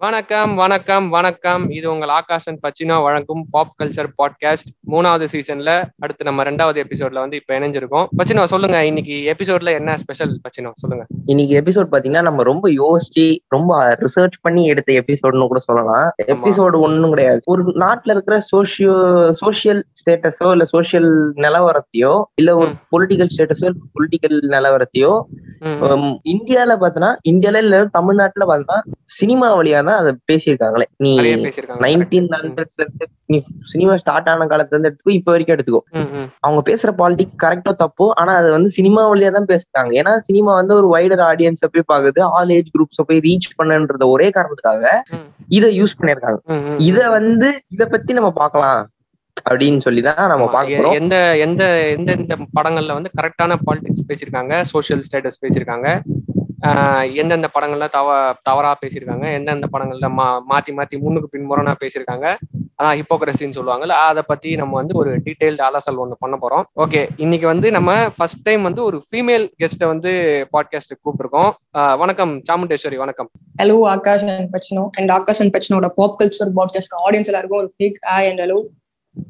வணக்கம் வணக்கம் வணக்கம். இது உங்கள் ஆகாஷன் பச்சினோ வழங்கும் பாப் கல்ச்சர் பாட்காஸ்ட் மூணாவது சீசன்ல அடுத்து நம்ம ரெண்டாவது எபிசோட்ல வந்து இப்ப இணைஞ்சிருக்கோம். பச்சினோ சொல்லுங்க. இன்னைக்கு எபிசோட்ல என்ன ஸ்பெஷல் பச்சினோ? சொல்லுங்க. இன்னைக்கு எபிசோட் பாத்தீங்கன்னா நம்ம ரொம்ப யோசிச்சு ரொம்ப ரிசர்ச் பண்ணி எடுத்த எபிசோட்னு கூட சொல்லலாம். எபிசோடு ஒண்ணும் கிடையாது. ஒரு நாட்டுல இருக்கிற சோசியோ சோசியல் ஸ்டேட்டஸோ இல்ல சோசியல் நிலவரத்தையோ இல்ல ஒரு பொலிட்டிக்கல் ஸ்டேட்டஸோ பொலிட்டிக்கல் நிலவரத்தையோ இந்தியால பாத்தனா இந்தியால இல்ல தமிழ்நாட்டுல பாத்தனா சினிமா வழியா தான் அதை பேசியிருக்காங்களே. நீ நைன்டீன் ஹண்ட்ரட்ஸ்ல இருந்து நீ சினிமா ஸ்டார்ட் ஆன காலத்துல இருந்து எடுத்துக்கோ இப்ப வரைக்கும் எடுத்துக்கோ. அவங்க பேசுற பாலிடிக் கரெக்டோ தப்போ ஆனா அது வந்து சினிமா வழியா தான் பேசுறாங்க ஏன்னா சினிமா வந்து ஒரு வைடர் ஆடியன்ஸ போய் பாக்குது ஆல் ஏஜ் குரூப்ஸ போய் ரீச் பண்ணன்ற ஒரே காரணத்துக்காக. இத யூஸ் பண்ணிருக்காங்க இத வந்து இத பத்தி நம்ம பார்க்கலாம். அப்படின்னு சொல்லிதான் நம்ம ஆமா, பார்க்க எந்த எந்த எந்த எந்த படங்கள்ல வந்து கரெக்டான பாலிடிக்ஸ் பேசியிருக்காங்க சோஷியல் ஸ்டேட்டஸ் பேசியிருக்காங்க எந்தெந்த படங்கள்ல தவ தவறா பேசியிருக்காங்க எந்தெந்த படங்கள்ல மா மாத்தி மாத்தி முன்னுக்கு பின்முரணா பேசியிருக்காங்க அதான் ஹிப்போக்ரஸின்னு சொல்லுவாங்கல்ல அதை பத்தி நம்ம வந்து ஒரு டீடைல்டு அலசல் ஒன்று பண்ண போறோம். ஓகே இன்னைக்கு வந்து நம்ம ஃபர்ஸ்ட் டைம் வந்து ஒரு ஃபீமேல் கெஸ்ட்டை வந்து பாட்காஸ்ட்டுக்கு கூப்பிட்டுருக்கோம். வணக்கம் சாமுண்டேஸ்வரி வணக்கம். Hello Aakash and Pacino and Aakash and பச்சனோட pop culture podcast audience எல்லாருக்கும் ஒரு big hi and hello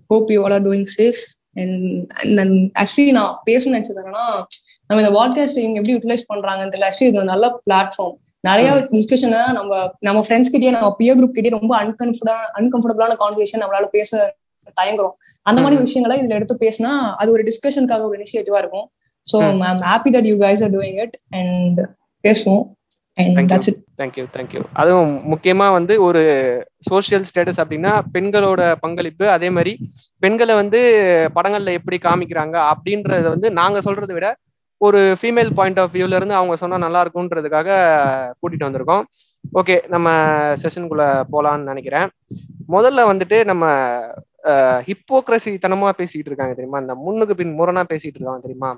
hope you all are doing safe and actually நான் பேசணும்னு நினைச்சது என்னன்னா நம்ம இந்த பாட்காஸ்ட் இவங்க எப்படி யூட்டிலைஸ் பண்றாங்கன்னு தெரியல. ஆக்சுவலி இது நல்ல பிளாட்ஃபார்ம் நிறைய டிஸ்கஷனை நம்ம நம்ம ஃப்ரெண்ட்ஸ் கிட்டயே நம்ம பியர் குரூப் கிட்டயே ரொம்ப அன்கம்ஃபர்டா அன்கம்ஃபர்டபுளான கான்வர்சேஷன் நம்மளால பேச தயங்குறோம். அந்த மாதிரி. விஷயங்களை இதுல எடுத்து பேசினா அது ஒரு டிஸ்கஷனுக்காக ஒரு இனிஷியேட்டிவா இருக்கும். So. I'm happy that you guys are doing it and பேசுவோம். தேங்க்யூ தேங்க்யூ அதுவும் முக்கியமா வந்து ஒரு சோஷியல் ஸ்டேட்டஸ் அப்படின்னா பெண்களோட பங்களிப்பு அதே மாதிரி பெண்களை வந்து படங்கள்ல எப்படி காமிக்கிறாங்க அப்படின்றத வந்து நாங்க சொல்றதை விட ஒரு ஃபீமேல் பாயிண்ட் ஆஃப் வியூல இருந்து அவங்க சொன்னா நல்லா இருக்கும்ன்றதுக்காக கூட்டிட்டு வந்திருக்கோம். ஓகே நம்ம செஷனுக்குள்ள போலாம்னு நினைக்கிறேன். முதல்ல வந்துட்டு நம்ம ஹிப்போக்ரசி தனமா பேசிட்டு இருக்காங்க தெரியுமா? அந்த முன்னுக்கு பின் முரணா பேசிட்டு இருக்காங்க தெரியுமா?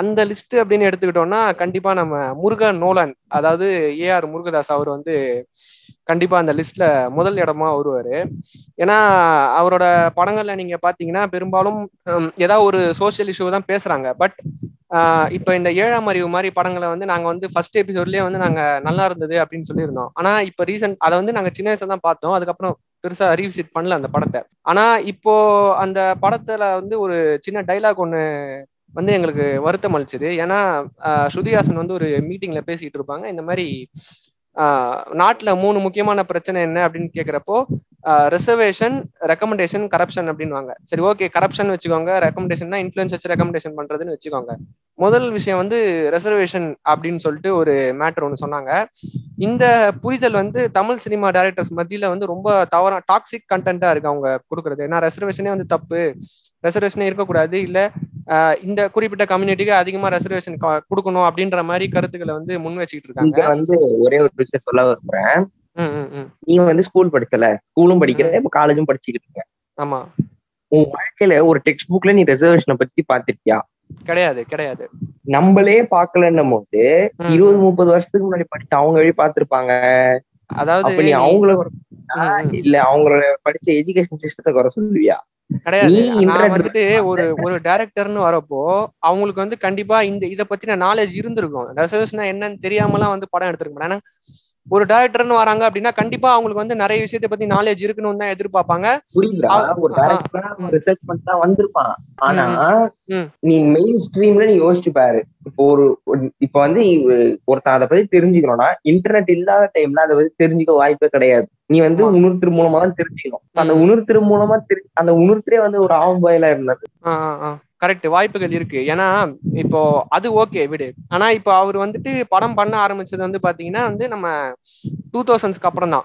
அந்த லிஸ்ட் அப்படின்னு எடுத்துக்கிட்டோம்னா கண்டிப்பா நம்ம முருகன் நோலன் அதாவது ஏஆர் முருகதாஸ் அவர் வந்து கண்டிப்பா அந்த லிஸ்ட்ல முதல் இடமா வருவாரு. ஏன்னா அவரோட படங்கள்ல நீங்க பாத்தீங்கன்னா பெரும்பாலும் ஏதாவது ஒரு சோசியல் இஷ்யூ தான் பேசுறாங்க. பட் இப்போ இந்த ஏழாம் அறிவு மாதிரி படங்களை வந்து நாங்க வந்து ஃபர்ஸ்ட் எபிசோட்லயே வந்து நாங்க நல்லா இருந்தது அப்படின்னு சொல்லியிருந்தோம். ஆனா இப்போ ரீசன்ட் அதை வந்து நாங்க சின்ன வயசுல தான் பார்த்தோம். அதுக்கப்புறம் பெருசா ரீவிசிட் பண்ணல அந்த படத்தை. ஆனா இப்போ அந்த படத்துல வந்து ஒரு சின்ன டைலாக் ஒண்ணு வந்து எங்களுக்கு வருத்தம் அளிச்சது. ஏன்னா ஸ்ருதிஹாசன் வந்து ஒரு மீட்டிங்ல பேசிட்டு இருப்பாங்க. இந்த மாதிரி ஆஹ் நாட்டுல மூணு முக்கியமான பிரச்சனை என்ன அப்படின்னு கேக்குறப்போ ரிசர்வேஷன் ரெக்கமெண்டேஷன் கரப்ஷன் அப்படின்வாங்க சரி ஓகே கரப்ஷன் வச்சுக்கோங்க. ரெக்கமெண்டேஷன் இன்ஃபுளுன்ஸ் வச்சு ரெக்கமெண்டேஷன் பண்றதுன்னு வச்சுக்கோங்க. முதல் விஷயம் வந்து ரிசர்வேஷன் அப்படின்னு சொல்லிட்டு ஒரு மேட்டர் ஒன்று சொன்னாங்க. இந்த புரிதல் வந்து தமிழ் சினிமா டைரக்டர்ஸ் மத்தியில வந்து ரொம்ப தவறா டாக்ஸிக் கண்டென்ட்டா இருக்கு அவங்க கொடுக்குறது. ஏன்னா ரெசர்வேஷனே வந்து தப்பு. ரெசர்வேஷனே இருக்கக்கூடாது. இல்ல ஆஹ் இந்த குறிப்பிட்ட கம்யூனிட்டிக்கு அதிகமா ரெசர்வேஷன் கொடுக்கணும் அப்படின்ற மாதிரி கருத்துக்களை வந்து முன் வச்சுக்கிட்டு இருக்காங்க. வந்து ஒரே ஒரு விஷயம் சொல்ல விரும்புறேன். நீ வந்து ஸ்கூல் படிச்சல. ஸ்கூலும் படிக்கிற இப்ப காலேஜும் படிச்சுக்கிட்டு இருக்க. ஆமா. உன் வாழ்க்கையில ஒரு டெக்ஸ்ட் புக்ல நீ ரிசர்வேஷனை பத்தி பாத்திருக்கியா கிடையாது கிடையாது. நம்மளே பாக்கலன்னும் போது இருபது முப்பது வருஷத்துக்கு முன்னாடி படிச்ச அவங்க வழி பாத்திருப்பாங்க அதாவது நீ அவங்கள. இல்ல அவங்களோட படிச்ச எஜுகேஷன் சிஸ்டத்தை குறை சொல்லுவியா? கிடையாது. நான் வந்துட்டு ஒரு ஒரு டைரக்டர்னு வரப்போ அவங்களுக்கு வந்து கண்டிப்பா இந்த இத பத்தின நாலேஜ் இருந்திருக்கும். ரெசர்வேஷன் என்னன்னு தெரியாமலாம் வந்து படம் எடுத்திருக்க மாட்டாங்க. ஏன்னா ஒரு டைரக்டர்னு வராங்க அப்படின்னா கண்டிப்பா அவங்களுக்கு வந்து நிறைய விஷயத்தை பத்தி நாலேஜ் இருக்கணும்னு தான் எதிர்பார்ப்பாங்க. ரிசர்ச் பண்ணிட்டு தான் வந்திருப்பான். ஆனா. நீ மெயின் ஸ்ட்ரீம்ல நீ யோசிச்சு பாரு. இப்போ ஒரு இப்ப வந்து ஒருத்தன் அதை பத்தி தெரிஞ்சுக்கணும்னா இன்டர்நெட் இல்லாத டைம்ல அதை பத்தி தெரிஞ்சுக்க வாய்ப்பே கிடையாது. நீ வந்து. உணர்த்திரு மூலமா தான் தெரிஞ்சுக்கணும். அந்த. உணர்த்திரு மூலமா அந்த உணர்த்திரே வந்து ஒரு ஆவம்பாயிலா இருந்தது கரெக்ட் வாய்ப்புகள் இருக்கு. ஏன்னா இப்போ அது ஓகே விடு. ஆனா இப்போ அவர் வந்துட்டு படம் பண்ண ஆரம்பிச்சது வந்து பாத்தீங்கன்னா வந்து நம்ம டூ தௌசண்ட்ஸ்க்கு அப்புறம் தான்.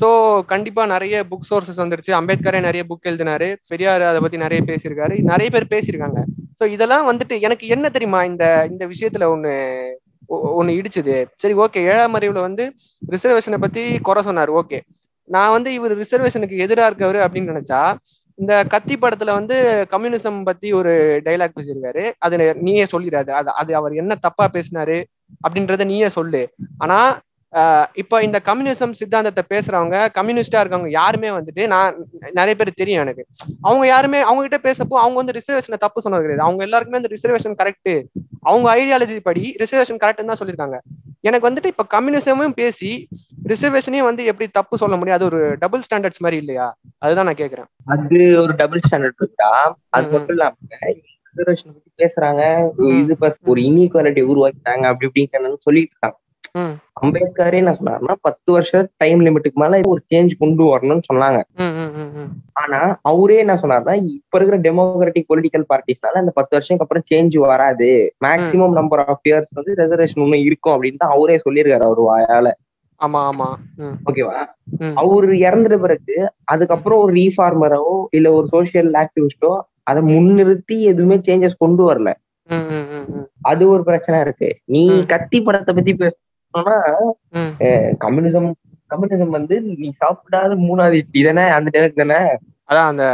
ஸோ கண்டிப்பா நிறைய புக் சோர்சஸ் வந்துருச்சு. அம்பேத்கரே நிறைய புக் எழுதினாரு. பெரியார் அதை பத்தி நிறைய பேசியிருக்காரு. நிறைய பேர் பேசியிருக்காங்க. ஸோ இதெல்லாம் வந்துட்டு எனக்கு என்ன தெரியுமா இந்த இந்த விஷயத்துல ஒண்ணு ஒ- ஒண்ணு இடிச்சுது? சரி ஓகே. ஏழாம் அறிவுல வந்து ரிசர்வேஷனை பத்தி குறை சொன்னார். ஓகே. நான் வந்து இவர் ரிசர்வேஷனுக்கு எதிராக இருக்கவர் அப்படின்னு நினைச்சா இந்த கத்தி படத்துல வந்து கம்யூனிசம் பத்தி ஒரு டைலாக் பேசியிருக்காரு. அது நீயே சொல்லிடாது. அது அது அவர் என்ன தப்பா பேசினாரு அப்படின்றத நீயே சொல்லு. ஆனா இப்ப இந்த கம்யூனிசம் சித்தாந்தத்தை பேசுறவங்க கம்யூனிஸ்டா இருக்கவங்க யாருமே வந்துட்டு நான் நிறைய பேர் தெரியும் எனக்கு. அவங்க யாருமே அவங்க கிட்ட பேசப்போ அவங்க வந்து ரிசர்வேஷனை தப்பு சொன்னது கிடையாது. அவங்க எல்லாருக்குமே அந்த ரிசர்வேஷன் கரெக்ட் அவங்க ஐடியாலஜி படி ரிசர்வேஷன் கரெக்ட் தான் சொல்லியிருக்காங்க. எனக்கு வந்துட்டு இப்ப கம்யூனிசமும் பேசி ரிசர்வேஷனையும் வந்து எப்படி தப்பு சொல்ல முடியும்? அது ஒரு டபுள் ஸ்டாண்டர்ட்ஸ் மாதிரி இல்லையா? அதுதான் நான் கேக்குறேன். அது ஒரு டபுள் ஸ்டாண்டர்ட் இருக்கா? அது. மட்டும் இல்லாம ரிசர்வேஷன் பத்தி பேசுறாங்க. இது ஒரு இன்இக்வாலிட்டி உருவாக்கிட்டாங்க அப்படி இப்படின்னு சொல்லிட்டு இருக்காங்க. அம்பேத்கரே என்ன சொன்னாருன்னா பத்து வருஷம் டைம் லிமிட்டுக்கு மேல ஒரு சேஞ்ச் கொண்டு வரணும்னு சொன்னாங்க. ஆனா அவரே என்ன சொன்னாருன்னா இப்ப இருக்கிற டெமோக்ராட்டிக் பொலிட்டிக்கல் பார்ட்டிஸ்னால அந்த பத்து வருஷத்துக்கு அப்புறம் சேஞ்ச் வராது. மேக்சிமம் நம்பர் ஆஃப் இயர்ஸ் வந்து ரிசர்வேஷன் இன்னும் இருக்கும் அப்படின்னு தான் அவரே சொல்லியிருக்காரு அவர் வாயால. ஆமா ஆமா. ஓகேவா. அவரு இறந்துட்ட பிறகு அதுக்கப்புறம் ஒரு ரீஃபார்மரோ இல்ல ஒரு சோசியல் ஆக்டிவிஸ்டோ அதை முன்னிறுத்தி எதுவுமே சேஞ்சஸ் கொண்டு வரல. அது ஒரு பிரச்சனை இருக்கு. நீ. கத்தி படத்தை பத்தி ம். கம்யூனிசம் கம்யூனிசம் வந்து நீ சாப்பிடாத மூணாவது இட்லி தானே? அந்த டைலாக் தானே? அதான் அந்த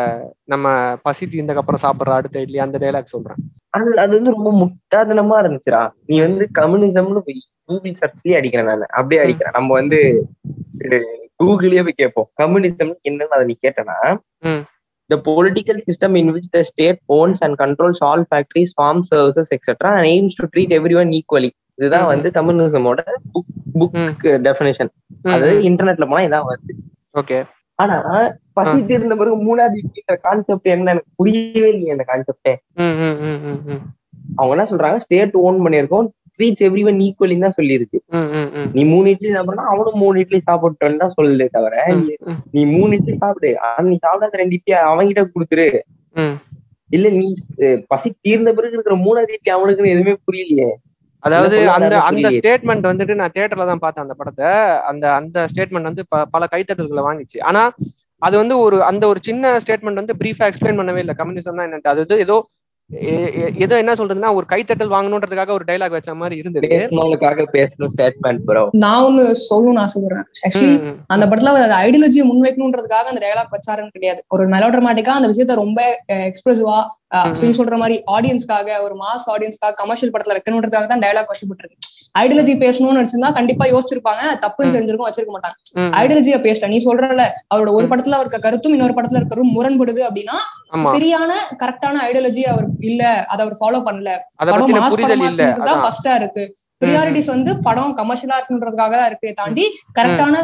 நம்ம பசி தீர்ந்ததுக்கு அப்புறம் சாப்பிடுற அடுத்த இட்லி அந்த டைலாக் சொல்றேன். அது அது வந்து ரொம்ப முட்டாதனமா இருந்துச்சுடா. நீ வந்து கம்யூனிசம்னு போய் கூகுள் சர்ச்லயே அடிக்கிறேன் நான். அப்படியே அடிக்கிறேன். நம்ம வந்து கூகுளே போய் கேட்போம். கம்யூனிசம் என்னன்னு அதை நீ கேட்டனா the political system in which the state owns and controls all factories, farms, services, etc. and aims to treat everyone equally. இதுதான். வந்து கம்யூனிசமோட புக் புக். டெஃபினேஷன் அதாவது இன்டர்நெட்ல போனா இதான் வருது. ஓகே. ஆனா பசி தீர்ந்த பிறகு மூணாவது இட்லின்ற கான்செப்ட் என்ன எனக்கு புரியவே இல்லையே அந்த கான்செப்டே அவங்க என்ன சொல்றாங்க? ஸ்டேட் ஓன் பண்ணியிருக்கோம். ட்ரீட்ஸ் எவ்ரி ஒன் ஈக்குவலின்னு தான் சொல்லியிருக்கு. நீ மூணு இட்லி சாப்பிடணும் அவனும் மூணு இட்லி சாப்பிட்டோன்னு தான் சொல்லுதே தவிர நீ- மூணு இட்லி சாப்பிடு. ஆனா நீ சாப்பிடாத ரெண்டு இட்லி அவன்கிட்ட கொடுத்துரு. இல்ல நீ பசி தீர்ந்த பிறகு இருக்கிற மூணாவது இட்லி அவனுக்குன்னு எதுவுமே புரியலையே. அதாவது அந்த அந்த. ஸ்டேட்மெண்ட் வந்துட்டு நான் தியேட்டர்ல தான் பார்த்தேன் அந்த படத்தை. அந்த அந்த ஸ்டேட்மெண்ட் வந்து பல கைத்தட்டல்களை வாங்கிச்சு. ஆனா அது வந்து ஒரு அந்த ஒரு சின்ன ஸ்டேட்மெண்ட் வந்து பிரீஃபா எக்ஸ்பிளைன் பண்ணவே இல்லை. கம்யூனிசம்னா என்னட்டு அது ஏதோ ஏதோ என்ன சொல்றதுன்னா ஒரு கைத்தட்டல் வாங்கணுன்றதுக்காக ஒரு டைலாக் வச்ச மாதிரி இருந்தது. பேசணுங்களுக்காக பேசணும் ஸ்டேட்மெண்ட் ப்ரோ நான் ஒண்ணு சொல்லணும்னு ஆசைப்படுறேன். ஆக்சுவலி அந்த படத்துல அவர் அந்த ஐடியாலஜியை முன்வைக்கணுன்றதுக்காக அந்த டயலாக் வச்சாருன்னு கிடையாது. ஒரு மெலோட்ரமாட்டிக்கா அந்த விஷயத்த ரொம்ப எக்ஸ்பிரசிவா சொல்ற மாதிரி ஆடியன்ஸ்க்காக ஒரு மாஸ் ஆடியன்ஸ்க்காக கமர்ஷியல் படத்துல வைக்கணுன்றதுக்காக தான் டயலாக் வச்சுப்பட்டிருக்கு. ஐடியாலஜி பேசணும்னு நினைச்சிருந்தா கண்டிப்பா யோசிச்சிருப்பாங்க. தப்புன்னு. தெரிஞ்சிருக்கும் வச்சிருக்க மாட்டாங்க. ஐடியாலஜியா பேசல நீ சொல்றல அவரோட ஒரு. படத்துல இருக்க கருத்தும் இன்னொரு படத்துல இருக்கிறதும் முரண்படுது அப்படின்னா சரியான கரெக்டான ஐடியாலஜி அவர் இல்ல அதை அவர் ஃபாலோ பண்ணல. படம் மாஸ் படமா ஃபர்ஸ்டா இருக்கு. ப்ரியாரிட்டிஸ் வந்து படம் கமர்ஷியலா இருக்குன்றதுக்காக தான் இருக்கே தாண்டி கரெக்டான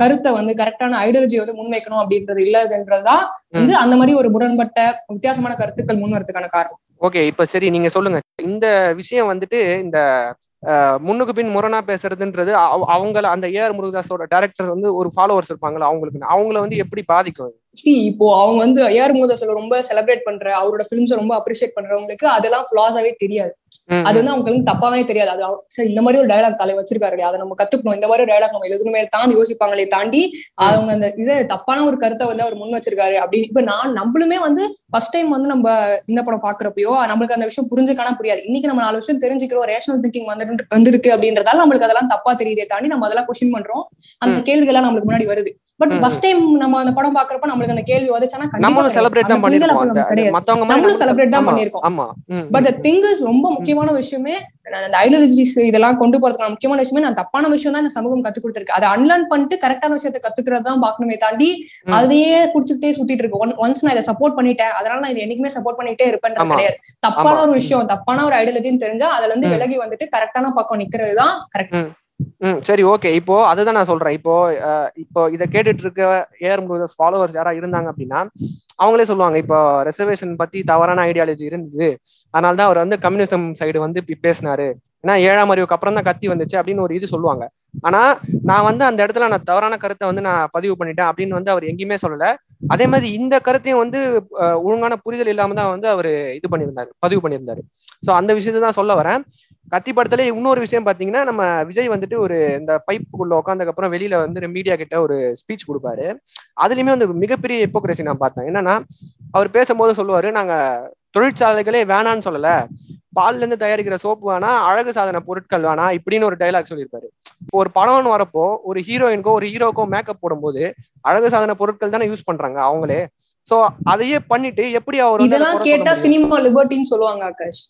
கருத்தை வந்து கரெக்டான ஐடியாலஜி வந்து முன்வைக்கணும் அப்படின்றது இல்லதுன்றதுதான் வந்து அந்த மாதிரி ஒரு முரண்பட்ட வித்தியாசமான கருத்துக்கள் முன் வரதுக்கான காரணம். ஓகே இப்ப சரி நீங்க சொல்லுங்க. இந்த விஷயம் வந்துட்டு இந்த முன்னுக்கு பின் முரணா பேசுறதுன்றது அவங்கள அந்த ஏஆர் முருகதாஸோட டேரக்டர் வந்து ஒரு ஃபாலோவர்ஸ் இருப்பாங்களா அவங்களுக்கு அவங்கள வந்து எப்படி பாதிக்கும் இப்போ அவங்க வந்து ஏஆர் மோதஸ்ல ரொம்ப செலிப்ரேட் பண்ற அவரோட ஃபிலிம்ஸை ரொம்ப அப்ரிஷியேட் பண்றவங்களுக்கு அதெல்லாம் ஃபிளாஸாவே தெரியாது. அது வந்து அவங்களுக்கு தப்பாவே தெரியாது. அது சரி இந்த மாதிரி ஒரு டயலாக் தலை வச்சிருக்காரு அதை நம்ம கத்துக்கணும். இந்த மாதிரி ஒரு டயலாக் நம்ம எழுதணுமே தாண்டி யோசிப்பாங்களே தாண்டி அவங்க அந்த இதை தப்பான ஒரு கருத்தை வந்து அவர் முன் வச்சிருக்காரு அப்படின்னு. இப்ப நான் நம்மளுமே வந்து ஃபர்ஸ்ட் டைம் வந்து நம்ம இந்த படம் பாக்குறப்பயோ நம்மளுக்கு அந்த விஷயம் புரிஞ்சுக்கான புரியாது. இன்னைக்கு நம்ம நாலு விஷயம் தெரிஞ்சுக்கிறோம். ரேஷனல் திங்கிங் வந்து வந்திருக்கு அப்படின்றதால நம்மளுக்கு அதெல்லாம் தப்பா தெரியுதே தாண்டி நம்ம அதெல்லாம் கொஸ்டின் பண்றோம். அந்த கேள்விகள்லாம் நம்மளுக்கு முன்னாடி வருது. பட் ஃபர்ஸ்ட் டைம் நம்ம அந்த படம் பாக்குறப்ப நம்மளுக்கு அந்த கேள்வி வந்துச்சுன்னா கண்டிப்பா நம்மளும். செலிப்ரேட் தான் பண்ணிருக்கோம் நம்மளும் celebrate தான் பண்ணிருக்கோம். பட் ம், திங் இஸ் ரொம்ப முக்கியமான விஷயமே அந்த ஐடியாலஜிஸ் இதெல்லாம் கொண்டு போறதுக்கான முக்கியமான விஷயமே நான் தப்பான விஷயம் தான் இந்த சமூகம் கத்து கொடுத்துருக்கு அதை அன்லேர்ன் பண்ணிட்டு கரெக்டான விஷயத்த கத்துக்கிறது தான் பார்க்கணுமே தாண்டி. அதையே குடிச்சுக்கிட்டே சுத்திட்டு இருக்கு ஒன்ஸ் நான் இதை சப்போர்ட் பண்ணிட்டேன் அதனால நான் இதை என்னைக்குமே சப்போர்ட் பண்ணிட்டே இருப்பேன்றது ஆமா. கிடையாது தப்பான. ஒரு விஷயம் தப்பான ஒரு ஐடியாலஜின்னு தெரிஞ்சா அதுல இருந்து. விலகி வந்துட்டு கரெக்டான பக்கம் நிக்கிறது தான் கரெக்ட் ம் சரி ஓகே. இப்போ அதுதான் நான் சொல்றேன். இப்போ இப்போ இதை கேட்டுட்டு இருக்க ஏஆர் முருகதாஸ் ஃபாலோவர்ஸ் யாரா இருந்தாங்க அப்படின்னா அவங்களே சொல்லுவாங்க இப்போ ரிசர்வேஷன் பத்தி தவறான ஐடியாலஜி இருந்தது. அதனால தான் அவர் வந்து கம்யூனிசம் சைடு வந்து பேசினாரு. ஏன்னா ஏழாம் அறிவுக்கு அப்புறம் தான் கத்தி வந்துச்சு அப்படின்னு ஒரு இது சொல்லுவாங்க. ஆனா நான் வந்து அந்த இடத்துல நான் தவறான கருத்தை வந்து நான் பதிவு பண்ணிட்டேன் அப்படின்னு வந்து அவர் எங்கேயுமே சொல்லல. அதே மாதிரி இந்த கருத்தையும் வந்து ஒழுங்கான புரிதல் இல்லாம தான் வந்து அவர் இது பண்ணியிருந்தாரு பதிவு பண்ணியிருந்தாரு. ஸோ அந்த விஷயத்தை தான் சொல்ல வரேன். கத்தி படத்துல இன்னொரு விஷயம் பாத்தீங்கன்னா நம்ம விஜய் வந்துட்டு ஒரு இந்த பைப்புக்குள்ள உட்காந்ததுக்கு அப்புறம் வெளியில வந்து மீடியா கிட்ட ஒரு ஸ்பீச் கொடுப்பாரு. அதுலயுமே வந்து மிகப்பெரிய ஹிப்போக்ரஸி நான் பார்த்தேன். என்னன்னா அவர் பேசும்போது சொல்லுவாரு நாங்க தொழிற்சாலைகளே வேணான்னு சொல்லல பால்ல இருந்து தயாரிக்கிற சோப்பு வேணா அழகு சாதன பொருட்கள் வேணா இப்படின்னு ஒரு டைலாக் சொல்லியிருப்பாரு இப்போ ஒரு படம்னு வரப்போ ஒரு ஹீரோயினுக்கோ ஒரு ஹீரோக்கோ மேக்கப் போடும்போது அழகு சாதன பொருட்கள் தானே யூஸ் பண்றாங்க அவங்களே சோ அதையே பண்ணிட்டு எப்படி அவர் இதெல்லாம் கேட்டா? சினிமா லிபர்ட்டின்னு சொல்லுவாங்க ஆகாஷ்.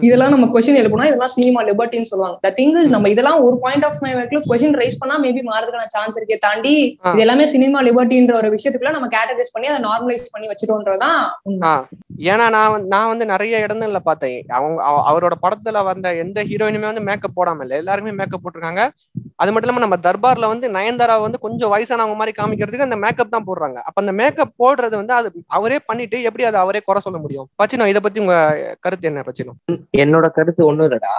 இதெல்லாம் நம்ம கொஸ்டின் எழுப்பணும் இதெல்லாம் சினிமா லிபர்ட்டின்னு சொல்லுவாங்க. த திங் இஸ் நம்ம இதெல்லாம் ஒரு பாயிண்ட் ஆஃப் மை வரைக்கும் கொஸ்டின் ரைஸ் பண்ணா மேபி மாறதுக்கான சான்ஸ் இருக்கே தாண்டி. இது எல்லாமே சினிமா லிபர்ட்டின்ற ஒரு விஷயத்துக்குள்ள நம்ம கேட்டகரைஸ் பண்ணி அதை நார்மலைஸ் பண்ணி வச்சிட்டோன்றதான் ஏன்னா நான் நான் வந்து நிறைய இடங்கள்ல பார்த்தேன். அவங்க அவ- அவரோட படத்துல வந்த எந்த ஹீரோயினுமே வந்து மேக்கப் போடாம இல்லை. எல்லாருமே மேக்கப் போட்டிருக்காங்க. அது மட்டும் இல்லாம நம்ம தர்பார்ல வந்து நயன்தாரா வந்து கொஞ்சம் வயசானவங்க மாதிரி காமிக்கிறதுக்கு அந்த மேக்கப் தான் போடுறாங்க. அப்ப அந்த மேக்கப் போடுறது வந்து அது அவரே பண்ணிட்டு எப்படி அதை அவரே குறை சொல்ல முடியும்? பச்சினோ இதை பத்தி உங்க கருத்து என்ன பச்சினோ என்னோட கருத்து ஒண்ணும் இல்லடா.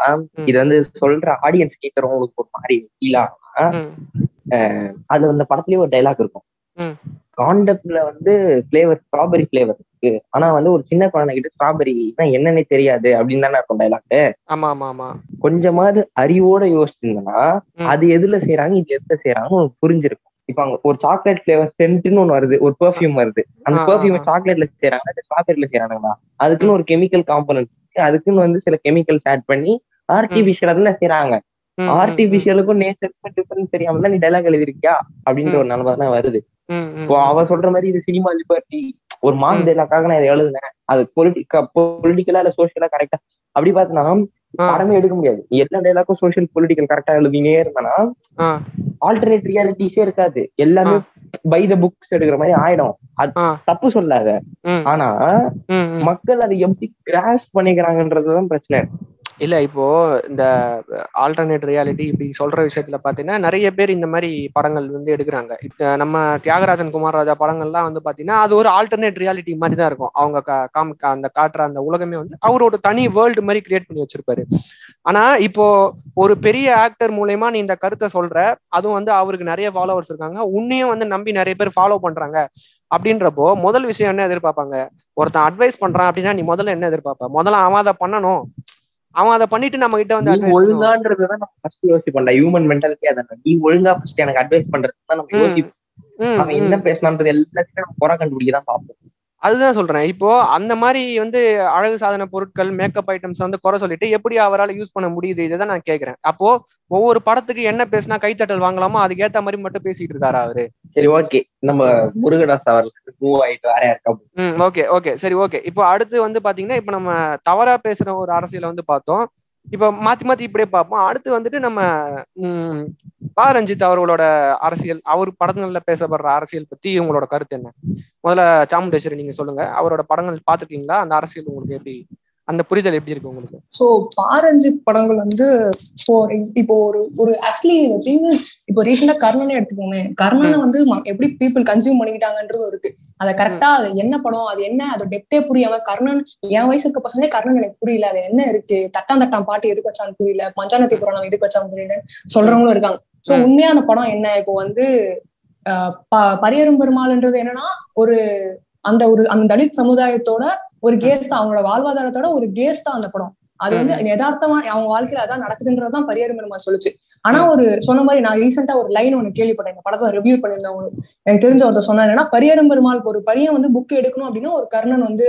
இது வந்து சொல்ற ஆடியன்ஸ் கேட்கறவங்களுக்கு ஒரு மாதிரி ஃபீலா அது அந்த படத்துலயே ஒரு டைலாக் இருக்கும். ம். காண்டப்ல வந்து பிளேவர் ஸ்ட்ராபெரி பிளேவர் இருக்கு. ஆனா வந்து ஒரு சின்ன குழந்தை கிட்ட ஸ்ட்ராபெரி என்னன்னே தெரியாது அப்படின்னு தானே இருக்கும் டைலாக் ஆமா ஆமா ஆமா கொஞ்சமாவது அறிவோட யோசிச்சிருந்தனா. அது எதுல செய்யறாங்க இது எதுல செய்யறாங்கன்னு உனக்கு புரிஞ்சிருக்கும். இப்ப அங்க ஒரு சாக்லேட் பிளேவர் சென்ட்னு ஒண்ணு வருது ஒரு பெர்ஃபியூம் வருது. அந்த பெர்ஃபியூம். சாக்லேட்ல செய்யறாங்க ஸ்ட்ராபெரில செய்யறாங்களா அதுக்குன்னு ஒரு கெமிக்கல் காம்பனன்ட் அதுக்குன்னு வந்து சில கெமிக்கல்ஸ் ஆட் பண்ணி ஆர்டிபிஷியலா தானே செய்யறாங்க ஆர்டிபிஷியலுக்கும் நேச்சருக்கும் டிஃபரன்ஸ் தெரியாம தான் நீ டைலாக் எழுதிருக்கியா அப்படின்ற ஒரு நிலைமை தான் வருது. இப்போ அவ சொல்ற மாதிரி இது சினிமா லிபர்ட்டி ஒரு மாஸ். டைலாக்காக நான் இதை எழுதுனேன். அது பொலிட்டிக்கா பொலிட்டிக்கலா இல்ல சோசியலா கரெக்டா அப்படி பார்த்தனா ஆ, படமே எடுக்க முடியாது. எல்லா டைலாக்கும் சோஷியல் பொலிட்டிக்கல் கரெக்டா எழுதினே இருந்தானா ஆல்டர்னேட் ரியாலிட்டிஸே இருக்காது. எல்லாமே பை த புக்ஸ் எடுக்கிற மாதிரி ஆயிடும். அது தப்பு சொல்லாத. ஆனா. மக்கள் அதை எப்படி கிராஸ் பண்ணிக்கிறாங்கன்றதுதான் பிரச்சனை. இல்ல இப்போ இந்த ஆல்டர்னேட் ரியாலிட்டி இப்படி சொல்ற விஷயத்துல பாத்தீங்கன்னா நிறைய பேர் இந்த மாதிரி படங்கள் வந்து எடுக்கிறாங்க. நம்ம தியாகராஜன் குமாரராஜா படங்கள்லாம் வந்து பாத்தீங்கன்னா அது ஒரு ஆல்டர்னேட் ரியாலிட்டி மாதிரி தான் இருக்கும். அவங்க கா- காமி அந்த காட்டுற அந்த உலகமே வந்து அவரோட தனி வேர்ல்டு மாதிரி கிரியேட் பண்ணி வச்சிருப்பாரு. ஆனா இப்போ ஒரு பெரிய ஆக்டர் மூலயமா நீ இந்த கருத்தை சொல்ற அதுவும் வந்து அவருக்கு நிறைய ஃபாலோவர்ஸ் இருக்காங்க. உன்னையும் வந்து நம்பி நிறைய பேர் ஃபாலோ பண்றாங்க. அப்படின்றப்போ முதல் விஷயம் என்ன எதிர்பார்ப்பாங்க? ஒருத்தன் அட்வைஸ் பண்றான் அப்படின்னா நீ முதல்ல என்ன எதிர்பார்ப்ப? முதல்ல அவன் அதை பண்ணணும். அவன் அதை பண்ணிட்டு நம்ம கிட்ட வந்து பண்ணுவான். ஒழுங்கான்றதுதான் நம்ம ஃபர்ஸ்ட் யோசிப்போம்ல ஹியூமன் மென்டாலிட்டி அதான். நீ ஒழுங்கா ஃபர்ஸ்ட் எனக்கு அட்வைஸ் பண்றது தான் நம்ம யோசிப்போம். அவன் என்ன. பேசினான்றது எல்லாத்தையும் நம்ம குறை கண்டுபிடிக்க தான் பார்ப்போம். அதுதான் சொல்றேன். இப்போ அந்த மாதிரி வந்து அழகு சாதன பொருட்கள் மேக்கப் ஐட்டம்ஸ் வந்து குறை சொல்லிட்டு எப்படி அவரால் யூஸ் பண்ண முடியுது இதை தான் நான் கேட்கறேன். அப்போ ஒவ்வொரு படத்துக்கு என்ன பேசினா கைத்தட்டல் வாங்கலாமோ அதுக்கு ஏத்த மாதிரி மட்டும் பேசிட்டு இருக்காரா அவரு? சரி ஓகே நம்ம முருகதாஸ் அவர்களுக்கு மூவ் ஆயிட்டு வேற யாருக்கா ஓகே ஓகே சரி ஓகே இப்போ அடுத்து வந்து பாத்தீங்கன்னா இப்போ நம்ம தவறா பேசுற ஒரு அரசியலை வந்து பார்த்தோம். இப்ப மாத்தி மாத்தி இப்படியே பார்ப்போம். அடுத்து வந்துட்டு நம்ம உம் பா. ரஞ்சித் அவர்களோட அரசியல் அவர் படங்கள்ல பேசப்படுற அரசியல் பத்தி உங்களோட கருத்து என்ன? முதல்ல சாமுண்டேஸ்வரி நீங்க சொல்லுங்க. அவரோட படங்கள் பாத்துருக்கீங்களா அந்த அரசியல் உங்களுக்கு எப்படி அந்த புரிதல் எப்படி இருக்கு உங்களுக்கு? ஸோ பாரஞ்சித் படங்கள் வந்து இப்போ ஒரு ஒரு ஆக்சுவலி திங் இப்போ ரீசெண்டா கர்ணனே எடுத்துக்கோங்க கர்ணனை வந்து எப்படி பீப்புள் கன்சியூம் பண்ணிக்கிட்டாங்கன்றது இருக்கு. அதை கரெக்டா அது என்ன படம் அது என்ன அது டெப்தே புரியாம கர்ணன் என் வயசு இருக்க பசங்களே கர்ணன் எனக்கு புரியல. அது என்ன இருக்கு? தட்டான் தட்டான் பாட்டு எதுக்கு வச்சான்னு புரியல. பஞ்சானத்தி புராணம் எதுக்கு வச்சான்னு புரியல சொல்றவங்களும் இருக்காங்க. சோ. உண்மையா அந்த படம் என்ன? இப்போ வந்து பரியரும் பெருமாள்ன்றது என்னன்னா ஒரு அந்த ஒரு அந்த தலித் சமுதாயத்தோட ஒரு கேஸ் தான் அவங்களோட வாழ்வாதாரத்தோட ஒரு கேஸ் தான் அந்த படம். அது வந்து யதார்த்தமா அவங்க வாழ்க்கையில அதான் நடக்குதுன்றதுதான் பரியரும் பெருமாள் சொல்லுச்சு. ஆனா ஒரு சொன்ன மாதிரி நான் ரீசெண்டா ஒரு லைன் ஒண்ணு கேள்விப்பட்டேன். இந்த படத்தை ரிவ்யூ பண்ணியிருந்தேன் ஒரு. எனக்கு தெரிஞ்ச ஒருத்தர் சொன்னா என்னன்னா பரியரும் பெருமாள் ஒரு பையன் வந்து புக் எடுக்கணும் அப்படின்னா ஒரு கர்ணன் வந்து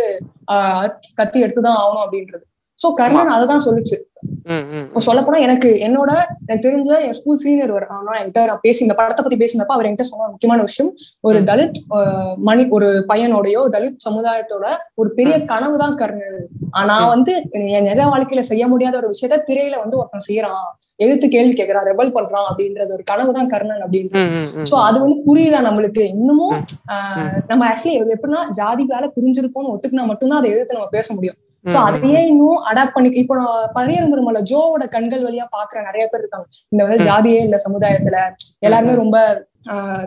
ஆஹ் கத்தி எடுத்துதான் ஆகணும் அப்படின்றது. சோ கர்ணன் அததான் சொல்லுச்சு. சொல்ல போனா எனக்கு என்னோட எனக்கு தெரிஞ்ச என் ஸ்கூல் சீனியர் வரானா என்கிட்ட நான் பேசி இந்த படத்தை பத்தி பேசினப்ப அவர் என்கிட்ட சொன்ன ஒரு முக்கியமான விஷயம் ஒரு. தலித் மணி ஒரு பையனோடயோ தலித் சமுதாயத்தோட ஒரு பெரிய கனவு தான் கர்ணன். ஆனா. வந்து என் நிஜ வாழ்க்கையில செய்ய முடியாத ஒரு விஷயத்த திரையில வந்து ஒருத்தன் செய்யறான் எதிர்த்து கேள்வி கேட்கறான் ரெபல் பண்றான் அப்படின்றது ஒரு கனவு தான் கர்ணன் அப்படின்றது. சோ அது வந்து புரியுதா நம்மளுக்கு? இன்னமும் நம்ம ஆக்சுவலி எப்படின்னா ஜாதி வேலை புரிஞ்சிருக்கோம்னு ஒத்துக்கினா மட்டும்தான் அதை எதிர்த்து நம்ம பேச முடியும். சோ அதையே இன்னும் அடாப்ட் பண்ணி இப்போ பெருமல ஜோவோட கண்கள் வழியா பாக்குற நிறைய பேர் இருக்காங்க. இந்த வந்து. ஜாதியே இல்ல சமுதாயத்துல. எல்லாருமே ரொம்ப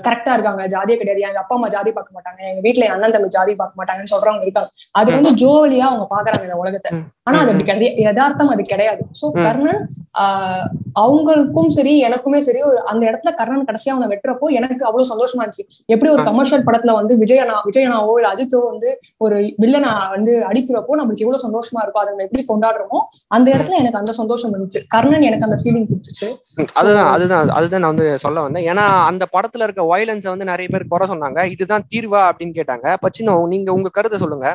கரெக்டா இருக்காங்க. ஜாதியே கிடையாது. எங்க அப்பா அம்மா ஜாதி பார்க்க மாட்டாங்க. எங்க வீட்டுல அண்ணன் தம்பி ஜாதி பார்க்க மாட்டாங்கன்னு சொல்றவங்க இருக்காங்க. அது வந்து ஜோ வழியா அவங்க பாக்குறாங்க இந்த உலகத்தை. ஆனா அது அப்படி கிடையாது. யதார்த்தம் அது கிடையாது. சோ. கர்ணன் ஆஹ் அவங்களுக்கும் சரி எனக்குமே சரி ஒரு அந்த இடத்துல கர்ணன் கடைசியா அவனை வெட்டுறப்போ எனக்கு அவ்வளவு சந்தோஷமா இருந்துச்சு. எப்படி ஒரு. கமர்ஷியல் படத்துல வந்து விஜயனா விஜயனாவோ இல்ல அஜித்தோ வந்து ஒரு வில்லனா வந்து அடிக்கிறப்போ நம்மளுக்கு எவ்வளவு சந்தோஷமா இருக்கும் அதை எப்படி கொண்டாடுறோமோ அந்த இடத்துல எனக்கு அந்த சந்தோஷம் இருந்துச்சு. கர்ணன் எனக்கு அந்த ஃபீலிங் கொடுத்துச்சு. அதுதான் அதுதான் அதுதான் நான் வந்து சொல்ல வந்தேன். ஏன்னா அந்த படத்துல இருக்க வயலன்ஸை வந்து நிறைய பேர் குறை சொன்னாங்க. இதுதான் தீர்வா அப்படின்னு கேட்டாங்க. பச்சினோ நீங்க உங்க கருத்தை சொல்லுங்க.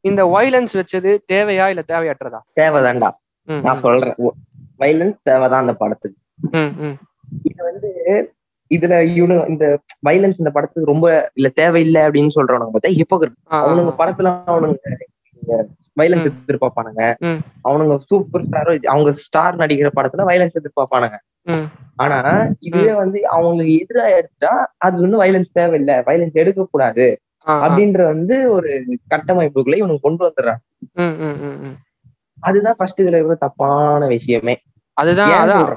இந்த வயலன்ஸ் வச்சது தேவையா இல்ல தேவையற்றதா? தேவைதான்டா. நான் சொல்றேன். வைலன்ஸ் தேவைதான் அந்த படத்துக்கு. இது வந்து இதுல இவனு இந்த வைலன்ஸ் இந்த படத்துக்கு ரொம்ப இல்ல தேவையில்லை அப்படின்னு சொல்றவனுங்க பார்த்தா ஆ, அவனுங்க படத்துல அவனுங்க வைலன்ஸ் ம். எதிர்பார்ப்பானுங்க. அவனுங்க சூப்பர் ஸ்டார் அவங்க ஸ்டார் நடிக்கிற படத்துல வைலன்ஸ் எதிர்பார்ப்பானுங்க. ஆனா இதுவே வந்து அவங்களுக்கு எதிரா எடுத்தா அது வந்து வைலன்ஸ் தேவையில்லை. வைலன்ஸ் எடுக்க கூடாது. அப்படின்ற வந்து ஒரு கட்டமைப்புக்குள்ள இவனுக்கு கொண்டு வந்துடுறான். அதுதான் ஃபர்ஸ்ட் இதுல இருக்கிற தப்பான விஷயமே. அதுதான் அதான்.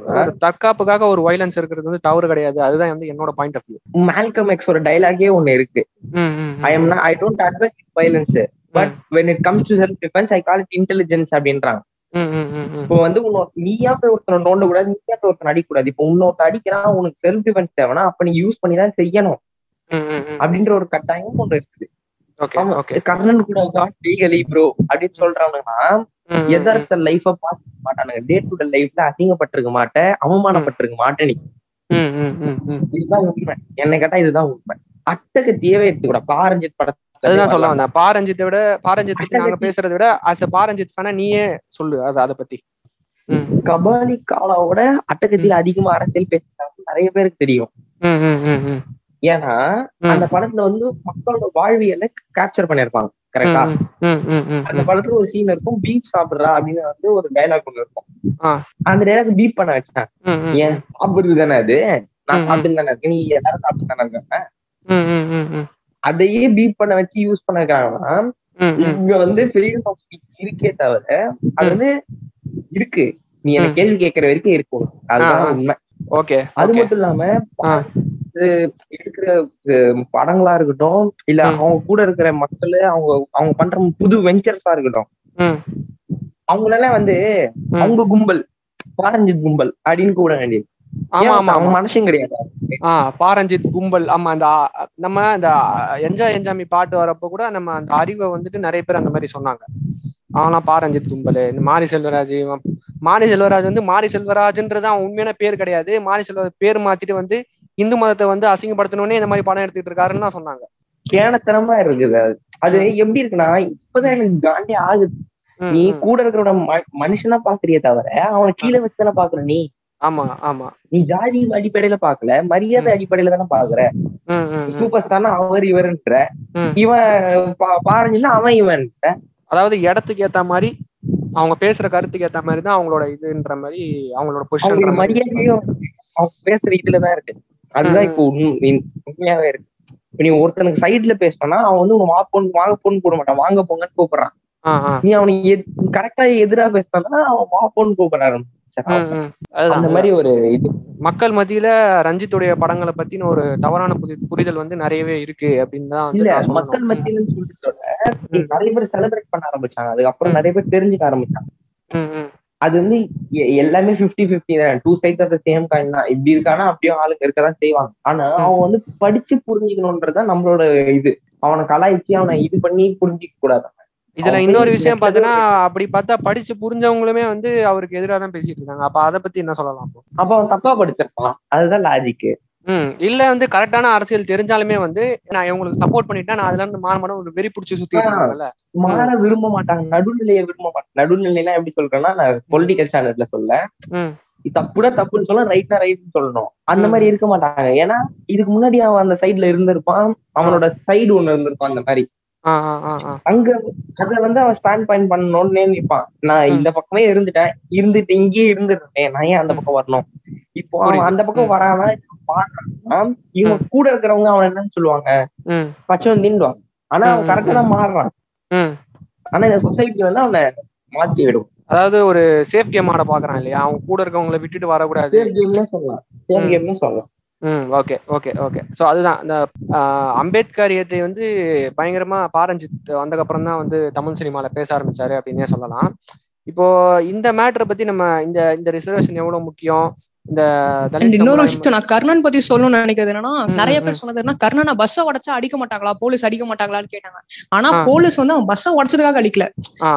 தற்காப்புக்காக ஒரு வைலன்ஸ் இருக்கிறது வந்து தவறு கிடையாது. அதுதான் வந்து என்னோட point of view Malcolm X ஒரு டைலாகே ஒண்ணு இருக்கு. I am I don't advise violence but when it comes to self defence I call it intelligence அப்படின்றாங்க. இப்போ வந்து உன்னோட நீயா போய் ஒருத்தனை நோண்ட கூடாது நீயா போய் ஒருத்தனை அடிக்க இப்போ உன்னொருத்த அடிக்கிறான் உனக்கு செல்ஃப் டிஃபென்ஸ் தேவைன்னா அப்ப நீ யூஸ் பண்ணி தான் செய்யணும். அப்படின்ற ஒரு கட்டாயம் ஒண்ணு இருக்குது. கர்ணன் கூட லீகலி ப்ரோ அப்படின்னு சொல்றானுங்கன்னா எதார்த்த லைஃப பார்க்க மாட்டானுங்க. டே டு டே லைஃப்ல அசிங்கப்பட்டிருக்க மாட்டேன் அவமானப்பட்டிருக்க மாட்டேன் நீ. இதுதான் உண்மை. என்னை கேட்டா இதுதான் உண்மை. அட்டகத்தியவே எடுத்துக்கூட பாரஞ்சித் படத்தை அதுதான் சொல்ல வந்தேன். பாரஞ்சித்தை விட பாரஞ்சித் பத்தி நாங்க பேசுறதை விட அஸ் பாரஞ்சித் ஃபேனா நீயே சொல்லு அது அதை பத்தி. கபாலி காலாவோட அட்டகத்தியில அதிகமா அரசியல் பேசுறாங்க நிறைய பேருக்கு தெரியும். ம், ம், ம், ம். ஏன்னா அந்த படத்துல வந்து மக்களோட வாழ்வியலை கேப்சர் பண்ணிருப்பாங்க கரெக்டா ம், ம், ம், ம், அந்த படத்துல ஒரு சீன் இருக்கும் பீப் சாப்பிடுறா அப்படின்னு வந்து ஒரு டைலாக் ஒண்ணு இருக்கும். அந்த டைலாக் பீப் பண்ண வச்சேன் ஏன்? சாப்பிடுறது தானே அது? நான் சாப்பிட்டு தானே இருக்கேன். நீ எல்லாரும் சாப்பிட்டு தானே இருக்காங்க? ம், ம், ம், ம், அதையே பீப் பண்ண வச்சு யூஸ் பண்ண வைக்கிறாங்கன்னா ம், ம். இங்க வந்து ஃப்ரீடம் ஆஃப் ஸ்பீச் இருக்கே தவிர அது வந்து இருக்கு நீ. எனக்கு கேள்வி கேட்கற வரைக்கும் இருக்கும் அதுதான். உண்மை ஓகே அது மட்டும் இல்லாம எடுக்கிற படங்களா இருக்கட்டும் இல்ல. அவங்க கூட இருக்கிற மக்கள் அவங்க அவங்க பண்ற புது வெஞ்சர்ஸா இருக்கட்டும் அவங்களெல்லாம் வந்து. அவங்க கும்பல் பாரஞ்சித் கும்பல் அப்படின்னு கூட வேண்டியது ஆமா ஆமா ஆமா. மனுஷன் கிடையாது? ஆ பாரஞ்சித் கும்பல் ஆமா அந்த நம்ம அந்த என்ஜாய் என்ஜாமி பாட்டு வரப்போ கூட நம்ம அந்த அறிவை வந்துட்டு நிறைய பேர் அந்த மாதிரி சொன்னாங்க. அவனா பாரஞ்சித் கும்பல் இந்த மாரி செல்வராஜ் மாரி செல்வராஜ் வந்து மாரி செல்வராஜ்ன்றது அவன் உண்மையான பேர் கிடையாது. மாரி செல்வராஜ் பேர் மாத்திட்டு வந்து இந்து மதத்தை வந்து அசிங்கப்படுத்தணும்னே இந்த மாதிரி படம் எடுத்துட்டு இருக்காருன்னு தான் சொன்னாங்க. கேனத்தனமா இருக்குது. அது எப்படி இருக்குன்னா இப்பதான் எனக்கு காண்டி ஆகுது. நீ. கூட இருக்கிற மனுஷனா பாக்குறியே தவிர அவனை கீழே வச்சு தானே பாக்குற நீ? ஆமா ஆமா. நீ ஜாதி அடிப்படையில பாக்கல மரியாதை அடிப்படையில தானே பாக்குற. சூப்பர் ஸ்டார்னா அவர் இவருன்ற. இவன் பா- பாரஞ்சுன்னா அவன் இவன் அதாவது இடத்துக்கு ஏத்த மாதிரி அவங்க பேசுற கருத்துக்கு ஏத்த மாதிரி தான் அவங்களோட இதுன்ற மாதிரி அவங்களோட பொசிஷன் மரியாதையும் அவங்க பேசுற இதுலதான் இருக்கு. அதுதான். இப்போ உண்மை- உண்மையாவே இருக்கு. இப்ப நீ ஒருத்தனுக்கு சைடுல பேசினா அவன் வந்து உங்க வா பொண்ணு வாங்க பொண்ணு கூப்பிட மாட்டான். வாங்க போங்கன்னு கூப்பிடுறான். நீ அவனுக்கு கரெக்டா எதிரா பேசினா அவன் வா பொண்ணு கூப்பிட ஆரம்பிச்சான் அந்த மாதிரி ஒரு இது. மக்கள் மத்தியில ரஞ்சித்துடைய படங்களை பத்தின ஒரு தவறான புரி புரிதல் வந்து நிறையவே இருக்கு அப்படின்னு தான். மக்கள் மத்தியில சொல்லிட்டு ம். நிறைய பேர் செலிப்ரேட் பண்ண ஆரம்பிச்சாங்க. அதுக்கப்புறம். நிறைய பேர் தெரிஞ்சுக்க ஆரம்பிச்சாங்க. அது வந்து எல்லாமே பிப்டி பிப்டி தான். Two sides of the same coin தான். இப்படி இருக்கானா அப்படியே ஆளுங்க இருக்கதான் செய்வாங்க. ஆனா. அவன் வந்து படிச்சு புரிஞ்சுக்கணும்ன்றதுதான் நம்மளோட இது. அவனை கலாய்ச்சி அவனை இது பண்ணி புரிஞ்சிக்க கூடாது இதுல இன்னொரு விஷயம் பார்த்தோன்னா அப்படி பார்த்தா படிச்சு புரிஞ்சவங்களுமே வந்து அவருக்கு எதிராக தான் பேசிட்டு இருக்காங்க. அப்ப அதை பத்தி என்ன சொல்லலாம் அப்போ? அவன் தப்பா படிச்சிருப்பான். அதுதான் லாஜிக் ம். இல்ல வந்து கரெக்டான அரசியல் தெரிஞ்சாலுமே வந்து நான் இவங்களுக்கு சப்போர்ட் பண்ணிட்டேன் நான் அதுல இருந்து மாற ஒரு வெறி பிடிச்சி. இருக்காங்கல்ல. மாற விரும்ப மாட்டாங்க. நடுநிலையை விரும்ப மாட்டாங்க நடுநிலைனா எப்படி சொல்றேன்னா நான் பொலிட்டிக்கல் ஸ்டாண்டர்ட்ல சொல்ல. தப்புனா தப்புன்னு சொல்ல ரைட்னா ரைட்னு சொல்லணும். அந்த. மாதிரி இருக்க மாட்டாங்க. ஏன்னா இதுக்கு முன்னாடி அவன் அந்த சைடுல இருந்திருப்பான். அவனோட சைடு ஒண்ணு இருந்திருப்பான் அந்த மாதிரி. அங்க அத வந்து அவன் ஸ்டாண்ட் பாயிண்ட் பண்ணணும்னு நினைப்பான் நான். இந்த பக்கமே இருந்துட்டேன். இருந்துட்டு இங்கேயே இருந்துட்டேன் நான் ஏன் அந்த பக்கம் வரணும்? இப்போ அவன். அந்த பக்கம் ம். வரானா பாக்குறான்னா இவன் கூட இருக்கிறவங்க அவன் என்னன்னு சொல்லுவாங்க. பச்சவன் தின்டுவான் ஆனா அவன் கரெக்டா தான் மாறுறான். ஆனா இந்த சொசைட்டி வந்து அவனை மாத்தி விடும். அதாவது ஒரு சேஃப் கேம் ஆட பாக்குறான் இல்லையா? அவங்க கூட இருக்கவங்கள விட்டுட்டு வரக்கூடாது. சேஃப் கேம்னே சொல்லலாம். சேஃப். கேம்னே சொல்லலாம். ம் ஓகே ஓகே ஓகே ஸோ அதுதான். இந்த அம்பேத்கரியத்தை வந்து பயங்கரமா பாரஞ்சித் வந்ததுக்கப்புறம் தான் வந்து தமிழ் சினிமால பேச ஆரம்பிச்சாரு அப்படின்னே சொல்லலாம். இப்போ இந்த மேட்டரை பத்தி நம்ம இந்த இந்த ரிசர்வேஷன் எவ்வளவு முக்கியம்? இந்த இன்னொரு விஷயம் நான் கர்ணன் பத்தி சொல்லணும்னு நினைக்கிறது என்னன்னா நிறைய பேர் சொன்னது என்ன கர்ணனை பஸ்ஸை உடச்சா அடிக்க மாட்டாங்களா? போலீஸ் அடிக்க மாட்டாங்களான்னு கேட்டாங்க. ஆனா. போலீஸ் வந்து அவன் பஸ்ஸை உடச்சதுக்காக அடிக்கல.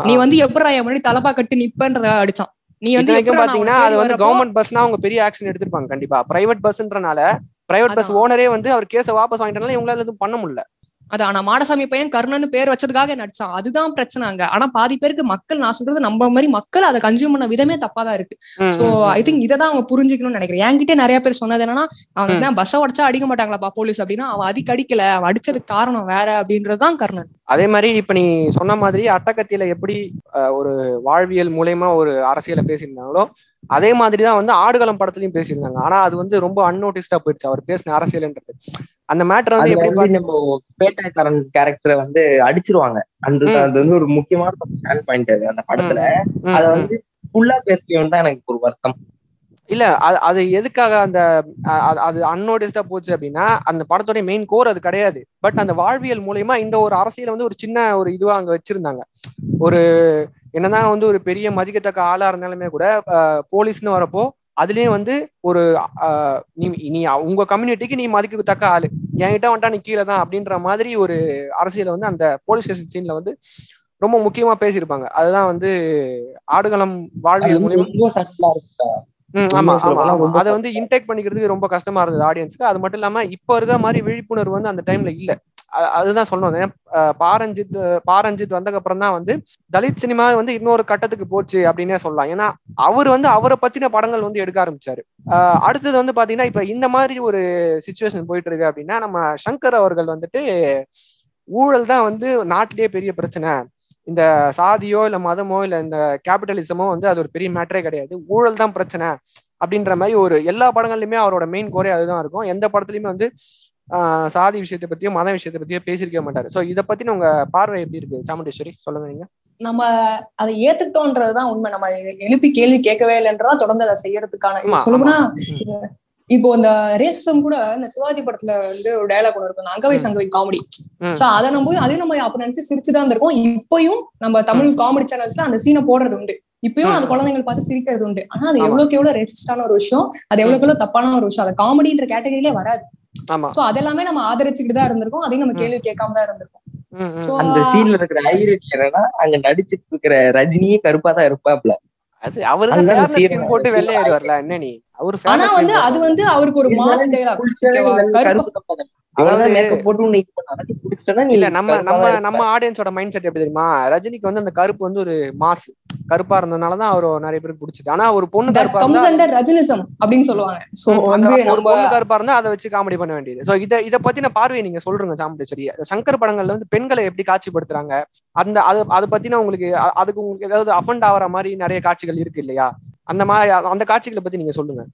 நீ. வந்து எப்படா என் முன்னாடி தலப்பா கட்டி நிப்பன்றதாக அடிச்சான். நீ வந்து பாத்தீங்கன்னா அது வந்து கவர்மெண்ட் பஸ்னா அவங்க பெரிய ஆக்ஷன் எடுத்திருப்பாங்க கண்டிப்பா பிரைவேட் பஸ்ன்றனால பிரைவேட் பஸ். ஓனரே வந்து அவர் கேஸை வாபஸ் வாங்கிட்டனால இவங்களால எதுவும் பண்ண முடியல அது ஆனா மாடசாமி பையன் கர்ணன்னு பேர் வச்சதுக்காக நடிச்சான் அதுதான் பிரச்சனை அங்க. ஆனா பாதி பேருக்கு மக்கள் நான் சொல்றது நம்ம மாதிரி மக்கள் அதை கன்சியூம் பண்ண விதமே தப்பா தான் இருக்கு. சோ ஐ திங்க் இதை தான் அவங்க புரிஞ்சுக்கணும்னு நினைக்கிறேன். என்கிட்ட நிறைய பேர் சொன்னது என்னன்னா அவன். தான் பஸ்ஸை உடச்சா அடிக்க மாட்டாங்களாப்பா போலீஸ் அப்படின்னா அவன் அதுக்கு அடிக்கல அவன் அடிச்சதுக்கு காரணம் வேற அப்படின்றதுதான் கர்ணன். அதே மாதிரி இப்ப நீ சொன்ன மாதிரி அட்டகத்தியில எப்படி ஒரு வாழ்வியல் மூலயமா ஒரு அரசியலை பேசியிருந்தாங்களோ அதே மாதிரி தான் வந்து ஆடுகளம் படத்துலயும் பேசியிருந்தாங்க. ஆனா அது வந்து ரொம்ப அன்னோட்டிஸ்டா போயிடுச்சு. அவர் பேசின அரசியல்ன்றது. அந்த மேட்டர் வந்து எப்படி நம்ம பேட்டாக்காரன் கேரக்டரை வந்து அடிச்சிருவாங்க. அந்த ம். அது வந்து ஒரு முக்கியமான ஸ்டாண்ட் பாயிண்ட் அது அந்த படத்துல. அத. வந்து ஃபுல்லா பேசலையும் தான் எனக்கு ஒரு வருத்தம். இல்ல அது அது எதுக்காக அந்த அது- அன்னோடிஸ்டா போச்சு அப்படின்னா அந்த படத்தோட மெயின் கோர் அது கிடையாது. பட் அந்த வாழ்வியல் மூலியமா இந்த ஒரு அரசியல் வந்து ஒரு சின்ன ஒரு இதுவா அங்க வச்சிருந்தாங்க. ஒரு என்னதான் வந்து ஒரு பெரிய மதிக்கத்தக்க ஆளா இருந்தாலுமே கூட போலீஸ்னு வரப்போ அதுலயும் வந்து ஒரு நீ நீ உங்க கம்யூனிட்டிக்கு நீ மதிக்கத்தக்க ஆளு. என்கிட்ட வந்துட்டா நீ கீழே தான் அப்படின்ற மாதிரி ஒரு அரசியலை வந்து அந்த போலீஸ் ஸ்டேஷன் சீன்ல வந்து ரொம்ப முக்கியமா பேசியிருப்பாங்க. அதுதான் வந்து ஆடுகளம் வாழ்வியல் மூலியமா ஆமா ஆமா அதை வந்து இன்டேக் பண்ணிக்கிறதுக்கு ரொம்ப கஷ்டமா இருந்தது ஆடியன்ஸ்க்கு அது மட்டும் இல்லாம இப்ப இருக்க மாதிரி விழிப்புணர்வு வந்து அந்த டைம்ல இல்ல. அதுதான் சொல்லணும் ஏன்னா, பாரஞ்சித் பாரஞ்சித் வந்ததுக்கு அப்புறம் தான் வந்து தலித் சினிமா வந்து இன்னொரு கட்டத்துக்கு போச்சு அப்படின்னே சொல்லலாம். ஏன்னா அவர் வந்து அவரை பத்தின படங்கள் வந்து எடுக்க ஆரம்பிச்சாரு. அடுத்தது வந்து பாத்தீங்கன்னா இப்ப இந்த மாதிரி ஒரு சுச்சுவேஷன் போயிட்டு இருக்கு அப்படின்னா நம்ம சங்கர் அவர்கள் வந்துட்டு ஊழல் தான் வந்து நாட்டிலேயே பெரிய பிரச்சனை. இந்த சாதியோ இல்ல மதமோ இல்ல இந்த கேபிட்டலிசமோ வந்து அது ஒரு பெரிய மேட்டரே கிடையாது. ஊழல் தான் பிரச்சனை அப்படின்ற மாதிரி ஒரு எல்லா படங்கள்லயுமே அவரோட மெயின் கோரே அதுதான் இருக்கும். எந்த படத்துலயுமே வந்து சாதி விஷயத்தை பத்தியோ மத விஷயத்தை பத்தியோ பேசியிருக்க மாட்டாரு. சோ இத பத்தின உங்க பார்வை எப்படி இருக்கு சாமுண்டேஸ்வரி? சொல்லுங்க நீங்க. நம்ம அதை ஏத்துக்கிட்டோன்றதுதான் உண்மை. நம்ம எழுப்பி கேள்வி கேட்கவே இல்லைன்றதா தொடர்ந்து அதை செய்யறதுக்கான சொல்லணும்னா. இப்போ இந்த ரேசம் கூட இந்த சிவாஜி படத்துல வந்து ஒரு டயலாக் ஒன்று இருக்கும். அங்கவை. சங்கவை காமெடி. சோ அதை நம்ம அதையும் நம்ம அப்ப நினைச்சு சிரிச்சுதான் இருந்திருக்கோம். இப்பயும் நம்ம தமிழ் காமெடி சேனல்ஸ்ல அந்த சீனை போடுறது உண்டு. இப்பயும் அந்த. குழந்தைகள் பார்த்து சிரிக்கிறது உண்டு. ஆனா அது. எவ்வளவுக்கு எவ்வளவு ரெசிஸ்டான ஒரு விஷயம் அது எவ்வளவுக்கு எவ்வளவு தப்பான ஒரு விஷயம். அது காமெடின்ற கேட்டகரியிலே வராது. சோ அதெல்லாமே நம்ம ஆதரிச்சுட்டு தான் இருந்திருக்கோம். அதையும் நம்ம கேள்வி கேட்காம தான் இருந்திருக்கோம் அந்த சீன்ல இருக்கிற ஹைலைட் என்னன்னா அங்க நடிச்சிட்டு இருக்கிற ரஜினியே கருப்பா தான் இருப்பாப்ல அது அவரு போட்டு வெள்ளையாயிருவார்ல என்ன நீ அவரு ஆனா வந்து அது வந்து அவருக்கு ஒரு மாஸ் டயலாக் நம்ம நம்ம. நம்ம ஆடியன்ஸோட மைண்ட் செட் எப்படி தெரியுமா? ரஜினிக்கு வந்து அந்த கருப்பு வந்து ஒரு மாஸ் கருப்பா இருந்ததுனாலதான் அவர் நிறைய பேருக்கு பிடிச்சது ஆனா ஒரு பொண்ணு கருப்பா ரஜினிசம் அப்படின்னு சொல்லுவாங்க. கருப்பா இருந்தா அதை வச்சு காமெடி பண்ண வேண்டியது. சோ இத இத பத்தின பார்வையை நீங்க சொல்றீங்க சாமுண்டேஸ்வரி. சங்கர் படங்கள்ல வந்து பெண்களை எப்படி காட்சிப்படுத்துறாங்க? அந்த அது அதை பத்தின உங்களுக்கு அதுக்கு உங்களுக்கு ஏதாவது அஃபண்ட் ஆகிற மாதிரி நிறைய காட்சிகள் இருக்கு இல்லையா? அந்த மாதிரி அந்த காட்சிகளை பத்தி நீங்க சொல்லுங்க.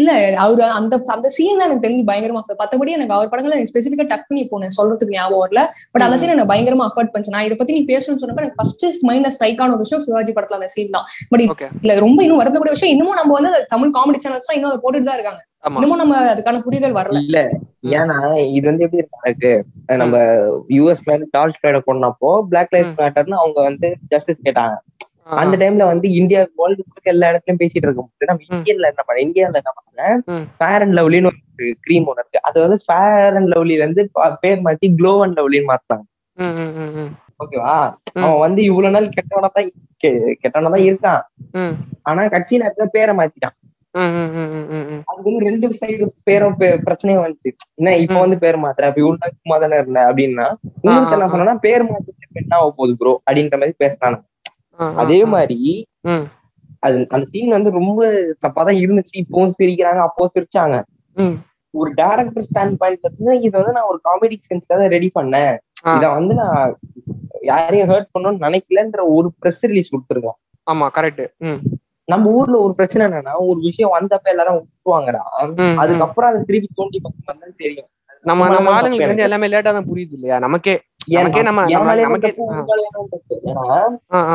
இல்ல அவரு அந்த அந்த சீன் தான் எனக்கு தெரிஞ்சு பயங்கரமா. மத்தபடி எனக்கு அவர் படங்களை எனக்கு ஸ்பெசிபிக்கா டக் பண்ணி எனக்கு சொல்றதுக்கு ஞாபகம் வரல. பட் அந்த. சீன் எனக்கு பயங்கரமா அஃபர்ட் பண்ணுச்சு. நான் இதை பத்தி நீ பேசணும்னு சொன்னப்ப எனக்கு ஃபர்ஸ்ட் மைண்ட்ல ஸ்ட்ரைக் ஆன ஒரு விஷயம் சிவாஜி படத்துல அந்த சீன் தான். பட் இல்ல ரொம்ப இன்னும் வருத்தக்கூடிய விஷயம் இன்னமும் நம்ம வந்து தமிழ் காமெடி சேனல்ஸ் தான் இன்னும் அதை போட்டுட்டு தான் இருக்காங்க. இன்னமும் நம்ம அதுக்கான புரிதல் வரல. இல்ல. ஏன்னா இது வந்து எப்படி இருக்கு எனக்கு? நம்ம யூஎஸ்ல இருந்து டார்ச் ஃபிளைட கொண்டப்போ பிளாக் லைஃப் மேட்டர்னு அவங்க வந்து ஜஸ்டிஸ் கேட்டாங்க. அந்த டைம்ல வந்து இந்தியா வேர்ல்டு முழுக்க எல்லா இடத்துலயும் பேசிட்டு இருக்கும்போது நம்ம. இந்தியன்ல என்ன பண்ண இந்தியால என்ன பண்ணாங்க ம். ஃபேர் அண்ட் லவ்லின்னு ஒரு கிரீம் ஒன்று இருக்கு. அது வந்து ஃபேர் அண்ட் லவ்லில இருந்து பேர் மாத்தி க்ளோ அண்ட் லவ்லின்னு மாத்தாங்க ஓகேவா. அவன் வந்து இவ்வளவு நாள் கெட்டவனா தான் கெட்டவனா தான் இருக்கான். ஆனா கட்சி நேரத்துல பேரை மாத்திட்டான். அது வந்து ரெண்டு சைடு பேரும் பிரச்சனையும் வந்துச்சு. என்ன இப்ப. வந்து பேர் மாத்துற அப்ப இவ்வளவு நாள் சும்மா தானே இருந்த அப்படின்னா இன்னொருத்த என்ன. சொன்னா பேர் மாத்திட்டு என்ன ஆக போகுது ப்ரோ அப்படின்ற மாதிரி ஆ, அதே. மாதிரி அது அந்த சீன் வந்து ரொம்ப தப்பாதான் இருந்துச்சு. இப்பவும் சிரிக்கிறாங்க அப்போ சிரிச்சாங்க. ஒரு டேரக்டர் ஸ்டாண்ட் பாயிண்ட் இருந்து இது வந்து நான் ஒரு காமெடி சென்ஸ்க்காக ரெடி பண்ணேன். இத வந்து நான் யாரையும் ஹர்ட் பண்ணணும்னு நினைக்கலன்ற ஒரு ப்ரெஸ் ரிலீஸ் கொடுத்துருக்கோம் ஆமா கரெக்ட் நம்ம ஊர்ல ஒரு பிரச்சனை என்னன்னா ஒரு விஷயம் வந்தப்ப எல்லாரும் விட்டுருவாங்கடா. அதுக்கப்புறம் அதை திருப்பி தோண்டி பார்த்து தெரியும். நம்ம நம்ம ஆளுங்களுக்கு தப்பு வந்து எல்லாமே லேட்டா தான் புரியுது இல்லையா? நமக்கே. நமக்கே நம்ம.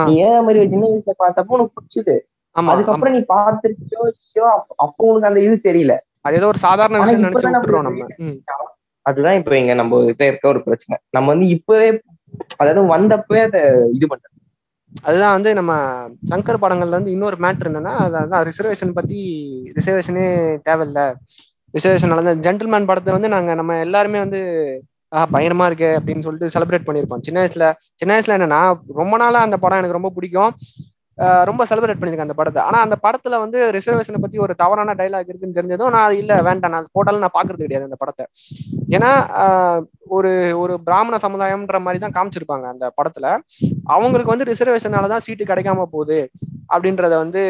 நீ ஏன் மாதிரி சின்ன வயசுல பார்த்தப்போ உனக்கு பிடிச்சது? ஆமா ஆமா. அதுக்கப்புறம் நீ பார்த்துருச்சோ இல்லையோ அப்ப- உனக்கு அந்த இது தெரியல. அது ஏதோ ஒரு சாதாரண விஷயம் நினைச்சு விட்டுறோம் நம்ம. அதுதான் இப்ப இங்க நம்ம கிட்ட இருக்க ஒரு பிரச்சனை. நம்ம வந்து இப்பவே அதாவது வந்தப்பவே அதை இது பண்றோம். அதுதான் வந்து நம்ம சங்கர் படங்கள்ல வந்து இன்னொரு மேட்ரு என்னன்னா அதான் ரிசர்வேஷன் பத்தி ரிசர்வேஷனே தேவையில்ல. ரிசர்வேஷன் நடந்த ஜென்டில்மேன் படத்தை வந்து நாங்க நம்ம எல்லாருமே வந்து ஆஹ் பயங்கரமா இருக்கு அப்படின்னு சொல்லிட்டு செலிப்ரேட் பண்ணியிருப்போம். சின்ன வயசுல சின்ன வயசுல என்னன்னா ரொம்ப நாளா அந்த படம் எனக்கு ரொம்ப பிடிக்கும். ரொம்ப செலிப்ரேட் பண்ணியிருக்கேன் அந்த படத்தை. ஆனா அந்த படத்துல வந்து ரிசர்வேஷனை பத்தி ஒரு தவறான டைலாக் இருக்குன்னு தெரிஞ்சதும் நான் அது இல்ல வேண்டாம். நான் போட்டாலும் நான் பாக்குறது கிடையாது அந்த படத்தை. ஏன்னா ஆஹ் ஒரு ஒரு பிராமண சமுதாயம்ன்ற மாதிரி தான் காமிச்சிருப்பாங்க அந்த படத்துல. அவங்களுக்கு வந்து ரிசர்வேஷனால தான் சீட்டு கிடைக்காம போகுது அப்படின்றத வந்து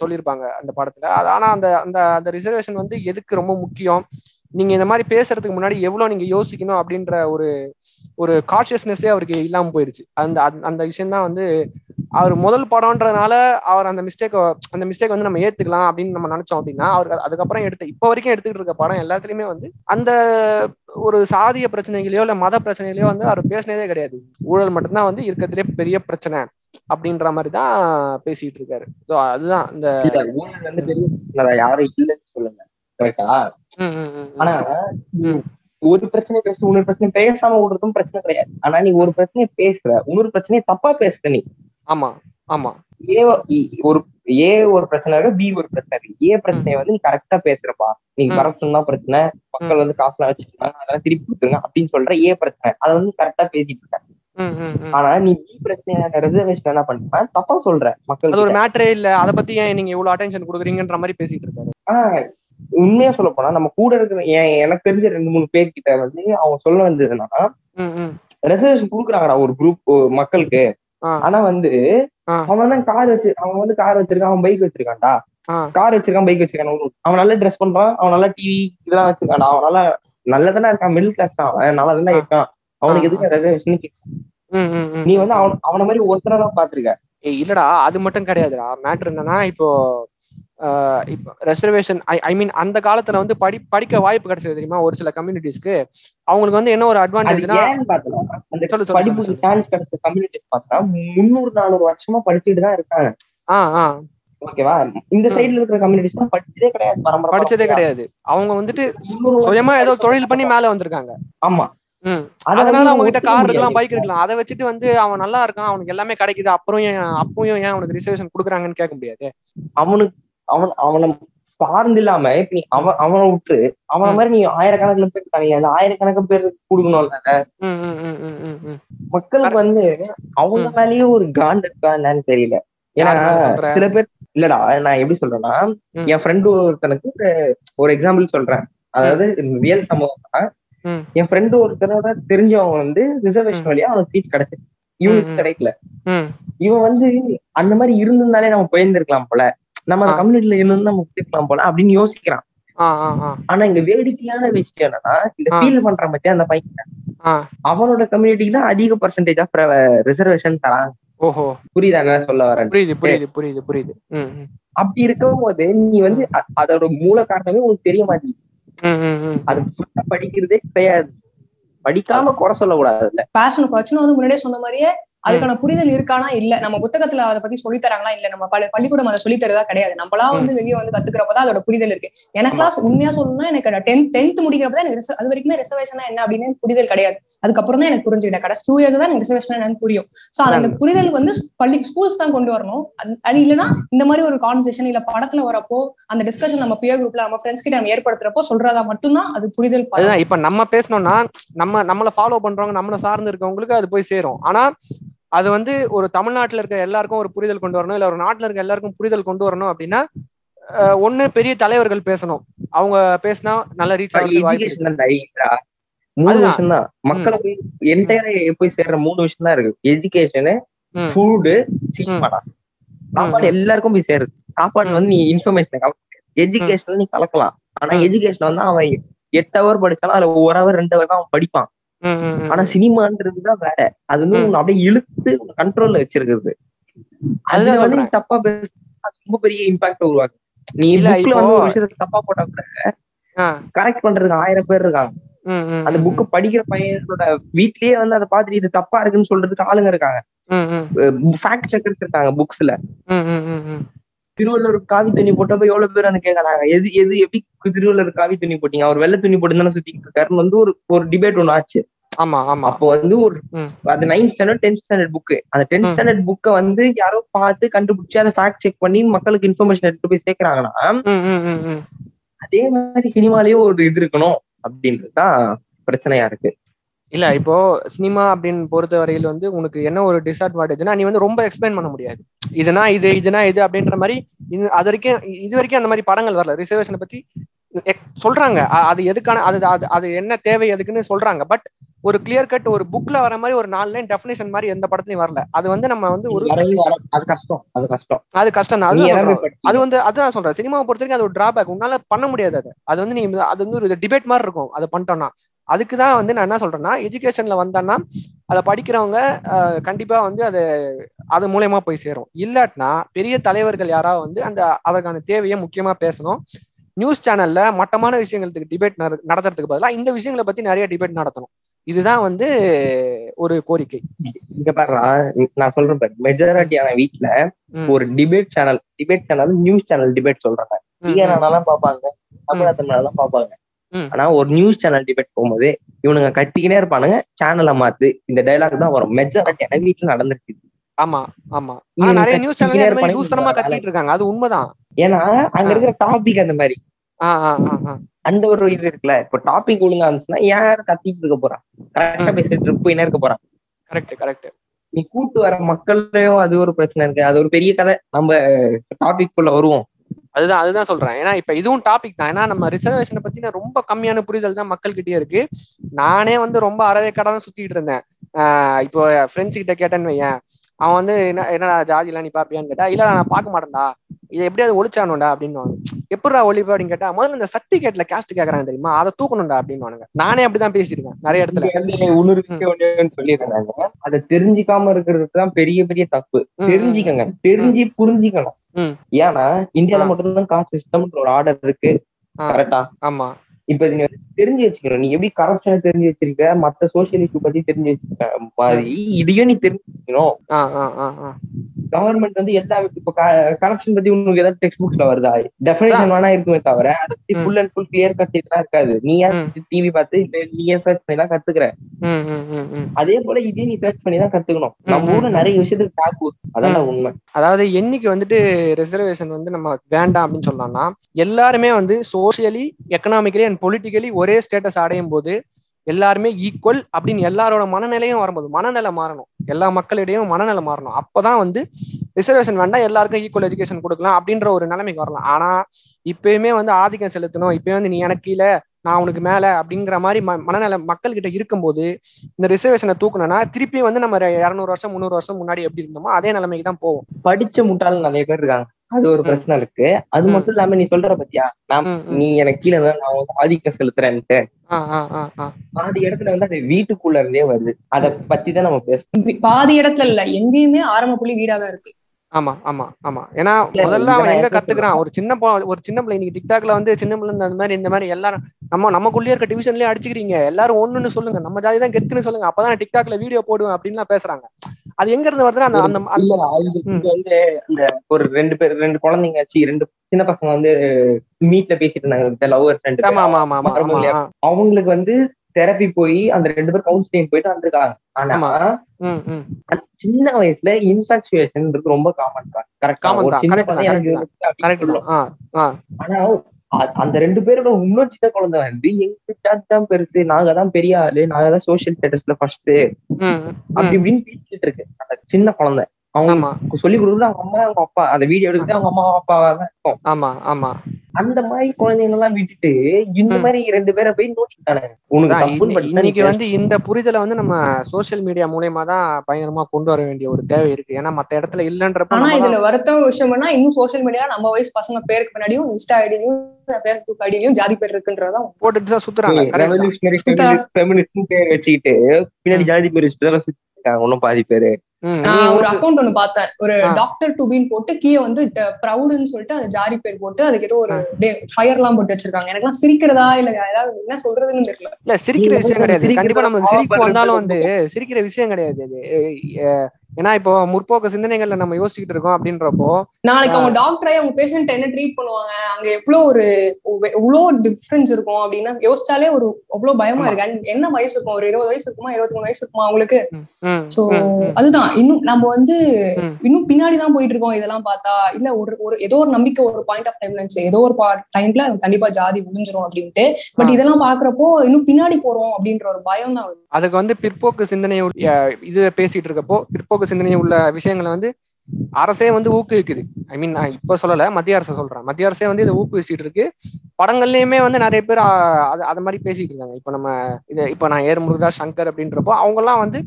சொல்லியிருப்பாங்க அந்த படத்துல. அது ஆனா அந்த அந்த அந்த ரிசர்வேஷன் வந்து எதுக்கு ரொம்ப முக்கியம்? நீங்க இந்த மாதிரி பேசுறதுக்கு முன்னாடி எவ்வளவு நீங்க யோசிக்கணும் அப்படின்ற ஒரு ஒரு கான்சியஸ்னஸே அவருக்கு இல்லாம போயிருச்சு. அந்த அந்த- விஷயம் தான் வந்து அவர் முதல் படம்ன்றதுனால அவர் அந்த மிஸ்டேக் அந்த மிஸ்டேக் வந்து நம்ம ஏத்துக்கலாம் அப்படின்னு நம்ம நினைச்சோம் அப்படின்னா அவர் அதுக்கப்புறம் எடுத்து இப்போ வரைக்கும் எடுத்துக்கிட்டு இருக்க படம் எல்லாத்துலயுமே வந்து அந்த ஒரு சாதிய பிரச்சனைகளையோ இல்ல மத பிரச்சனைகளையோ வந்து அவர் பேசினதே கிடையாது. ஊழல் மட்டும்தான் வந்து இருக்கிறதுலே பெரிய பிரச்சனை அப்படின்ற மாதிரி தான் பேசிட்டு இருக்காரு. அதுதான் இந்த ஊழல் வந்து பெரிய யாரும் இல்லைன்னு கரெக்டா. ஆனா. ஒரு பிரச்சனை பேச இன்னொரு பிரச்சனை பேசாம விடுறதும் பிரச்சனை கிடையாது. ஆனா நீ ஒரு பிரச்சனையை பேசுற இன்னொரு பிரச்சனையை தப்பா பேசுற நீ. ஆமா ஆமா. ஏ ஒரு ஏ ஒரு பிரச்சனை இருக்கு பி ஒரு பிரச்சனை இருக்கு. ஏ பிரச்சனையை வந்து நீ கரெக்டா பேசுறப்பா. நீங்க ம். கரப்ஷன் தான் பிரச்சனை மக்கள் வந்து காசுலாம் வச்சிருக்காங்க அதெல்லாம் திருப்பி கொடுத்துருங்க அப்படின்னு சொல்ற ஏ பிரச்சனை. அதை வந்து கரெக்டா பேசிட்டு இருக்க. ஆனா நீ பி பிரச்சனையான ரிசர்வேஷன் என்ன பண்ற தப்பா சொல்ற மக்கள் ஒரு மேட்டரே இல்ல. அத பத்தி ஏன் நீங்க இவ்வளவு அட்டென்ஷன் கொடுக்குறீங்கன்ற மாதிரி பேசிட்டு இருக்காரு. உண்மையா சொல்ல போனா நம்ம கூட இருக்கிற என் எனக்கு தெரிஞ்ச ரெண்டு மூணு பேர்கிட்ட வந்து அவங்க சொல்ல வந்ததுன்னா ம். ரெசர்வேஷன் கொடுக்குறாங்கடா ஒரு குரூப் மக்களுக்கு. ஆனா வந்து. அவன் தான் கார் வச்சு அவன் வந்து கார் வச்சிருக்கான் அவன் பைக் வச்சிருக்கான்டா. கார் வச்சிருக்கான் பைக் வச்சிருக்கான் அவன் நல்லா ட்ரெஸ் பண்றான் அவன் நல்லா டிவி இதெல்லாம் வச்சிருக்கான்டா அவன் நல்லா நல்லதானே இருக்கான் மிடில் கிளாஸ் தான் அவன் நல்லா தானே. இருக்கான் அவனுக்கு. எதுக்கு ரெசர்வேஷன். நீ வந்து அவன் அவன மாதிரி ஒருத்தரை தான் பாத்திருக்க இல்லடா அது மட்டும் கிடையாதுடா மேட்ரு என்னன்னா இப்போ இப்போ ரெசர்வேஷன் ஐ ஐ மீன் அந்த காலத்துல வந்து படி படிக்க வாய்ப்பு கிடைச்சது தெரியுமா? ஒரு சில கம்யூனிட்டிஸ்க்கு அவங்களுக்கு வந்து என்ன ஒரு அட்வான்டேஜ்னா படிப்புக்கு. சான்ஸ் கிடைச்ச கம்யூனிட்டி பார்த்தா முந்நூறு நானூறு வருஷமா படிச்சுட்டு தான் இருக்காங்க. ஆ ஆ. ஓகேவா இந்த. சைடுல இருக்கிற கம்யூனிட்டிஸ் படிச்சதே கிடையாது பரம்பரை படிச்சதே. கிடையாது. அவங்க வந்துட்டு சுயமா ஏதோ தொழில் பண்ணி மேல வந்திருக்காங்க. ஆமா. அதனால அவங்க கிட்ட கார். இருக்கலாம் பைக் இருக்கலாம். அதை வச்சுட்டு வந்து அவன் நல்லா இருக்கான் அவனுக்கு எல்லாமே கிடைக்குது. அப்புறம் ஏன் அப்பவும் ஏன் அவனுக்கு ரிசர்வேஷன் கொடுக்குறாங்கன்னு கேட்க முடியாது. அவனுக்கு அவன் அவனை சார்ந்து இல்லாம இப்ப நீ அவன் அவனை விட்டு அவன. மாதிரி நீ ஆயிரக்கணக்கில் பேர் இருக்காங்க அந்த ஆயிரக்கணக்கு பேர் கொடுக்கணும்ல மக்களுக்கு வந்து அவங்க. மேலயே ஒரு காண்ட் இருக்கா என்னன்னு தெரியல ஏன்னா? சில பேர் இல்லடா நான் எப்படி சொல்றேன்னா. என் ஃப்ரெண்டு ஒருத்தனுக்கு ஒரு- எக்ஸாம்பிள் சொல்றேன் அதாவது ரியல் சம்பவம் தான். என் ஃப்ரெண்டு ஒருத்தரோட தெரிஞ்சவங்க வந்து ரிசர்வேஷன். வழியா அவனுக்கு சீட் கிடைச்சிருச்சு இவனுக்கு. கிடைக்கல இவன் வந்து அந்த மாதிரி இருந்திருந்தாலே நம்ம போயிருந்திருக்கலாம் போல நம்ம அந்த. கம்யூனிட்டில இருந்து நம்ம போயிருக்கலாம் போல அப்படின்னு யோசிக்கிறான். ஆனா இங்க வேடிக்கையான விஷயம் என்னன்னா இந்த. ஃபீல் பண்ற பத்தி அந்த பையன். அவனோட கம்யூனிட்டிக்கு தான் அதிக பர்சன்டேஜ் ஆஃப் ரிசர்வேஷன் தராங்க. ஓஹோ. புரியுதா என்ன சொல்ல வரேன்? புரியுது புரியுது புரியுது புரியுது. அப்படி இருக்கும் போது நீ வந்து அதோட மூல காரணமே உனக்கு தெரிய மாட்டேங்குது. அது படிக்கிறதே கிடையாது. படிக்காம குறை சொல்லக்கூடாதுல்ல பேஷன் பிரச்சனை வந்து முன்னாடியே சொன்ன மாதிரியே அதுக்கான புரிதல் இருக்கானா? இல்ல. நம்ம புத்தகத்துல அதை பத்தி சொல்லி தராங்களா? இல்ல. நம்ம பள்ளி- பள்ளிக்கூடம் அதை சொல்லி தரதா கிடையாது. நம்மளா வந்து வெளியே வந்து கத்துக்கிறப்பதான் அதோட புரிதல் இருக்கு. எனக்குலாம் உண்மையா சொல்லணும்னா எனக்கு டென்த் டென்த் முடிக்கிறப்பதான் எனக்கு அது வரைக்குமே ரிசர்வேஷனா என்ன அப்படின்னு புரிதல் கிடையாது. அதுக்கப்புறம் தான் எனக்கு புரிஞ்சுக்கிட்டேன். கடைசி டூ இயர்ஸ் தான் எனக்கு ரிசர்வேஷன் என்னன்னு புரியும். சோ அந்த புரிதல் வந்து பள்ளி ஸ்கூல்ஸ் தான் கொண்டு வரணும். அது- இல்லைன்னா இந்த மாதிரி ஒரு கான்வர்சேஷன் இல்ல படத்துல வரப்போ அந்த டிஸ்கஷன் நம்ம பியர் குரூப்ல நம்ம ஃப்ரெண்ட்ஸ் கிட்ட நம்ம ஏற்படுத்துறப்போ சொல்றதா மட்டும்தான் அது புரிதல் இப்ப நம்ம பேசணும்னா நம்ம நம்மள ஃபாலோ பண்றவங்க நம்மள சார்ந்து இருக்கவங்களுக்கு அது போய் சேரும். ஆனா அது வந்து ஒரு தமிழ்நாட்டுல இருக்க எல்லாருக்கும் ஒரு புரிதல் கொண்டு வரணும் இல்ல ஒரு நாட்டுல இருக்க எல்லாருக்கும் புரிதல் கொண்டு வரணும் அப்படின்னா ஒண்ணு பெரிய தலைவர்கள் பேசணும். அவங்க பேசினா நல்ல ரீச் மூணு. விஷயம் தான். மக்களை போய் என்டையரா போய் சேர்ற மூணு விஷயம் தான் இருக்கு. எஜுகேஷனு. ஃபுட்டு சினிமாடா சாப்பாடு எல்லாருக்கும் போய் சேருது சாப்பாடு வந்து நீ இன்ஃபர்மேஷன் எஜுகேஷன் நீ கலக்கலாம். ஆனா. எஜுகேஷன் வந்து அவன் எட்டு ஹவர் படிச்சாலும் அதுல ஒரு ஹவர் ரெண்டு ஹவர் தான் அவன் படிப்பான். ஆனா சினிமான்றது தான் வேற. அது வந்து. உன்னை அப்படியே இழுத்து கண்ட்ரோல்ல வச்சிருக்குது அதுல வந்து. தப்பா பேச ரொம்ப பெரிய இம்பாக்ட் உருவாக்கு. நீ புக்ல வந்து ஒரு விஷயத்த தப்பா போட்டா கூட. கரெக்ட் பண்றதுக்கு ஆயிரம் பேர் இருக்காங்க. அந்த புக்கு படிக்கிற பையனோட வீட்லயே வந்து அதை பார்த்துட்டு இது தப்பா இருக்குன்னு சொல்றதுக்கு ஆளுங்க இருக்காங்க. ஃபேக்ட் செக்கர்ஸ் இருக்காங்க புக்ஸ்ல. திருவள்ளுவர் காவி துணி போட்டப்ப எவ்வளவு பேர் வந்து கேக்குறாங்க எது எது எப்படி திருவள்ளுவர் காவி துணி போட்டீங்க? அவர் வெள்ளை துணி போட்டு தானே சுத்திட்டு இருக்காருன்னு வந்து ஒரு ஒரு டிபேட் ஒண்ணு ஆச்சு. ஆமா ஆமா. அப்போ வந்து ஒரு. அது ninth standard tenth standard book அந்த டென்த். ஸ்டாண்டர்ட் புக்கை வந்து யாரோ பார்த்து கண்டுபிடிச்சு அதை ஃபேக்ட் செக் பண்ணி மக்களுக்கு இன்ஃபர்மேஷன் எடுத்து போய் சேர்க்கறாங்கன்னா. அதே மாதிரி சினிமாலயும் ஒரு இது இருக்கணும் அப்படின்றதுதான் பிரச்சனையா இருக்கு. இல்ல இப்போ சினிமா அப்படின்னு பொறுத்த வரையில் வந்து உனக்கு என்ன ஒரு டிஸ்அட்வான்டேஜ்னா நீ வந்து ரொம்ப எக்ஸ்பிளைன் பண்ண முடியாது. இதுனா இது இதுனா இது அப்படின்ற மாதிரி அது வரைக்கும் இது வரைக்கும் அந்த மாதிரி படங்கள் வரல. ரிசர்வேஷனை பத்தி சொல்றாங்க. அது எதுக்கான அது அது அது என்ன தேவை எதுக்குன்னு சொல்றாங்க. பட் ஒரு கிளியர் கட் ஒரு புக்ல வர மாதிரி ஒரு நாலு லைன் டெஃபினேஷன் மாதிரி எந்த படத்துலயும் வரல. அது வந்து நம்ம வந்து ஒரு அது கஷ்டம் அது கஷ்டம். அது கஷ்டம் தான். அது வந்து அதான் சொல்றேன். சினிமாவை பொறுத்த வரைக்கும் அது ஒரு டிராபேக் உன்னால பண்ண முடியாது அது. அது வந்து நீ அது வந்து ஒரு டிபேட் மாதிரி இருக்கும். அதை பண்ணிட்டோம்னா. அதுக்கு தான் வந்து நான் என்ன சொல்றேன்னா எஜுகேஷன்ல வந்தேன்னா அதை படிக்கிறவங்க கண்டிப்பா வந்து அது அது மூலயமா போய் சேரும். இல்லாட்டினா பெரிய தலைவர்கள் யாராவது வந்து அந்த அதற்கான தேவையை முக்கியமா பேசணும். நியூஸ் சேனல்ல மட்டமான விஷயங்களுக்கு டிபேட் நடத்துறதுக்கு பதிலா இந்த விஷயங்களை பத்தி நிறைய டிபேட் நடத்தணும். இதுதான் வந்து ஒரு கோரிக்கை. இங்க பாருடா நான் சொல்றேன் பாரு. மெஜாரிட்டியான வீட்ல ஒரு debate channel debate channel news channel debate சொல்றாங்க. பாப்பாங்க தமிழத்தமிழெல்லாம் பாப்பாங்க ம். ஆனா ஒரு நியூஸ் சேனல் டிபேட் போகும்போது இவனுங்க கத்திக்கினே இருப்பானுங்க. சேனலை மாத்து இந்த டைலாக் தான் வரும். மெஜாரிட்டியான வீட்டுல நடந்துருக்கு. ஆமா ஆமா. ஆனா நிறைய நியூஸ் சேனல் வேலை. கத்திட்டு இருக்காங்க. அது உண்மைதான். ஏன்னா அங்க இருக்கிற டாபிக் அந்த மாதிரி. அந்த ஒரு இது இருக்குல்ல. இப்ப டாபிக் ஒழுங்கா இருந்துச்சுன்னா யார் கத்திட்டு இருக்க போறான் கரெக்டா. பேசிட்டு போயினே இருக்க போறான் கரெக்ட் கரெக்ட் நீ கூட்டு வர மக்களையும் அது ஒரு பிரச்சனை இருக்கு. அது ஒரு பெரிய கதை. நம்ம டாபிக் குள்ள வருவோம். அதுதான் அதுதான் சொல்றேன். ஏன்னா இப்ப இதுவும் டாபிக் தான். ஏன்னா நம்ம ரிசர்வேஷனை பத்தின ரொம்ப கம்மியான புரிதல் தான் மக்கள்கிட்டயே இருக்கு. நானே வந்து ரொம்ப அறவே கடான சுத்திட்டு இருந்தேன். ஆஹ் இப்போ ஃப்ரெண்ட்ஸ் கிட்ட கேட்டேன்னு வையேன். அவன் வந்து என்ன என்னடா ஜாதிலாம் நீ பாப்பியான்னு கேட்டா இல்ல நான் பார்க்க மாட்டேன்டா. இதை எப்படியாவது ஒழிச்சானுண்டா அப்படின்னு எப்படிடா ஒழிப்பா? அப்படின்னு கேட்டா முதல்ல இந்த சர்டிபிகேட்ல கேஸ்ட் கேக்குறாங்க தெரியுமா? அதை தூக்கணும்டா அப்படின்னு நானே அப்படிதான் பேசியிருக்கேன் நிறைய இடத்துல. சொல்லிடுறாங்க அதை தெரிஞ்சுக்காம இருக்கிறது தான் பெரிய பெரிய தப்பு. தெரிஞ்சுக்கங்க. தெரிஞ்சு புரிஞ்சுக்கணும். ஏன்னா இந்தியால. மட்டும்தான் காஸ்ட் சிஸ்டம்ன்ற ஒரு ஆர்டர் இருக்கு. கரெக்டா ஆமா. இப்ப நீ தெரிஞ்சு வச்சுக்கணும். நீ எப்படி கரப்ஷனை தெரிஞ்சு வச்சிருக்க? மத்த சோசியல் இஷ்யூ பத்தி தெரிஞ்சு வச்சிருக்க மாதிரி இதையும் நீ தெரிஞ்சு வச்சுக்கணும். கவர்மெண்ட் வந்து எல்லா இப்ப கரப்ஷன் பத்தி உனக்கு ஏதாவது டெக்ஸ்ட் புக்ஸ்ல வருதா? டெஃபினேஷன் வேணா இருக்குமே தவிர அதை பத்தி. Full and full clear cut எல்லாம் இருக்காது. நீ. டிவி பார்த்து இல்ல நீயே சர்ச் பண்ணி தான் கத்துக்கிற? அதே போல இதையும் நீ சர்ச் பண்ணி தான் கத்துக்கணும். நம்ம ஊர்ல நிறைய விஷயத்துக்கு டாக்கு அதான் உண்மை. அதாவது என்னைக்கு வந்துட்டு ரிசர்வேஷன் வந்து நம்ம வேண்டாம் அப்படின்னு சொல்லலாம்னா எல்லாருமே வந்து சோஷியலி எக்கனாமிக்கலி அண்ட் பொலிட்டிக்கலி ஒரே ஸ்டேட்டஸ் அடையும் போது எல்லாருமே ஈக்குவல் அப்படின்னு எல்லாரோட மனநிலையும் வரும்போது மனநிலை மாறணும். எல்லா மக்களிடையும் மனநிலை மாறணும். அப்பதான் வந்து ரிசர்வேஷன் வேண்டாம் எல்லாருக்கும் ஈக்குவல் எஜுகேஷன் கொடுக்கலாம் அப்படின்ற ஒரு நிலைமைக்கு வரலாம். ஆனா இப்பயுமே வந்து ஆதிக்கம் செலுத்தணும். இப்பயும் வந்து நீ எனக்கு கீழே நான் உனக்கு மேல அப்படிங்கிற மாதிரி ம மனநிலை மக்கள் கிட்ட இருக்கும்போது இந்த ரிசர்வேஷனை தூக்கணும்னா திருப்பி வந்து நம்ம இரநூறு வருஷம் முந்நூறு வருஷம் முன்னாடி எப்படி இருந்தோமோ அதே நிலைமைக்கு தான் போவோம். படிச்ச முட்டாள் நிறைய பேர் இருக்காங்க. அது ஒரு. பிரச்சனை இருக்கு அது. மட்டும் இல்லாம நீ சொல்ற பத்தியா நான். நீ எனக்கு கீழே தான் நான் வந்து ஆதிக்கம் செலுத்துறேன்ட்டு ஆ, ஆ, ஆ, ஆ. பாதி இடத்துல வந்து அது வீட்டுக்குள்ள இருந்தே வருது அத பத்தி தான் நம்ம பேசணும் பாதி இடத்துல இல்ல எங்கேயுமே ஆரம்ப புள்ளி வீடா தான் இருக்கு ஆமா ஆமா ஆமா. ஏன்னா முதல்ல அவன் எங்க கத்துக்கிறான்? ஒரு சின்ன ஒரு சின்ன பிள்ளை இன்னைக்கு டிக்டாக்ல வந்து சின்ன பிள்ளை இந்த மாதிரி இந்த மாதிரி எல்லாரும் நம்ம நமக்குள்ளே இருக்க டிவிஷன்லயே அடிச்சுக்கிறீங்க. எல்லாரும் ஒண்ணுன்னு சொல்லுங்க. நம்ம ஜாதி தான் கெத்துன்னு சொல்லுங்க. அப்பதான் டிக்டாக்ல வீடியோ போடுவேன் அப்படின்லாம் பேசுறாங்க. அது எங்க இருந்து வருதுன்னா அந்த அந்த அந்த- இந்த ஒரு ரெண்டு பேர் ரெண்டு குழந்தைங்க சி ரெண்டு சின்ன பசங்க வந்து மீட்ல பேசிட்டு இருந்தாங்க. லவ் ஆமா. ஆமா ஆ. அவங்களுக்கு வந்து தெரப்பி போய் அந்த ரெண்டு பேர் கவுன்சிலிங் போயிட்டு வந்திருக்காங்க. ஆனா சின்ன வயசுல இன்ஃபாக்சுவேஷன் ரொம்ப காமன் தான். கரெக்டா. ஆனா அந்த ரெண்டு பேரோட இன்னும் சின்ன குழந்தை வந்து எங்க தான் பெருசு நாங்க தான் பெரிய ஆளு நாங்க தான் சோசியல் ஸ்டேட்டஸ்ல ஃபர்ஸ்ட். அப்படி இப்படின்னு பேசிட்டு இருக்கு. அந்த சின்ன குழந்தை. அவங்க ஆமா. சொல்லி கொடுக்குறது அவங்க அம்மா அவங்க அப்பா. அந்த வீடியோ எடுக்கிறது அவங்க அம்மா அப்பாவா தான் இருக்கும். ஆமா ஆமா. அந்த மாதிரி குழந்தைங்க எல்லாம் விட்டுட்டு இந்த. மாதிரி ரெண்டு பேரை போய் நோக்கிட்டானே உனக்கு அதான் தப்புன்னு இன்னி- படிச்சுனா நீ இன்னைக்கு வந்து இந்த புரிதலை வந்து நம்ம சோஷியல் மீடியா மூலியமா தான் பயங்கரமா கொண்டு வர வேண்டிய ஒரு தேவை இருக்கு. ஏன்னா மத்த இடத்துல இல்லன்றப்ப ஆனா இதுல வருத்தம் ஒரு விஷயம் என்ன இன்னும் சோஷியல் மீடியா நம்ம வயசு பசங்க பேருக்கு பின்னாடியும் இன்ஸ்டா ஐடியிலும் ஃபேஸ்புக் ஐடியிலும் ஜாதி பேர் இருக்குன்றதான் போட்டுட்டு தான் சுத்துறாங்க. பேர் வச்சுக்கிட்டு பின்னாடி ஜாதி பேர் வச்சுட்டு தான் இன்னும் பாதி பேரு. நான் ஒரு அக்கௌண்ட் ஒண்ணு பார்த்தேன். ஒரு. டாக்டர் டுபின்னு போட்டு கீழே வந்து ப்ரௌடுன்னு சொல்லிட்டு அந்த ஜாரி பேர் போட்டு அதுக்கு ஏதோ ஒரு ஃபயர் எல்லாம் போட்டு வச்சிருக்காங்க. எனக்கு சிரிக்கிறதா இல்ல ஏதாவது என்ன சொல்றதுன்னு தெரியல. இல்ல சிரிக்கிற விஷயம் கிடையாது. கண்டிப்பா நமக்கு சிரிப்பு வந்தாலும் வந்து சிரிக்கிற விஷயம் கிடையாது அது. ஏன்னா இப்போ முற்போக்கு சிந்தனைகள்ல நம்ம யோசிச்சுக்கிட்டு இருக்கோம் அப்படின்றப்போ நாளைக்கு அவங்க டாக்டரே அவங்க பேஷண்ட் என்ன ட்ரீட் பண்ணுவாங்க? அங்க எவ்வளவு ஒரு எவ்வளவு டிஃபரன்ஸ் இருக்கும் அப்படின்னா யோசிச்சாலே ஒரு அவ்வளவு பயமா. இருக்கு. And என்ன வயசு இருக்கும்? ஒரு இருபது வயசு இருக்குமா? இருபத்தி மூணு வயசு இருக்குமா அவங்களுக்கு? சோ அதுதான். இன்னும் நம்ம வந்து. இன்னும் பின்னாடிதான் போயிட்டு இருக்கோம் இதெல்லாம் பார்த்தா. இல்ல ஒரு ஒரு ஏதோ ஒரு நம்பிக்கை ஒரு பாயிண்ட் ஆஃப் டைம்ல இருந்துச்சு ஏதோ ஒரு டைம்ல கண்டிப்பா ஜாதி முடிஞ்சிரும் அப்படின்ட்டு. பட். இதெல்லாம் பாக்குறப்போ இன்னும் பின்னாடி போறோம் அப்படின்ற ஒரு பயம் தான். அதுக்கு வந்து பிற்போக்கு சிந்தனை இது பேசிட்டு இருக்கப்போ பிற்போக்கு சிந்தனை உள்ள விஷயங்களை வந்து அரசே வந்து ஊக்குவிக்குது. ஐ மீன் நான் இப்ப சொல்லல மத்திய அரசு சொல்றேன். மத்திய அரசே வந்து இதை ஊக்குவிச்சுட்டு இருக்கு. படங்கள்லயுமே வந்து நிறைய பேர் அது அது மாதிரி பேசிட்டு இருக்காங்க. இப்போ நம்ம இது இப்போ நான் ஏர் முருகா சங்கர் அப்படின்றப்போ அவங்க எல்லாம் வந்து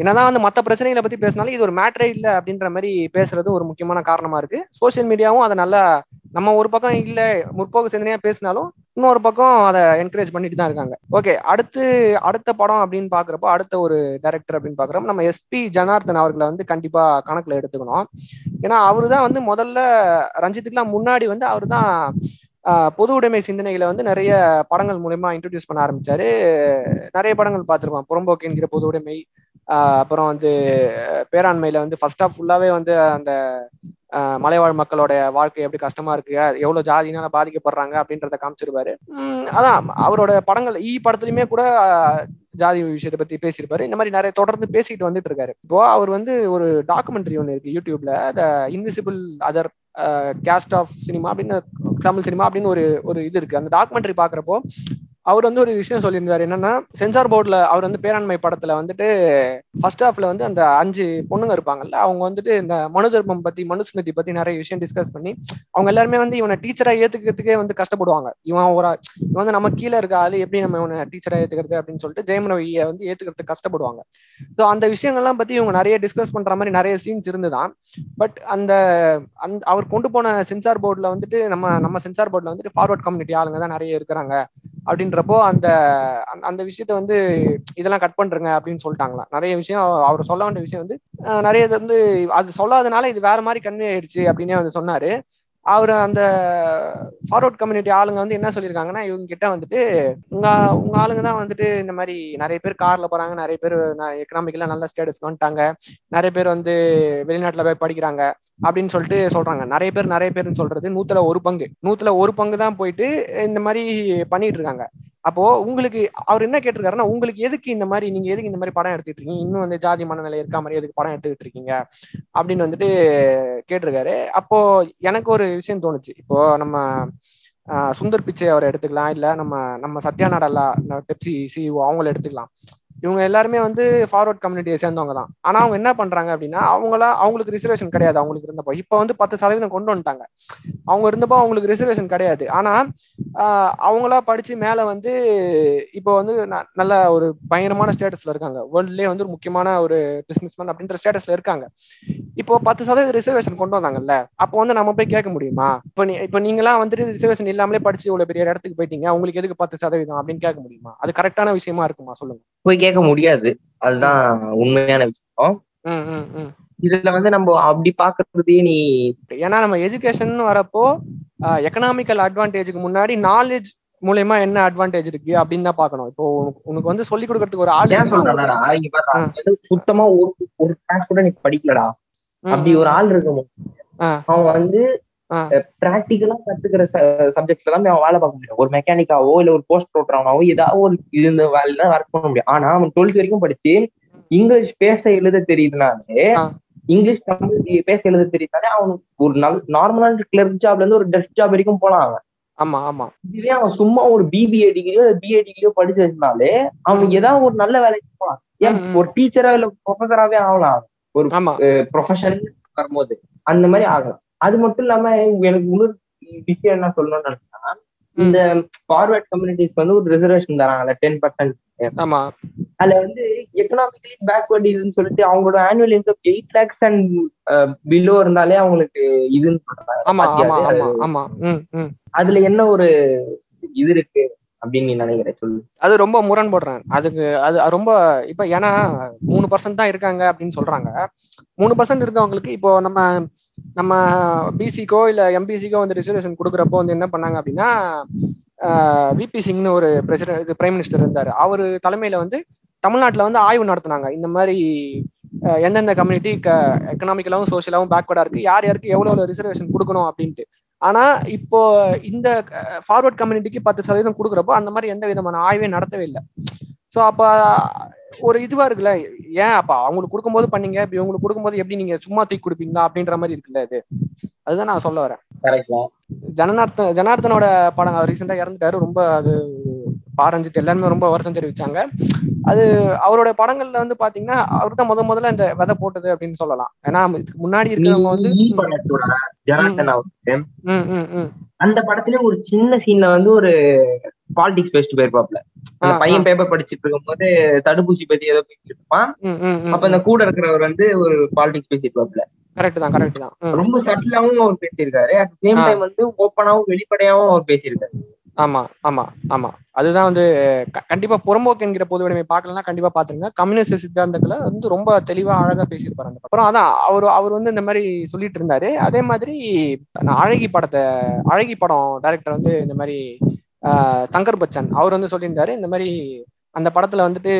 என்னதான் வந்து மற்ற பிரச்சனைகளை பத்தி பேசினாலும் இது ஒரு மேட்ரே இல்லை அப்படின்ற மாதிரி பேசுறது ஒரு முக்கியமான காரணமா இருக்கு. சோஷியல் மீடியாவும் அதை நல்லா நம்ம ஒரு பக்கம் இல்ல முற்போக்கு சிந்தனையா பேசினாலும் இன்னொரு பக்கம் அதை என்கரேஜ் பண்ணிட்டு தான் இருக்காங்க. ஓகே அடுத்து அடுத்த படம் அப்படின்னு பாக்குறப்போ அடுத்த ஒரு டைரக்டர் அப்படின்னு பாக்குறப்ப நம்ம எஸ்பி ஜனார்தன் அவர்களை வந்து கண்டிப்பா கணக்குல எடுத்துக்கணும். ஏன்னா அவரு தான் வந்து முதல்ல ரஞ்சித்துக்குலாம் முன்னாடி வந்து அவரு தான் பொது உடைமை சிந்தனைகளை வந்து நிறைய படங்கள் மூலயமா இன்ட்ரடியூஸ் பண்ண ஆரம்பிச்சாரு. நிறைய படங்கள் பார்த்துருப்போம். புறம்போக்கு என்கிற பொது உடைமை ஆஹ் அப்புறம் வந்து பேராண்மையில வந்து ஃபர்ஸ்ட் ஆஃப் ஃபுல்லாவே வந்து அந்த மலைவாழ் மக்களோட வாழ்க்கை எப்படி கஷ்டமா இருக்கு எவ்வளவு ஜாதினால பாதிக்கப்படுறாங்க அப்படின்றத காமிச்சிருப்பாரு. அதான் அவரோட படங்கள் ஈ படத்துலயுமே கூட ஜாதி விஷயத்தை பத்தி பேசியிருப்பாரு. இந்த மாதிரி நிறைய தொடர்ந்து பேசிட்டு வந்துட்டு இருக்காரு. இப்போ அவர் வந்து ஒரு டாக்குமெண்ட்ரி ஒன்று இருக்கு யூடியூப்ல the invisible other caste of cinema அப்படின்னு தமிழ் சினிமா அப்படின்னு ஒரு ஒரு இது இருக்கு. அந்த டாக்குமெண்ட்ரி பாக்குறப்போ அவர் வந்து ஒரு விஷயம் சொல்லியிருந்தாரு. என்னன்னா சென்சார் போர்டில் அவர் வந்து பேராண்மை படத்தில் வந்துட்டு ஃபர்ஸ்ட் ஹாஃப்ல வந்து அந்த அஞ்சு பொண்ணுங்க இருப்பாங்கல்ல அவங்க வந்துட்டு இந்த மனு தர்மம் பத்தி மனுஸ்மிருதி பத்தி நிறைய விஷயம் டிஸ்கஸ் பண்ணி அவங்க எல்லாருமே வந்து இவனை டீச்சரா ஏத்துக்கிறதுக்கே வந்து கஷ்டப்படுவாங்க. இவன் ஒரு இவன் வந்து நம்ம கீழே இருக்க ஆளு எப்படி நம்ம இவனை டீச்சரா ஏத்துக்கிறது அப்படின்னு சொல்லிட்டு ஜெயமரவியை வந்து ஏத்துக்கிறதுக்கு கஷ்டப்படுவாங்க. ஸோ அந்த விஷயங்கள்லாம் பத்தி இவங்க நிறைய டிஸ்கஸ் பண்ற மாதிரி நிறைய சீன்ஸ் இருந்துதான். பட் அந்த அந் அவர் கொண்டு போன சென்சார் போர்டில் வந்துட்டு நம்ம நம்ம சென்சார் போர்டில் வந்துட்டு ஃபார்வர்ட் கம்யூனிட்டி ஆளுங்க தான் நிறைய இருக்கிறாங்க. அப்படின்றப்போ அந்த அந்த- அந்த விஷயத்த வந்து இதெல்லாம் கட் பண்றங்க அப்படின்னு சொல்லிட்டாங்களாம். நிறைய விஷயம் அவர் சொல்ல வேண்டிய விஷயம் வந்து நிறைய இது வந்து அது சொல்லாதனால இது வேற மாதிரி கன்வே ஆயிடுச்சு அப்படின்னே வந்து சொன்னாரு. அவர் அந்த ஃபார்வர்ட் கம்யூனிட்டி ஆளுங்க வந்து என்ன சொல்லியிருக்காங்கன்னா இவங்க கிட்ட வந்துட்டு உங்க உங்க ஆளுங்க தான் வந்துட்டு இந்த மாதிரி நிறைய பேர் கார்ல போறாங்க நிறைய பேர் எக்கனாமிக்கெல்லாம் நல்ல ஸ்டேட்டஸ் வந்துட்டாங்க நிறைய பேர் வந்து வெளிநாட்டுல போய் படிக்கிறாங்க அப்படின்னு சொல்லிட்டு சொல்றாங்க. நிறைய பேர் நிறைய பேர்னு சொல்றது நூத்துல ஒரு பங்கு. நூத்துல ஒரு பங்கு தான் போயிட்டு இந்த மாதிரி பண்ணிட்டு இருக்காங்க. அப்போ உங்களுக்கு அவர் என்ன கேட்டிருக்காருன்னா உங்களுக்கு எதுக்கு இந்த மாதிரி நீங்க எதுக்கு இந்த மாதிரி படம் எடுத்துட்டு இருக்கீங்க? இன்னும் வந்து ஜாதி மனநிலை இருக்கா? மாதிரி எதுக்கு படம் எடுத்துக்கிட்டு இருக்கீங்க? அப்படின்னு வந்துட்டு கேட்டிருக்காரு. அப்போ எனக்கு ஒரு விஷயம் தோணுச்சு. இப்போ நம்ம சுந்தர் பிச்சை அவரை எடுத்துக்கலாம் இல்ல நம்ம நம்ம சத்யா நடல்லா பெப்சி சிஇஓ அவங்கள எடுத்துக்கலாம். இவங்க எல்லாருமே வந்து ஃபார்வர்ட் கம்யூனிட்டியை சேர்ந்தவங்க தான். ஆனா அவங்க என்ன பண்றாங்க அப்படின்னா அவங்களா அவங்களுக்கு ரிசர்வேஷன் கிடையாது. அவங்களுக்கு இருந்தப்போ. இப்போ வந்து பத்து சதவீதம் கொண்டு வந்துட்டாங்க. அவங்க இருந்தப்போ அவங்களுக்கு ரிசர்வேஷன் கிடையாது. ஆனா அவங்களா படிச்சு மேல வந்து இப்போ வந்து நல்ல ஒரு பயங்கரமான ஸ்டேட்டஸ்ல இருக்காங்க. வேர்ல்ட்லயே வந்து ஒரு முக்கியமான ஒரு பிசினஸ்மேன் அப்படின்ற ஸ்டேட்டஸ்ல இருக்காங்க. இப்போ பத்து சதவீதம் ரிசர்வேஷன் கொண்டு வந்தாங்கல்ல அப்போ வந்து நம்ம போய் கேட்க முடியுமா? இப்போ நீ இப்போ நீங்களாம் வந்துட்டு ரிசர்வேஷன் இல்லாமலே படிச்சு இவ்வளவு பெரிய இடத்துக்கு போயிட்டீங்க. உங்களுக்கு எதுக்கு பத்து சதவீதம் அப்படின்னு கேட்க முடியுமா? அது கரெக்டான விஷயமா இருக்குமா? சொல்லுங்க. போய் கேட்க முடியாது. அதுதான் உண்மையான விஷயம். இதுல வந்து நம்ம அப்படி பாக்குறதே நீ ஏன்னா நம்ம எஜுகேஷன் வரப்போ எக்கனாமிக்கல் அட்வான்டேஜுக்கு முன்னாடி நாலேஜ் மூலயமா என்ன அட்வான்டேஜ் இருக்கு அப்படின்னு தான் பார்க்கணும். இப்போ உனக்கு- வந்து சொல்லி கொடுக்கறதுக்கு ஒரு ஆள் ஏன் வந்து சுத்தமா ஒரு ஒரு கிளாஸ் கூட நீ படிக்கலடா. அப்படி ஒரு ஆள் இருக்கும். அவன் வந்து. பிராக்டிக்கலா கத்துக்கிற சப்ஜெக்ட்ல தான் அவன் வேலை பார்க்க முடியும். ஒரு மெக்கானிக்காவோ இல்ல ஒரு போஸ்ட் ஓட்டுறவனாவோ ஏதாவது ஒரு இது இந்த வேலையில ஒர்க் பண்ண முடியும். ஆனா அவன் டுவெல்த் வரைக்கும் படிச்சு இங்கிலீஷ் பேச எழுத தெரியுதுனாலே. இங்கிலீஷ் தமிழ் பேச எழுத தெரியுதுனாலே அவனுக்கு ஒரு நல் நார்மலான கிளர்க் ஜாப்ல இருந்து ஒரு டெஸ்க் ஜாப் வரைக்கும் போலாம் அவன். ஆமா ஆமா. இதுவே அவன் சும்மா ஒரு பிபிஏ டிகிரியோ பிஏ டிகிரியோ படிச்சு வச்சிருந்தாலே அவன் ஏதாவது ஒரு நல்ல வேலைக்கு போலாம். ஏன். ஒரு டீச்சரா இல்ல ப்ரொஃபஸராவே ஆகலாம். ஆமா. ப்ரொஃபஷன் வரும்போது அந்த மாதிரி ஆகலாம். அது மட்டும் இல்லாம எனக்கு இன்னொரு விஷயம் என்ன சொல்லணும்னு நினைச்சா இந்த ஃபார்வர்ட் கம்யூனிட்டிஸ் வந்து ஒரு ரிசர்வேஷன் தராங்கல்ல டென் பர்சன்ட் ஆமா. அதுல வந்து எக்கனாமிக்கலி பேக்வர்ட் இதுன்னு சொல்லிட்டு அவங்களோட annual income eight lakhs and below இருந்தாலே அவங்களுக்கு இதுன்னு சொல்றாங்க. அதுல என்ன ஒரு இது இருக்கு அப்படின்னு நீ நினைக்கிற? சொல்லு. அது ரொம்ப முரண்படுறேன். அதுக்கு அது அது ரொம்ப இப்ப ஏன்னா மூணு பர்சன்ட் தான் இருக்காங்க அப்படின்னு சொல்றாங்க. மூணு பர்சன்ட் இருக்கவங்களுக்கு இப்போ நம்ம நம்ம பிசிக்கோ இல்ல எம்பிசிக்கோ வந்து ரிசர்வேஷன் கொடுக்குறப்போ வந்து என்ன பண்ணாங்க அப்படின்னா விபி சிங்னு ஒரு பிரசிடென்ட் இது பிரைம் மினிஸ்டர் இருந்தார். அவர் தலைமையில வந்து தமிழ்நாட்டுல வந்து ஆய்வு நடத்துனாங்க. இந்த மாதிரி எந்தெந்த கம்யூனிட்டி க எக்கனாமிக்கலாகவும் சோசியலாகவும் பேக்வர்டாக இருக்கு யார் யாருக்கு எவ்வளவு ரிசர்வேஷன் கொடுக்கணும் அப்படின்ட்டு. ஆனா இப்போ இந்த ஃபார்வர்ட் கம்யூனிட்டிக்கு பத்து சதவீதம் கொடுக்குறப்போ அந்த மாதிரி எந்த விதமான ஆய்வே நடத்தவே இல்லை. ஸோ அப்ப ஒரு இதுவா இருக்குல்ல? ஏன் அப்ப அவங்களுக்கு கொடுக்கும்போது பண்ணீங்க? இப்ப இவங்களுக்கு கொடுக்கும்போது எப்படி நீங்க சும்மா தூக்கி கொடுப்பீங்களா? அப்படின்ற மாதிரி இருக்குல்ல இது. அதுதான் நான் சொல்ல வரேன். கரெக்ட் ஜனநார்த்தன் ஜனார்த்தனோட படம் ரீசெண்டா இறந்துட்டாரு. ரொம்ப அது பாரஞ்சித் எல்லாருமே ரொம்ப வருத்தம் தெரிவிச்சாங்க அது அவரோட படங்கள்ல வந்து பாத்தீங்கன்னா அவர் தான் முத முதல்ல இந்த விதை போட்டது அப்படின்னு சொல்லலாம். ஏன்னா இதுக்கு முன்னாடி இருக்கிறவங்க வந்து. அந்த படத்துல ஒரு சின்ன சீன்ல வந்து ஒரு பாலிடிக்ஸ் பேசிட்டு போயிருப்பாப்ல அந்த பையன் பேப்பர் படிச்சிட்டு இருக்கும்போது தடுப்பூசி பத்தி ஏதோ பேசிட்டு இருப்பான். அப்ப அந்த கூட இருக்கிறவர் வந்து ஒரு பாலிடிக்ஸ் பேசியிருப்பாப்ல கரெக்ட் தான் கரெக்ட் தான். ரொம்ப சட்டிலாவும் அவர் பேசியிருக்காரு. At same. டைம் வந்து ஓப்பனாவும் வெளிப்படையாவும் அவர் பேசியிருக்காரு. ஆமா ஆமா ஆமா. அதுதான் வந்து கண்டிப்பா புறம்போக்கு என்கிற பொது உடைமை பார்க்கலன்னா கண்டிப்பா பாத்துருங்க. கம்யூனிஸ்ட் சித்தாந்தத்துல வந்து ரொம்ப தெளிவா அழகா பேசியிருப்பாரு அந்த. அப்புறம் அதான் அவர் அவர் வந்து இந்த மாதிரி சொல்லிட்டு இருந்தாரு. அதே மாதிரி அழகி படத்தை அழகி படம் டைரக்டர் வந்து இந்த மாதிரி தங்கர் பச்சன். அவர் வந்து சொல்லியிருந்தாரு இந்த மாதிரி அந்த படத்துல வந்துட்டு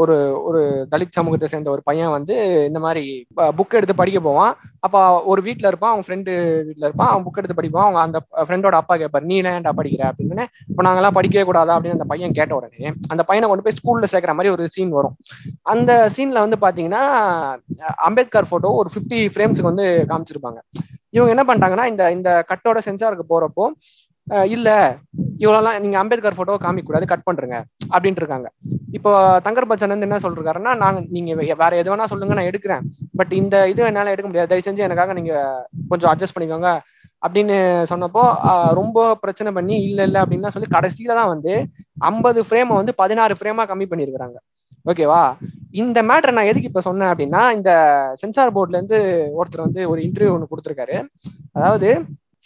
ஒரு ஒரு தலித் சமூகத்தை சேர்ந்த ஒரு பையன் வந்து இந்த மாதிரி புக் எடுத்து படிக்க போவான். அப்ப ஒரு வீட்டில் இருப்பான் அவன் ஃப்ரெண்டு வீட்டில் இருப்பான் அவன் புக் எடுத்து படிப்பான் அவங்க அந்த ஃப்ரெண்டோட அப்பா கேட்பாரு நீ ஏன்டா படிக்கிற? அப்படின்னு இப்போ நாங்கெல்லாம் படிக்கவே கூடாதா? அப்படின்னு அந்த பையன் கேட்ட உடனே அந்த பையனை கொண்டு போய் ஸ்கூல்ல சேர்க்கற மாதிரி ஒரு சீன் வரும். அந்த சீன்ல வந்து பாத்தீங்கன்னா அம்பேத்கர் போட்டோ ஒரு 50 ஃப்ரேம்ஸுக்கு வந்து காமிச்சிருப்பாங்க. இவங்க என்ன பண்ணிட்டாங்கன்னா இந்த இந்த கட்டோட சென்சாருக்கு போறப்போ இல்ல. இவ்வளோலாம் நீங்க அம்பேத்கர் போட்டோ காமிக்க கூடாது கட் பண்றீங்க அப்படின்ட்டு இருக்காங்க இப்போ தங்கர் பச்சன் வந்து என்ன சொல்றாருன்னா நாங்க நீங்க வேற எது வேணா சொல்லுங்க நான் எடுக்கிறேன். பட் இந்த இது என்னால எடுக்க முடியாது. தயவு செஞ்சு எனக்காக நீங்க கொஞ்சம் அட்ஜஸ்ட் பண்ணிக்கோங்க அப்படின்னு சொன்னப்போ ரொம்ப பிரச்சனை பண்ணி இல்ல இல்ல அப்படின்னு சொல்லி கடைசியில தான் வந்து ஐம்பது ஃப்ரேமை வந்து பதினாறு ஃப்ரேமா கம்மி பண்ணியிருக்கிறாங்க. ஓகேவா இந்த மேட்டரை நான் எதுக்கு இப்ப சொன்னேன் அப்படின்னா இந்த சென்சார் போர்ட்ல இருந்து ஒருத்தர் வந்து ஒரு இன்டர்வியூ ஒன்று கொடுத்துருக்காரு. அதாவது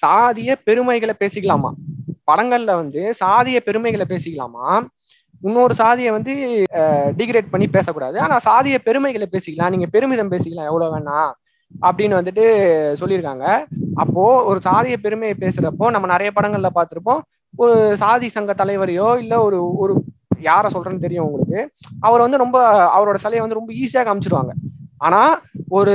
சாதிய பெருமைகளை பேசிக்கலாமா? படங்கள்ல வந்து சாதிய பெருமைகளை பேசிக்கலாமா? இன்னொரு சாதியை வந்து டிகிரேட் பண்ணி பேசக்கூடாது. ஆனா சாதிய பெருமைகளை பேசிக்கலாம். நீங்க பெருமிதம் பேசிக்கலாம். எவ்வளவு வேணா அப்படின்னு வந்துட்டு சொல்லியிருக்காங்க. அப்போ ஒரு சாதிய பெருமையை பேசுறப்போ நம்ம நிறைய படங்கள்ல பார்த்திருப்போம். ஒரு சாதி சங்க தலைவரையோ இல்ல ஒரு ஒரு யார சொல்றேன்னு தெரியும் உங்களுக்கு. அவர் வந்து ரொம்ப அவரோட சிலையை வந்து ரொம்ப ஈஸியா காமிச்சிருவாங்க. ஆனா ஒரு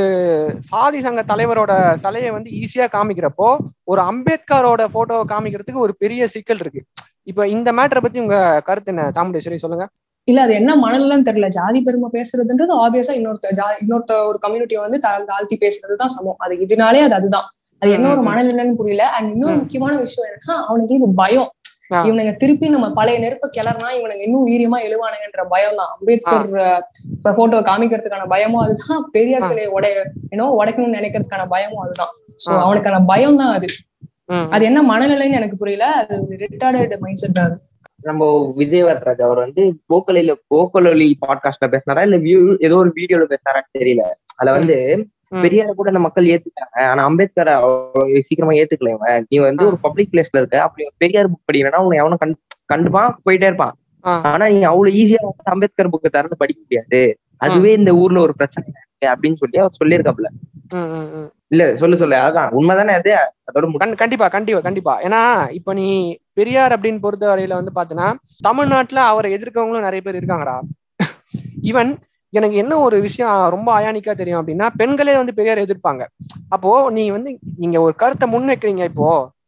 சாதி சங்க தலைவரோட சிலையை வந்து ஈஸியா காமிக்கிறப்போ ஒரு அம்பேத்கரோட போட்டோ காமிக்கிறதுக்கு ஒரு பெரிய சிக்கல் இருக்கு. இப்ப இந்த மேட்டரை பத்தி உங்க கருத்து என்ன? சாமுண்டேஸ்வரி சொல்லுங்க. இல்ல அது என்ன மனநிலன்னு தெரியல. ஜாதி பெருமை பேசுறதுன்றது ஆப்வியஸா இன்னொருத்த ஜா இன்னொருத்த ஒரு கம்யூனிட்டியை வந்து தாழ் தாழ்த்தி பேசுறது தான் சமம். அது இதனாலே அது அதுதான். அது என்ன ஒரு. மனநிலைன்னு புரியல. அண்ட் இன்னொரு. முக்கியமான விஷயம் என்னன்னா அவனுக்கு இது பயம். இவனுங்க திருப்பி நம்ம பழைய நெருப்ப கிளறினா இவனுங்க இன்னும் வீரியமா எழுவானுங்கன்ற பயம் தான் அம்பேத்கர் போட்டோ காமிக்கிறதுக்கான பயமும் அதுதான். பெரியார். சிலையை உடைய ஏன்னோ உடைக்கணும்னு நினைக்கிறதுக்கான பயமும் அதுதான். சோ. அவனுக்கான பயம் தான் அது. அது என்ன மனநிலைன்னு எனக்கு புரியல. அது ஒரு ரிட்டார்டட் மைண்ட் செட் அது. நம்ம விஜய் வரராஜ் அவர் வந்து போக்கலில போக்கலொலி பாட்காஸ்ட்ல பேசினாரா? இல்ல வியூ ஏதோ ஒரு வீடியோல பேசினாரான்னு தெரியல. அதுல வந்து. பெரியார கூட இந்த மக்கள் ஏத்துக்கிட்டாங்க. ஆனா அம்பேத்கர் சீக்கிரமா ஏத்துக்கல இவன். நீ வந்து. ஒரு பப்ளிக் பிளேஸ்ல இருக்க. அப்படி பெரியார் புக் படிக்கிறனா உன்னை எவனும் கண்டு கண்டுப்பான் போயிட்டே இருப்பான். ஆனா நீ அவ்வளவு ஈஸியா வந்து அம்பேத்கர் புக்கை திறந்து படிக்க முடியாது. அதுவே இந்த ஊர்ல ஒரு பிரச்சனை இருக்கு அப்படின்னு சொல்லி அவர் சொல்லியிருக்காப்ல. இல்ல சொல்லு சொல்லு. அதான் உண்மைதானே அது? அதோட கண்- கண்டிப்பா கண்டிப்பா கண்டிப்பா. ஏன்னா இப்ப நீ பெரியார் அப்படின்னு பொறுத்த வரையில வந்து பாத்தீங்கன்னா தமிழ்நாட்டுல அவரை எதிர்க்கவங்களும் நிறைய பேர் இருக்காங்கடா. ஈவன் எனக்கு என்ன ஒரு விஷயம் ரொம்ப அயானிக்கா தெரியும் அப்படின்னா பெண்களே வந்து பெரியார் எதிர்ப்பாங்க. அப்போ நீ வந்து நீங்க ஒரு கருத்தை முன் வைக்கிறீங்க இப்போ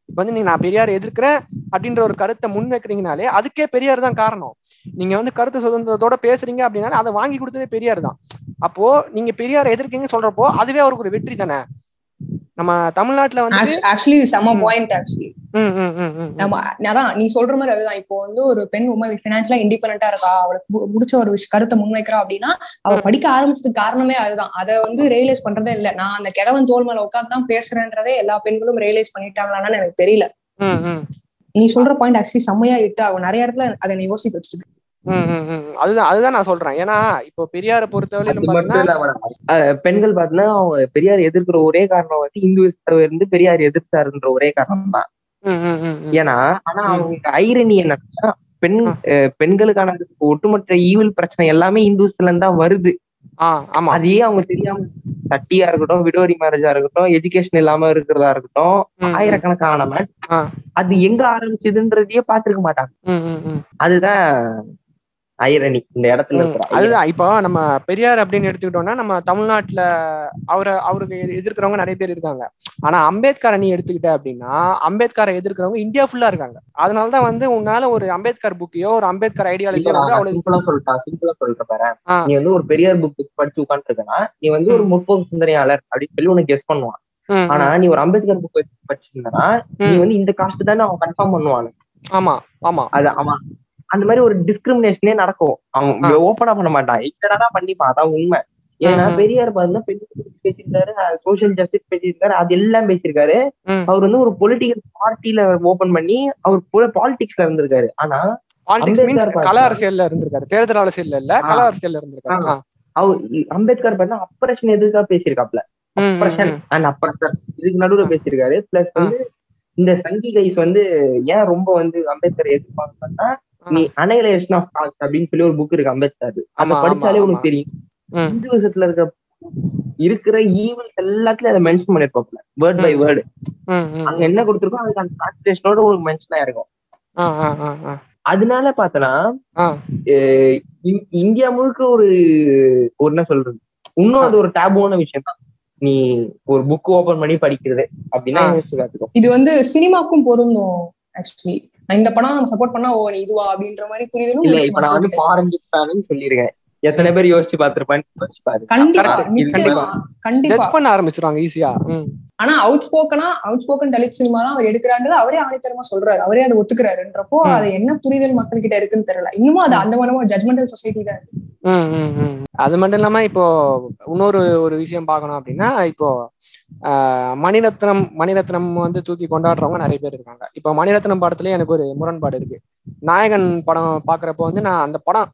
இப்ப வந்து நீங்க நான் பெரியார் எதிர்க்கிறேன் அப்படின்ற ஒரு கருத்தை முன் வைக்கிறீங்கனாலே அதுக்கே பெரியார் தான் காரணம். நீங்க வந்து கருத்து சுதந்திரத்தோட பேசுறீங்க அப்படின்னாலே அதை வாங்கி கொடுத்ததே பெரியார் தான். அப்போ நீங்க பெரியார் எதிர்க்கீங்கன்னு சொல்றப்போ அதுவே அவருக்கு ஒரு வெற்றி தானே? நம்ம தமிழ்நாட்டுல வந்து ஆக்சுவலி செம. பாயிண்ட் ஆக்சுவலி ம், ம், ம், ம், ம். நம்ம அதான் நீ சொல்ற மாதிரி அதுதான். இப்போ வந்து ஒரு பெண் உண்மை பினான்சியலா இண்டிபெண்டா இருக்கா அவளுக்கு முடிச்ச ஒரு விஷயம் கருத்தை முன்வைக்கிறா அப்படின்னா அவ படிக்க ஆரம்பிச்சதுக்கு காரணமே அதுதான். அதை வந்து ரியலைஸ் பண்றதே இல்ல. நான் அந்த கிழவன் தோல் மேல உட்காந்து தான் பேசுறேன்றதே எல்லா பெண்களும் ரியலைஸ் பண்ணிட்டாங்களான்னு எனக்கு தெரியல. நீ சொல்ற பாயிண்ட் ஆக்சுவலி செம்மையா இட்டு ஆகும். நிறைய இடத்துல அதை நீ யோசிக்க ம். அதுதான் அதுதான் நான் சொல்றேன். ஏன்னா இப்போ பெரியாரை பொறுத்தவரையிலும் பெண்கள் பாத்தீங்கன்னா அவங்க பெரியார் எதிர்க்கிற ஒரே காரணம் வந்து இருந்து பெரியார் எதிர்த்தாருன்ற ஒரே காரணம் தான். ஏன்னா ஆனா. அவங்க ஐரணி என்னன்னா பெண் பெண்களுக்கான ஒட்டுமொத்த ஈவில் பிரச்சனை எல்லாமே இந்துஸ்ல இருந்து வருது அதையே அவங்க தெரியாம சட்டியா இருக்கட்டும் விடோரி மேரேஜா இருக்கட்டும் எஜுகேஷன் இல்லாம இருக்கிறதா இருக்கட்டும். ஆயிரக்கணக்கான. அது எங்க ஆரம்பிச்சதுன்றதையே பாத்துருக்க மாட்டாங்க. அதுதான் ஐரணி இந்த இடத்துல. அதுதான். இப்போ நம்ம பெரியார் அப்படின்னு எடுத்துக்கிட்டோம்னா நம்ம தமிழ்நாட்டுல அவரை அவருக்கு எதி- எதிர்க்கிறவங்க நிறைய பேர் இருக்காங்க. ஆனா அம்பேத்கரை நீ எடுத்துக்கிட்ட அப்படின்னா அம்பேத்கரை எதிர்க்கிறவங்க இந்தியா ஃபுல்லா இருக்காங்க. அதனாலதான் வந்து உன்னால ஒரு அம்பேத்கர் புக்கையோ ஒரு அம்பேத்கர் ஐடியாலஜியோ வந்து சிம்பிளா சொல்லிட்டேன் சிம்பிளா சொல்லிட்டு பாரு. நீ வந்து ஒரு பெரியார் புக் படிச்சு உட்காந்துருக்கனா நீ வந்து ஒரு முற்போக்கு சிந்தனையாளர் அப்படின்னு சொல்லி உனக்கு கெஸ் பண்ணுவான். ஆனா. நீ ஒரு அம்பேத்கர் புக் படிச்சிருந்தனா நீ. வந்து இந்த காஸ்ட் தானே அவன் கன்ஃபார்ம் பண்ணுவான். ஆமா ஆமா. அது அவன் அந்த மாதிரி ஒரு டிஸ்கிரிமினேஷனே நடக்கும் அவன் ஓப்பனா பண்ண மாட்டான் என்னடா பண்ணிப்பான் அதான் உண்மை ஏன்னா. பெரியார் பாத்தீங்கன்னா பெண்கள் பேசியிருக்காரு சோசியல் ஜஸ்டிஸ் பேசியிருக்காரு அது எல்லாம் பேசியிருக்காரு. அவர் வந்து ஒரு பொலிட்டிக்கல் பார்ட்டில ஓபன் பண்ணி அவர் பாலிடிக்ஸ்ல இருந்திருக்காரு ஆனா கல அரசியல்ல இருந்திருக்காரு தேர்தல் அரசியல்ல இல்ல. கல இருந்திருக்காரு. அவர் அம்பேத்கர் பார்த்தா அப்ரேஷன் எதுக்காக பேசியிருக்காப்ல அப்ரஷன். அண்ட் அப்ரஸர்ஸ் இதுக்கு நடுவுல. பேசியிருக்காரு பிளஸ் வந்து இந்த சங்கி கைஸ் வந்து ஏன் ரொம்ப வந்து அம்பேத்கர் எதிர்பார்க்கணும்னா. நீ அனைலேஷன் ஆஃப் காஸ்ட் அப்படின்னு சொல்லி ஒரு புக் இருக்கு அம்பேத்கர். அதை ஆமா, படிச்சாலே உனக்கு தெரியும். ம். இந்து விஷயத்துல இருக்க இருக்கிற ஈவல்ஸ் எல்லாத்துலயும் அதை மென்ஷன் பண்ணிருப்பாப்ல வேர்ட் பை. வேர்டு. அங்க என்ன கொடுத்துருக்கோ அதுக்கு அந்த டிரான்ஸ்லேஷனோட உங்களுக்கு மென்ஷன் ஆயிருக்கும். அதனால இ- இந்தியா முழுக்க ஒரு ஒரு என்ன சொல்றது? இன்னும் அது ஒரு டேபுவான விஷயம் தான். நீ ஒரு புக் ஓபன் பண்ணி படிக்கிறது அப்படின்னா இது வந்து சினிமாக்கும் பொருந்தும் ஆக்சுவலி இந்த படம் நம்ம சப்போர்ட் பண்ணா ஓ நீ இதுவா அப்படின்ற மாதிரி புரிதலும் இல்ல இப்ப நான் வந்து பாரஞ்சித் ஃபேன் சொல்லிருக்கேன் எத்தனை பேர் யோசிச்சு பார்த்திருப்பான்னு யோசிச்சு பாரு கண்டிப்பா கண்டிப்பா. பண்ண ஆரம்பிச்சிருவாங்க ஈஸியா ஆனா அவுட் ஸ்போக்கனா அவுட் ஸ்போக்கன் தலித் சினிமா தான் அவர் எடுக்கிறான்றது அவரே ஆணித்தரமா சொல்றாரு. அவரே அதை ஒத்துக்கிறாருன்றப்போ. அது என்ன புரிதல் மக்கள் கிட்ட இருக்குன்னு தெரியல. இன்னமும் அது அந்த மாதிரி ஜட்மெண்டல் சொசைட்டி தான். அது மட்டும் இல்லாம இப்போ இன்னொரு ஒரு விஷயம் பார்க்கணும் அப்படின்னா இப்போ மணிரத்னம் மணிரத்னம் வந்து தூக்கி கொண்டாடுறவங்க நிறைய பேர் இருக்காங்க. இப்போ மணிரத்னம் படத்துலயே எனக்கு ஒரு முரண்பாடு இருக்கு. நாயகன் படம் பாக்குறப்போ வந்து நான் அந்த படம்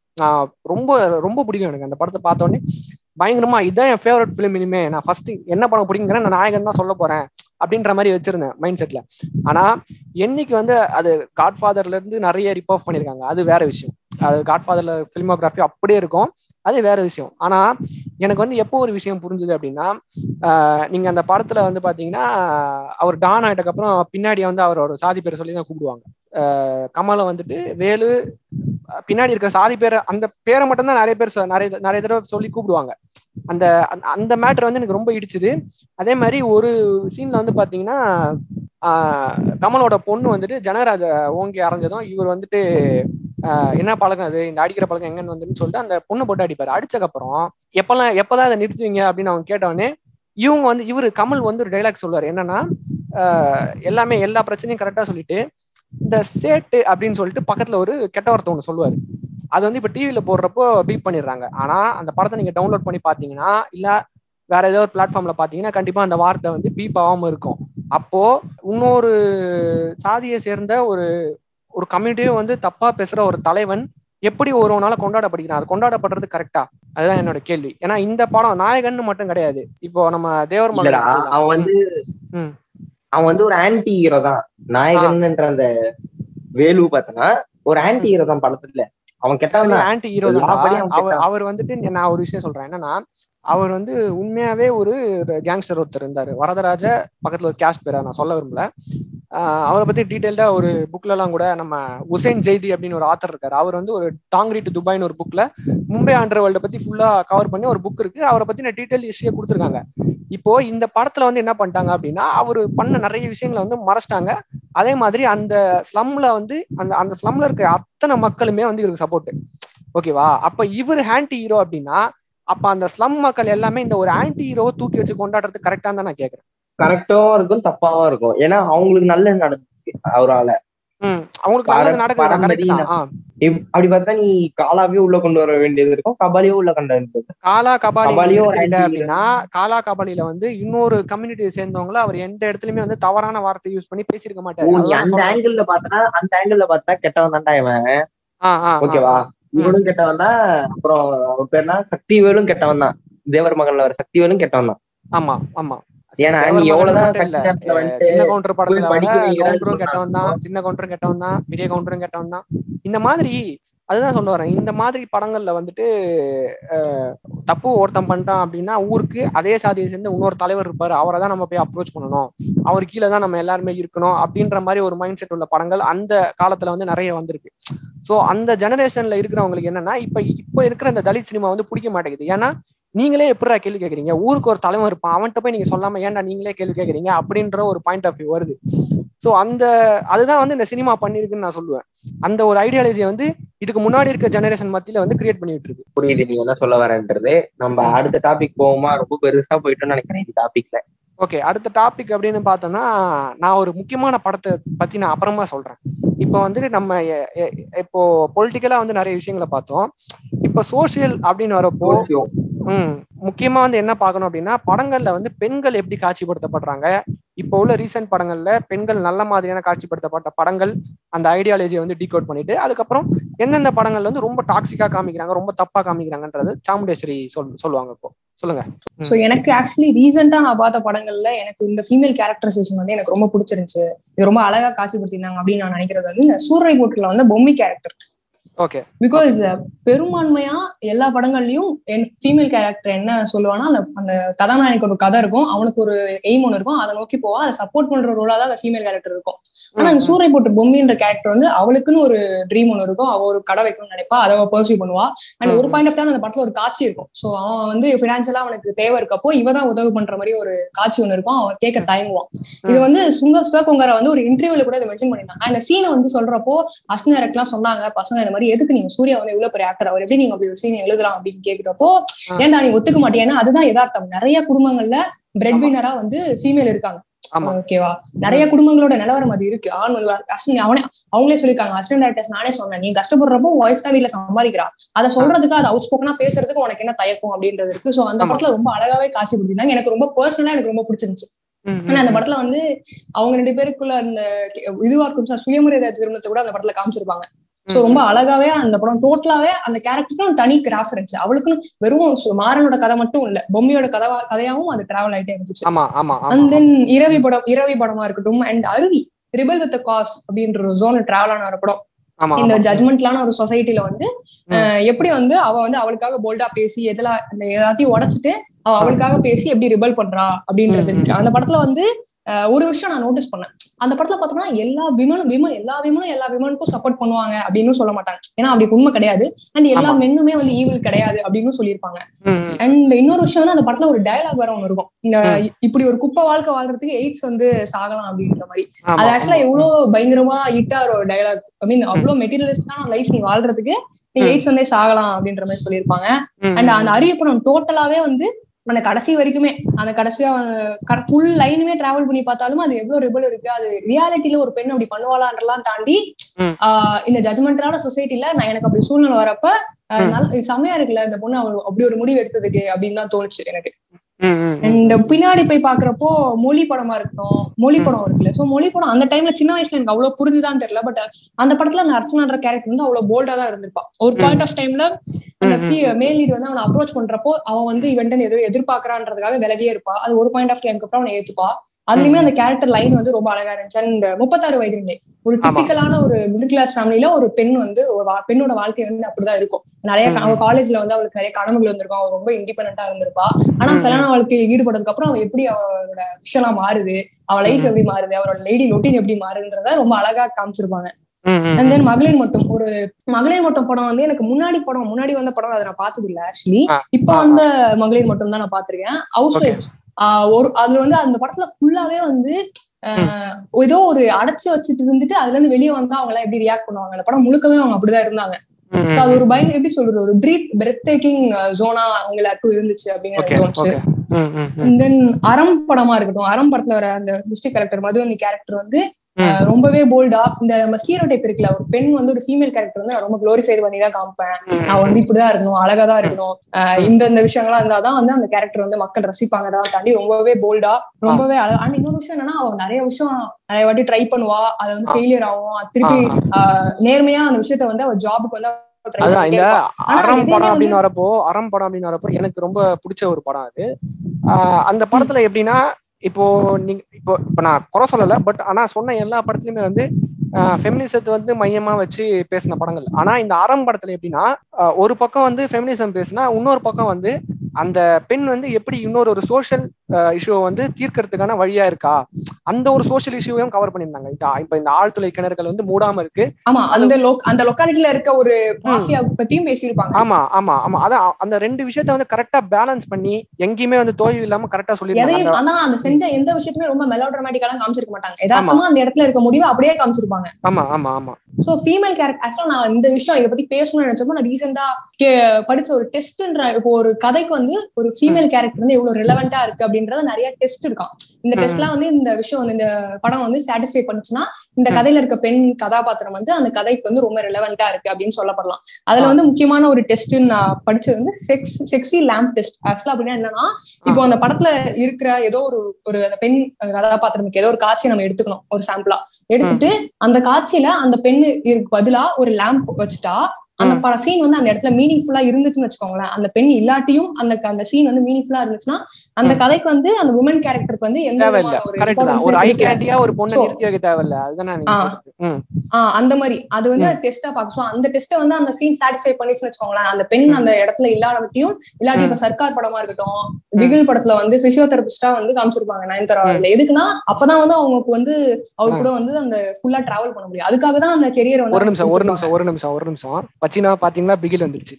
ரொம்ப ரொம்ப பிடிக்கும் எனக்கு. அந்த படத்தை பார்த்த உடனே பயங்கரமா இதான் என் ஃபேவரட் ஃபிலிம் இனிமே. நான் ஃபர்ஸ்ட் என்ன படம் பிடிக்குங்கிறேன் நான் நாயகன் தான் சொல்ல போறேன் அப்படின்ற மாதிரி வச்சிருந்தேன் மைண்ட் செட்ல ஆனா என்னைக்கு வந்து அது காட்ஃபாதர்ல இருந்து நிறைய ரிப் பண்ணியிருக்காங்க. பண்ணிருக்காங்க அது வேற விஷயம். அது காட்ஃபாதர்ல ஃபிலிமோகிராஃபி அப்படியே இருக்கும். அது வேற விஷயம். ஆனா எனக்கு வந்து எப்போ ஒரு விஷயம் புரிஞ்சுது அப்படின்னா நீங்க அந்த படத்துல வந்து பாத்தீங்கன்னா அவர் டான் ஆயிட்டக்கு அப்புறம் பின்னாடி வந்து அவரோட சாதி பேரை சொல்லி தான் கூப்பிடுவாங்க. கமலை வந்துட்டு வேலு பின்னாடி இருக்கிற சாதி பேரை அந்த பேரை மட்டும் தான் நிறைய பேர் சொ- நிறைய நிறைய தடவை சொல்லி கூப்பிடுவாங்க. அந்த அந்த- அந்த மேட்டர் வந்து எனக்கு ரொம்ப இடிச்சுது. அதே மாதிரி ஒரு சீன்ல வந்து பாத்தீங்கன்னா கமலோட பொண்ணு வந்துட்டு ஜனகராஜ ஓங்கி அரைஞ்சதும் இவர் வந்துட்டு என்ன பழக்கம் அது? இந்த அடிக்கிற பழக்கம் எங்கன்னு வந்துன்னு சொல்லிட்டு அந்த பொண்ணு போட்டு அடிப்பாரு. அடிச்சக்கப்புறம் எப்பெல்லாம் எப்பதான் அதை நிறுத்துவீங்க அப்படின்னு அவங்க கேட்டவொடனே இவங்க வந்து இவரு கமல் வந்து ஒரு டைலாக் சொல்லுவார். என்னன்னா எல்லாமே எல்லா பிரச்சனையும் கரெக்டா சொல்லிட்டு இந்த சேட்டு அப்படின்னு சொல்லிட்டு பக்கத்துல ஒரு கெட்ட வார்த்தை ஒன்று சொல்லுவாரு. அது வந்து இப்ப டிவியில போடுறப்போ பீப் பண்ணிடுறாங்க. ஆனா அந்த படத்தை நீங்க டவுன்லோட் பண்ணி பாத்தீங்கன்னா இல்ல வேற ஏதோ ஒரு பிளாட்ஃபார்ம்ல பாத்தீங்கன்னா கண்டிப்பா அந்த வார்த்தை வந்து பீப் ஆகாம இருக்கும். அப்போ இன்னொரு சாதியை சேர்ந்த ஒரு ஒரு கம்யூனிட்டியும் வந்து தப்பா பேசுற ஒரு தலைவன் எப்படி ஒருவனால கொண்டாடப்படுகிறான்? அது கொண்டாடப்படுறது கரெக்டா அதுதான் என்னோட கேள்வி. ஏன்னா இந்த படம் நாயகன்னு மட்டும் கிடையாது. இப்போ நம்ம தேவர் மகன். அவன் வந்து. அவன் வந்து ஒரு ஆன்டி ஹீரோ தான். நாயகன்ன்ற அந்த வேலு பார்த்தனா ஒரு ஆன்டி ஹீரோ தான் படத்துல. அவன் கெட்டவன் தான். ஆன்டி ஹீரோ அவர் வந்துட்டு நான் ஒரு விஷயம் சொல்றேன். என்னன்னா அவர் வந்து உண்மையாவே ஒரு கேங்ஸ்டர் ஒருத்தர் இருந்தாரு. வரதராஜ பக்கத்துல ஒரு கேஸ்ட் பேரை நான் சொல்ல விரும்பல. ஆஹ் அவரை பத்தி டீடைல்டா ஒரு புக்ல எல்லாம் கூட நம்ம உசைன் ஜெய்தி அப்படின்னு ஒரு ஆத்தர் இருக்காரு. அவர் வந்து ஒரு டாங்கிரி டு துபாய்னு ஒரு புக்ல மும்பை அண்டர் வேர்ல்ட பத்தி ஃபுல்லா கவர் பண்ணி ஒரு புக் இருக்கு. அவரை பத்தின டீடைல் ஹிஸ்டரியை கொடுத்துருக்காங்க. இப்போ இந்த படத்துல வந்து என்ன பண்ணிட்டாங்க அப்படின்னா அவர் பண்ண நிறைய விஷயங்களை வந்து மறைச்சிட்டாங்க. அதே மாதிரி அந்த ஸ்லம்ல வந்து அந்த அந்த ஸ்லம்ல இருக்க அத்தனை மக்களுமே வந்து இவருக்கு சப்போர்ட் ஓகேவா அப்ப இவர் ஆன்டி ஹீரோ அப்படின்னா அப்ப அந்த ஸ்லம் மக்கள் எல்லாமே இந்த ஒரு ஆன்டி ஹீரோவை தூக்கி வச்சு கொண்டாடுறது கரெக்டா தான் நான் கேக்குறேன். கரெக்டாவும் இருக்கும் தப்பாவும் இருக்கும். ஏன்னா அவங்களுக்கு நல்லது நடந்துச்சு அவரால. அவங்களுக்கு நல்லது நடக்குது? அப்படி பார்த்தா நீ காலாவே உள்ள கொண்டு வர வேண்டியது இருக்கும். கபாலியும் உள்ள கொண்டு வர. காலா கபாலி. அப்படின்னா காலா கபாலில வந்து இன்னொரு கம்யூனிட்டியை சேர்ந்தவங்கள அவர் எந்த இடத்துலயுமே வந்து தவறான வார்த்தை யூஸ் பண்ணி பேசியிருக்க மாட்டாரு. அந்த. ஆங்கிள் பார்த்தனா அந்த ஆங்கிள் பார்த்தா கெட்டவன் தான்டா இவன். ஓகேவா? இவனும் கெட்டவன் தான். அப்புறம் அவன் பேர்னா சக்திவேலும் கெட்டவன் தான். தேவர் மகன்ல வர சக்திவேலும் கெட்டவன் தான். ஆமா ஆமா. ஏன்னா நீ எவ்வளவுதான் சின்ன கவுண்டர் படத்துல கவுண்டரும் கெட்டவன் தான் சின்ன கவுண்டரும் கெட்டவன் தான் பெரிய கவுண்டரும் கெட்டவன் தான். இந்த மாதிரி அதுதான் சொல்ல வரேன். இந்த மாதிரி படங்கள்ல வந்துட்டு தப்பு ஒருத்தன் பண்ணிட்டான் அப்படின்னா ஊருக்கு அதே சாதியை சேர்ந்து இன்னொரு தலைவர் இருப்பாரு. அவரை தான் நம்ம போய் அப்ரோச் பண்ணணும். அவர் கீழே தான் நம்ம எல்லாருமே இருக்கணும் அப்படின்ற மாதிரி ஒரு மைண்ட் செட் உள்ள படங்கள் அந்த காலத்துல வந்து நிறைய வந்திருக்கு. ஸோ அந்த ஜெனரேஷன்ல இருக்கிறவங்களுக்கு என்னன்னா இப்ப இப்ப இருக்கிற இந்த தலித் சினிமா வந்து பிடிக்க மாட்டேங்குது. ஏன்னா நீங்களே எப்படிடா கேள்வி கேட்குறீங்க ஊருக்கு ஒரு தலைவன் இருப்பான். அவன்கிட்ட போய் நீங்க சொல்லாம ஏன்டா நீங்களே கேள்வி கேட்குறீங்க அப்படின்ற ஒரு பாயிண்ட் ஆஃப் வியூ வருது. ஸோ அந்த அதுதான் வந்து இந்த சினிமா பண்ணிருக்குன்னு நான் சொல்லுவேன். அந்த ஒரு ஐடியாலஜியை வந்து இதுக்கு முன்னாடி இருக்க ஜெனரேஷன் மத்தியில வந்து கிரியேட் பண்ணிட்டு இருக்கு புரியுது. நீ என்ன சொல்ல வரேன்றது நம்ம அடுத்த டாபிக் போவோமா ரொம்ப பெருசா போயிட்டோம்னு நினைக்கிறேன் இந்த டாபிக்ல ஓகே அடுத்த டாபிக் அப்படின்னு பார்த்தோம்னா நான் ஒரு முக்கியமான படத்தை பத்தி நான் அப்புறமா சொல்றேன். இப்போ வந்து நம்ம இப்போ பொலிட்டிக்கலா வந்து நிறைய விஷயங்களை பார்த்தோம். இப்போ சோசியல் அப்படின்னு வரப்போ முக்கியமா வந்து என்ன பார்க்கணும் அப்படின்னா படங்கள்ல வந்து பெண்கள் எப்படி காட்சிப்படுத்தப்படுறாங்க? இப்போ உள்ள ரீசெண்ட் படங்கள்ல பெண்கள் நல்ல மாதிரியான காட்சிப்படுத்தப்பட்ட படங்கள் அந்த ஐடியாலஜியை வந்து டீகோட் பண்ணிட்டு அதுக்கப்புறம் எந்தெந்த படங்கள்ல வந்து ரொம்ப டாக்ஸிக்கா காமிக்கிறாங்க ரொம்ப தப்பா காமிக்கிறாங்கன்றது சாமுண்டேஸ்வரி சொல் சொல்லுவாங்க இப்போ. சொல்லுங்க. சோ எனக்கு ஆக்சுவலி ரீசெண்டா நான் பார்த்த படங்கள்ல எனக்கு இந்த ஃபீமேல் கேரக்டரைசேஷன் வந்து எனக்கு ரொம்ப பிடிச்சிருந்துச்சு. இது ரொம்ப அழகா காட்சிப்படுத்திருந்தாங்க அப்படின்னு நான் நினைக்கிறது வந்து இந்த சூரை போட்டுல வந்து பொம்மி கேரக்டர் பிகாஸ் பெரும்பான்மையா எல்லா படங்கள்லயும் என் ஃபீமேல் கேரக்டர் என்ன சொல்லுவானா அந்த அந்த கதாநாயகனுக்கு ஒரு கதை இருக்கும். அவனுக்கு ஒரு எய்ம் ஒன்று இருக்கும். அதை நோக்கி போவா. அதை சப்போர்ட் பண்ற ரோலா தான் அந்த ஃபீமேல் கேரக்டர் இருக்கும். ஆனா அந்த சூரை போட்டு பொம்மின்ற கேரக்டர் வந்து அவளுக்குன்னு ஒரு ட்ரீம் ஒன்று இருக்கும். அவ ஒரு கடை வைக்கணும்னு நினைப்பா. அதை அவ பர்சியூ பண்ணுவா. அண்ட் ஒரு பாயிண்ட் ஆஃப் டைம் அந்த படத்துல ஒரு காட்சி இருக்கும். சோ அவன் வந்து பினான்சியலா அவனுக்கு தேவை இருக்கப்போ இவ தான் உதவி பண்ற மாதிரி ஒரு காட்சி ஒன்று இருக்கும். அவன் கேட்க தயங்குவான். இது வந்து சுங்க சுதாகோங்கரை வந்து ஒரு இன்டர்வியூல கூட இதை மென்ஷன் பண்ணியிருந்தாங்க. அந்த சீனை வந்து சொல்றப்போ அஸ்னேரக்லாம் சொன்னாங்க. பசங்க இந்த மாதிரி எதுக்கு நீங்க சூர்யா வந்து இவ்வளவு பெரிய ஆக்டர் அவர் எப்படி நீங்க அப்படி ஒரு சீன் எழுதலாம் அப்படின்னு கேக்குறப்போ. ஏன்டா நீ ஒத்துக்க மாட்டியான்னா அதுதான் யதார்த்தம். நிறைய குடும்பங்கள்ல பிரெட். வினரா வந்து ஃபீமேல் இருக்காங்க. ஓகேவா நிறைய குடும்பங்களோட நிலவரம் அது இருக்கு. ஆண் வந்து அவனே அவங்களே சொல்லிருக்காங்க அசிஸ்டன்ட் டேரக்டர்ஸ் நானே சொன்னேன். நீ கஷ்டப்படுறப்போ ஒய்ஃப் தான் வீட்டுல சம்பாதிக்கிறா. அதை சொல்றதுக்கு அது அவுட் ஸ்போக்கனா பேசுறதுக்கு உனக்கு என்ன தயக்கம் அப்படின்றது இருக்கு. சோ அந்த. படத்துல ரொம்ப அழகாவே காட்சிப்படுத்திருந்தாங்க எனக்கு ரொம்ப பர்சனலா எனக்கு ரொம்ப பிடிச்சிருந்துச்சு. ஆனா அந்த படத்துல வந்து அவங்க ரெண்டு பேருக்குள்ள அந்த இதுவா இருக்கும். சுயமரியாதை திருமணத்தை கூட அந்த படத்துல காமிச்சிருப்பாங்க. சோ ரொம்ப அழகாவே அந்த படம் டோட்டலாவே அந்த கேரக்டருக்கும் தனி கிராஃப் இருந்துச்சு அவளுக்கும் வெறும் மாறனோட கதை மட்டும் இல்ல பொம்மையோட கதை கதையாவும் அது டிராவல் ஆயிட்டே இருந்துச்சு. அண்ட் தென் இரவி படம் இரவி படமா இருக்கட்டும் அண்ட் அருவி ரிபல் வித் காஸ் அப்படின்ற ஒரு ஜோன் டிராவல் ஆன ஒரு படம். இந்த. ஜட்மெண்ட்லான ஒரு சொசைட்டில வந்து எப்படி வந்து அவ வந்து அவளுக்காக போல்டா பேசி எதெல்லாம் எல்லாத்தையும் உடைச்சிட்டு அவ அவளுக்காக பேசி எப்படி ரிபல் பண்றா அப்படின்றது. அந்த படத்துல வந்து ஒரு விஷயம் நான் நோட்டீஸ் பண்ணேன் அந்த படத்துல பார்த்தோம்னா எல்லா விமனும் விமன் எல்லா விமனும் எல்லா விமனுக்கும் சப்போர்ட் பண்ணுவாங்க அப்படின்னு சொல்ல மாட்டாங்க ஏன்னா அப்படி உண்மை கிடையாது அண்ட் எல்லா. மென்னுமே வந்து ஈவில் கிடையாது அப்படின்னு சொல்லியிருப்பாங்க. அண்ட் இன்னொரு விஷயம் வந்து அந்த படத்துல ஒரு டயலாக் வேற ஒன்று இருக்கும் இந்த. இப்படி ஒரு குப்பை வாழ்க்கை வாழ்றதுக்கு எய்ட்ஸ் வந்து சாகலாம் அப்படின்ற மாதிரி அது ஆக்சுவலா. எவ்வளவு பயங்கரமா ஹிட்டா ஒரு டயலாக் ஐ மீன் அவ்வளவு மெட்டீரியலிஸ்டான லைஃப் நீ வாழ்றதுக்கு நீ. எய்ட்ஸ் வந்தே சாகலாம் அப்படின்ற மாதிரி சொல்லியிருப்பாங்க அண்ட் அந்த அறிவிப்படம் டோட்டலாவே வந்து அந்த கடைசி வரைக்குமே அந்த கடைசியா ஃபுல் லைனுமே டிராவல் பண்ணி பார்த்தாலும் அது எவ்வளவு ரிபல் இருக்கு அது ரியாலிட்டியில ஒரு பெண் அப்படி பண்ணுவாளான்றலாம் தாண்டி இந்த ஜட்மெண்டான சொசைட்டில நான் எனக்கு அப்படி சூழ்நிலை வரப்ப செமையா இருக்குல்ல இந்த பொண்ணு அவ அப்படி ஒரு முடிவு எடுத்ததுக்கு அப்படின்னு தான் தோணுச்சு எனக்கு. அண்ட் பின்னாடி போய் பாக்குறப்போ மொழி படமா இருக்கட்டும் மொழி. படம் இருக்குல்ல. சோ மொழி படம் அந்த டைம்ல சின்ன வயசுல எனக்கு அவ்வளவு புரிஞ்சுதான் தெரியல. பட் அந்த படத்துல அந்த அர்ச்சனான்ற கேரக்டர் வந்து அவ்வளவு போல்டா தான் இருந்திருப்பா. ஒரு. பாயிண்ட் ஆஃப் டைம்ல அந்த மேல் லீட் வந்து அவனை அப்ரோச் பண்றப்போ அவன் வந்து இவன்ட்டு எதிர் எதிர்பார்க்கறான்றதுக்காக விலகியே இருப்பா. அது ஒரு பாயிண்ட் ஆஃப் டைம்க்கு அப்புறம் அவனை ஏத்துப்பா. அதுலயுமே. அந்த கேரக்டர் லைன் வந்து ரொம்ப அழகா இருந்துச்சு. அண்ட் முப்பத்தாறு வயது நிலை ஒரு. டிபிக்கலான ஒரு மிடில் கிளாஸ் ஃபேமிலில ஒரு பெண் வந்து ஒரு பெண்ணோட வாழ்க்கை வந்து அப்படிதான் இருக்கும் நிறைய காலேஜ்ல வந்து அவளுக்கு நிறைய கனவுகள் வந்திருக்கும் அவ ரொம்ப இண்டிபெண்டா இருந்திருப்பா ஆனா. கல்யாண வாழ்க்கையில் ஈடுபட்டதுக்கு அப்புறம் அவ எப்படி அவளோட விஷயம் மாறுது அவ லைஃப். எப்படி மாறுது அவரோட லேடி ரொட்டீன் எப்படி மாறுதுன்றத ரொம்ப அழகா காமிச்சிருப்பாங்க அண்ட். தென் மகளிர் மட்டும் ஒரு மகளிர் மட்டும் படம் வந்து எனக்கு முன்னாடி படம் முன்னாடி வந்த படம் அதை நான் பார்த்தது இல்ல ஆக்சுவலி இப்ப வந்த மகளிர் மட்டும் தான் நான் பாத்திருக்கேன் ஹவுஸ். ஒய்ஃப் ஒரு அதுல வந்து அந்த படத்துல ஃபுல்லாவே வந்து ஏதோ ஒரு அடைச்சு வச்சுட்டு இருந்துட்டு அதுல இருந்து வெளியே வந்தா அவங்க எல்லாம் எப்படி ரியாக்ட் பண்ணுவாங்க? அந்த படம் முழுக்கவே அவங்க அப்படிதான் இருந்தாங்க. சோ அது ஒரு பயங்கர எப்படி சொல்றது ஒரு பிரீத் பிரெத் டேக்கிங் ஜோனா அவங்க எல்லாருக்கும் இருந்துச்சு அப்படின்னு தோணுச்சு. தென் அறம் படமா இருக்கட்டும் அறம் படத்துல வர அந்த டிஸ்ட்ரிக்ட் கலெக்டர் மதுவனி கேரக்டர் வந்து ரொம்பவே போல்டா இந்த ஸ்டீரோ டைப் இருக்குல்ல ஒரு பெண் வந்து ஒரு ஃபீமேல் கேரக்டர் வந்து நான் ரொம்ப க்ளோரிஃபை பண்ணி தான் காமிப்பேன் நான் வந்து இப்படிதான் இருக்கணும் அழகா தான் இருக்கணும். இந்த இந்த விஷயங்கள்லாம் இருந்தாதான் வந்து அந்த கேரக்டர் வந்து மக்கள் ரசிப்பாங்கடா தாண்டி ரொம்பவே போல்டா ரொம்பவே அழகா. அண்ட் இன்னொரு விஷயம் என்னன்னா அவன் நிறைய விஷயம் நிறைய வாட்டி ட்ரை பண்ணுவா அது வந்து. ஃபெயிலியர் ஆகும். திருப்பி நேர்மையா அந்த விஷயத்த வந்து அவ ஜாபுக்கு வந்து அதான் இந்த ஆனா அறம் படம் அப்படின்னு வரப்போ அறம் படம் அப்படின்னு வரப்போ எனக்கு ரொம்ப பிடிச்ச ஒரு படம் அது. அந்த படத்துல எப்படின்னா இப்போ நீங்க இப்போ இப்போ நான் குறை சொல்லல பட் ஆனா சொன்ன எல்லா படத்துலயுமே வந்து ஃபெமினிசத்தை வந்து மையமா வச்சு பேசின படங்கள். ஆனா இந்த ஆரம்ப படத்துல எப்படின்னா ஒரு பக்கம் வந்து ஃபெமினிசம் பேசினா இன்னொரு பக்கம் வந்து அந்த பெண் வந்து எப்படி இன்னொரு ஒரு சோஷியல் இஷ்யூவை வந்து தீர்க்கறதுக்கான வழியா இருக்கா? அந்த ஒரு சோஷியல் இஷ்யூவையும் கவர் பண்ணியிருந்தாங்க. இப்ப இந்த ஆழ்துளை கிணறுகள் வந்து மூடாம இருக்கு. ஆமா அந்த அந்த லொக்காலிட்டில இருக்க ஒரு பத்தியும் பேசியிருப்பாங்க. ஆமா ஆமா ஆமா. அதான் அந்த ரெண்டு விஷயத்த வந்து கரெக்டா பேலன்ஸ் பண்ணி எங்கேயுமே வந்து தோல்வி இல்லாம கரெக்டா அந்த- ஆனா அந்த செஞ்ச எந்த விஷயத்துமே ரொம்ப மெலோ காமிச்சிருக்க மாட்டாங்க. யதார்த்தமா அந்த இடத்துல இருக்க முடிவை அப்படியே காமிச்சிருப்பாங்க. ஆமா ஆமா ஆமா. சோ ஃபீமேல் கேரக்டர் ஆக்சுவலா நான் இந்த விஷயம் இதை பத்தி பேசணும்னு நினைச்சப்போ நான் ரீசெண்டா படிச்ச ஒரு டெஸ்ட்ன்ற இப்போ ஒரு கதைக்கு வந்து ஒரு ஃபீமேல் கேரக்டர் வந்து எவ்வளவு ரிலவெண்டா இருக்கு அப்படின்னு அப்படின்றத நிறைய டெஸ்ட் இருக்கான் இந்த ம். டெஸ்ட்லாம் வந்து இந்த விஷயம் வந்து இந்த படம் வந்து சாட்டிஸ்ஃபை பண்ணுச்சுன்னா இந்த கதையில இருக்க பெண் கதாபாத்திரம் வந்து அந்த கதைக்கு வந்து ரொம்ப ரிலவெண்டா இருக்கு அப்படின்னு சொல்லப்படலாம். அதுல வந்து முக்கியமான ஒரு டெஸ்ட் நான் படிச்சது வந்து செக்ஸ் செக்ஸி லேம்ப் டெஸ்ட் ஆக்சுவலா அப்படின்னா என்னன்னா இப்போ அந்த படத்துல இருக்கிற ஏதோ ஒரு ஒரு அந்த பெண் கதாபாத்திரமுக்கு ஏதோ ஒரு காட்சியை நம்ம எடுத்துக்கணும் ஒரு சாம்பிளா எடுத்துட்டு அந்த காட்சியில அந்த பெண்ணு பதிலா ஒரு லேம்ப் வச்சுட்டா அந்த பட சீன் வந்து அந்த இடத்துல மீனிங்ஃபுல்லா இருந்துச்சுன்னு வச்சுக்கோங்களேன். அந்த பெண் இல்லாட்டியும் அந்த அந்த சீன் வந்து மீனிங்ஃபுல்லா இருந்துச்சுன்னா அந்த. கதைக்கு வந்து அந்த உமன் கேரக்டருக்கு வந்து எந்த அந்த மாதிரி. அது வந்து டெஸ்டா பார்க்க. So, அந்த டெஸ்ட்டை வந்து அந்த சீன் சாட்டிஸ்ஃபை பண்ணிச்சுன்னு வச்சுக்கோங்களேன். அந்த பெண். அந்த இடத்துல இல்லாதவட்டியும் இல்லாட்டி. இப்ப சர்க்கார் படமா இருக்கட்டும் பிகில் படத்துல வந்து பிசியோதெரபிஸ்டா வந்து காமிச்சிருப்பாங்க நயன்தாரா. எதுக்குன்னா அப்பதான் வந்து அவங்களுக்கு வந்து அவர். கூட வந்து அந்த ஃபுல்லா டிராவல் பண்ண முடியும். அதுக்காக தான் அந்த கெரியர் வந்து ஒரு நிமிஷம் ஒரு. நிமிஷம் ஒரு நிமிஷம் ஒரு நிமிஷம். பச்சினா பாத்தீங்களா பிகில் வந்துருச்சு.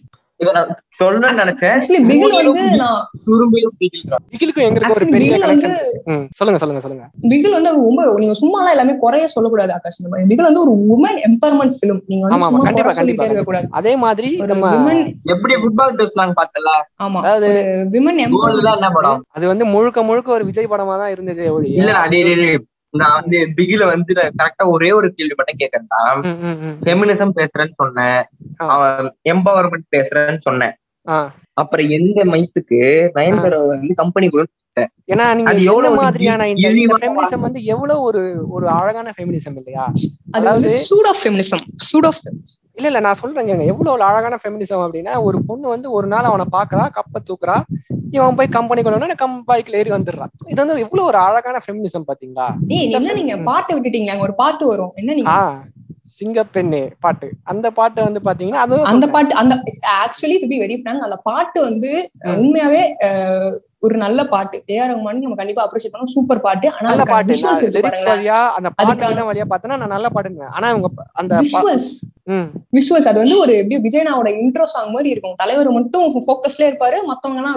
சொல்லுங்க சொல்லுங்க சொல்லுங்க. பிகில் வந்து ரொம்ப நீங்க சும்மா எல்லாம் குறைய சொல்லக்கூடாது ஆகாஷ். பிகில் வந்து ஒரு உமன் எம்பவர்மெண்ட் ஃபிலிம் நீங்க வந்து ஆமா, ஆமா, சும்மா கண்டிப்பா, கண்டிப்பா. இருக்க கூடாது அதே மாதிரி நம்ம விமன் எப்படி ஃபுட்பால் டெஸ்ட் நாங்க பார்த்தல ஆமா அதாவது ஒரு விமன் கோல் என்ன படம்? அது வந்து முழுக்க முழுக்க ஒரு விஜய் படமா தான் இருந்தது இல்ல நான் வந்து பிகில வந்து கரெக்டா ஒரே ஒரு கேள்வி மட்டும் ம். ஃபெமினிசம் பேசுறேன்னு சொன்னேன். எம்பவர்மெண்ட் பேசுறேன்னு சொன்னேன். அப்புறம் எந்த மைத்துக்கு நயன்தாரா வந்து கம்பெனிக்குள்ள ஏன்னா நீங்க எவ்வளவு மாதிரியான இந்த ஃபெமினிசம் வந்து எவ்வளவு ஒரு ஒரு அழகான ஃபெமினிசம் இல்லையா? அது வந்து suit of feminism suit of இல்ல இல்ல நான் சொல்றேங்க எவ்வளவு ஒரு அழகான ஃபெமினிசம் அப்படின்னா ஒரு பொண்ணு வந்து ஒரு நாள் அவனை பாக்குறா கப்ப தூக்குறா இவன் போய் கம்பெனி கொண்டு கம் பைக்ல ஏறி வந்துடுறான் இது வந்து எவ்வளவு ஒரு அழகான ஃபெமினிசம் பாத்தீங்களா? என்ன நீங்க பாட்டு விட்டுட்டீங்க ஒரு பாட்டு வரும். என்ன நீங்க? ஆ சிங்கப்பெண்ணே பாட்டு. அந்த பாட்டு வந்து பாத்தீங்கன்னா அது அந்த பாட்டு அந்த actually to be very frank அந்த பாட்டு வந்து. உண்மையாவே ஒரு நல்ல பாட்டு. ஏஆர் ரஹ்மான் நம்ம கண்டிப்பா அப்ரிஷியேட் பண்ணோம். சூப்பர் பாட்டு. ஆனா நல்ல பாட்டு. லிரிக்ஸ். வழியா அந்த பாட்டு வழியா பார்த்தனா நான் நல்ல பாட்டுங்க ஆனா அந்த விஷுவல்ஸ் விஷுவல்ஸ் அது வந்து ஒரு எப்படி விஜயனாவோட இன்ட்ரோ சாங் மாதிரி இருக்கும். தலைவர் மட்டும் ஃபோக்கஸ்ல இருப்பாரு. மத்தவங்கன்னா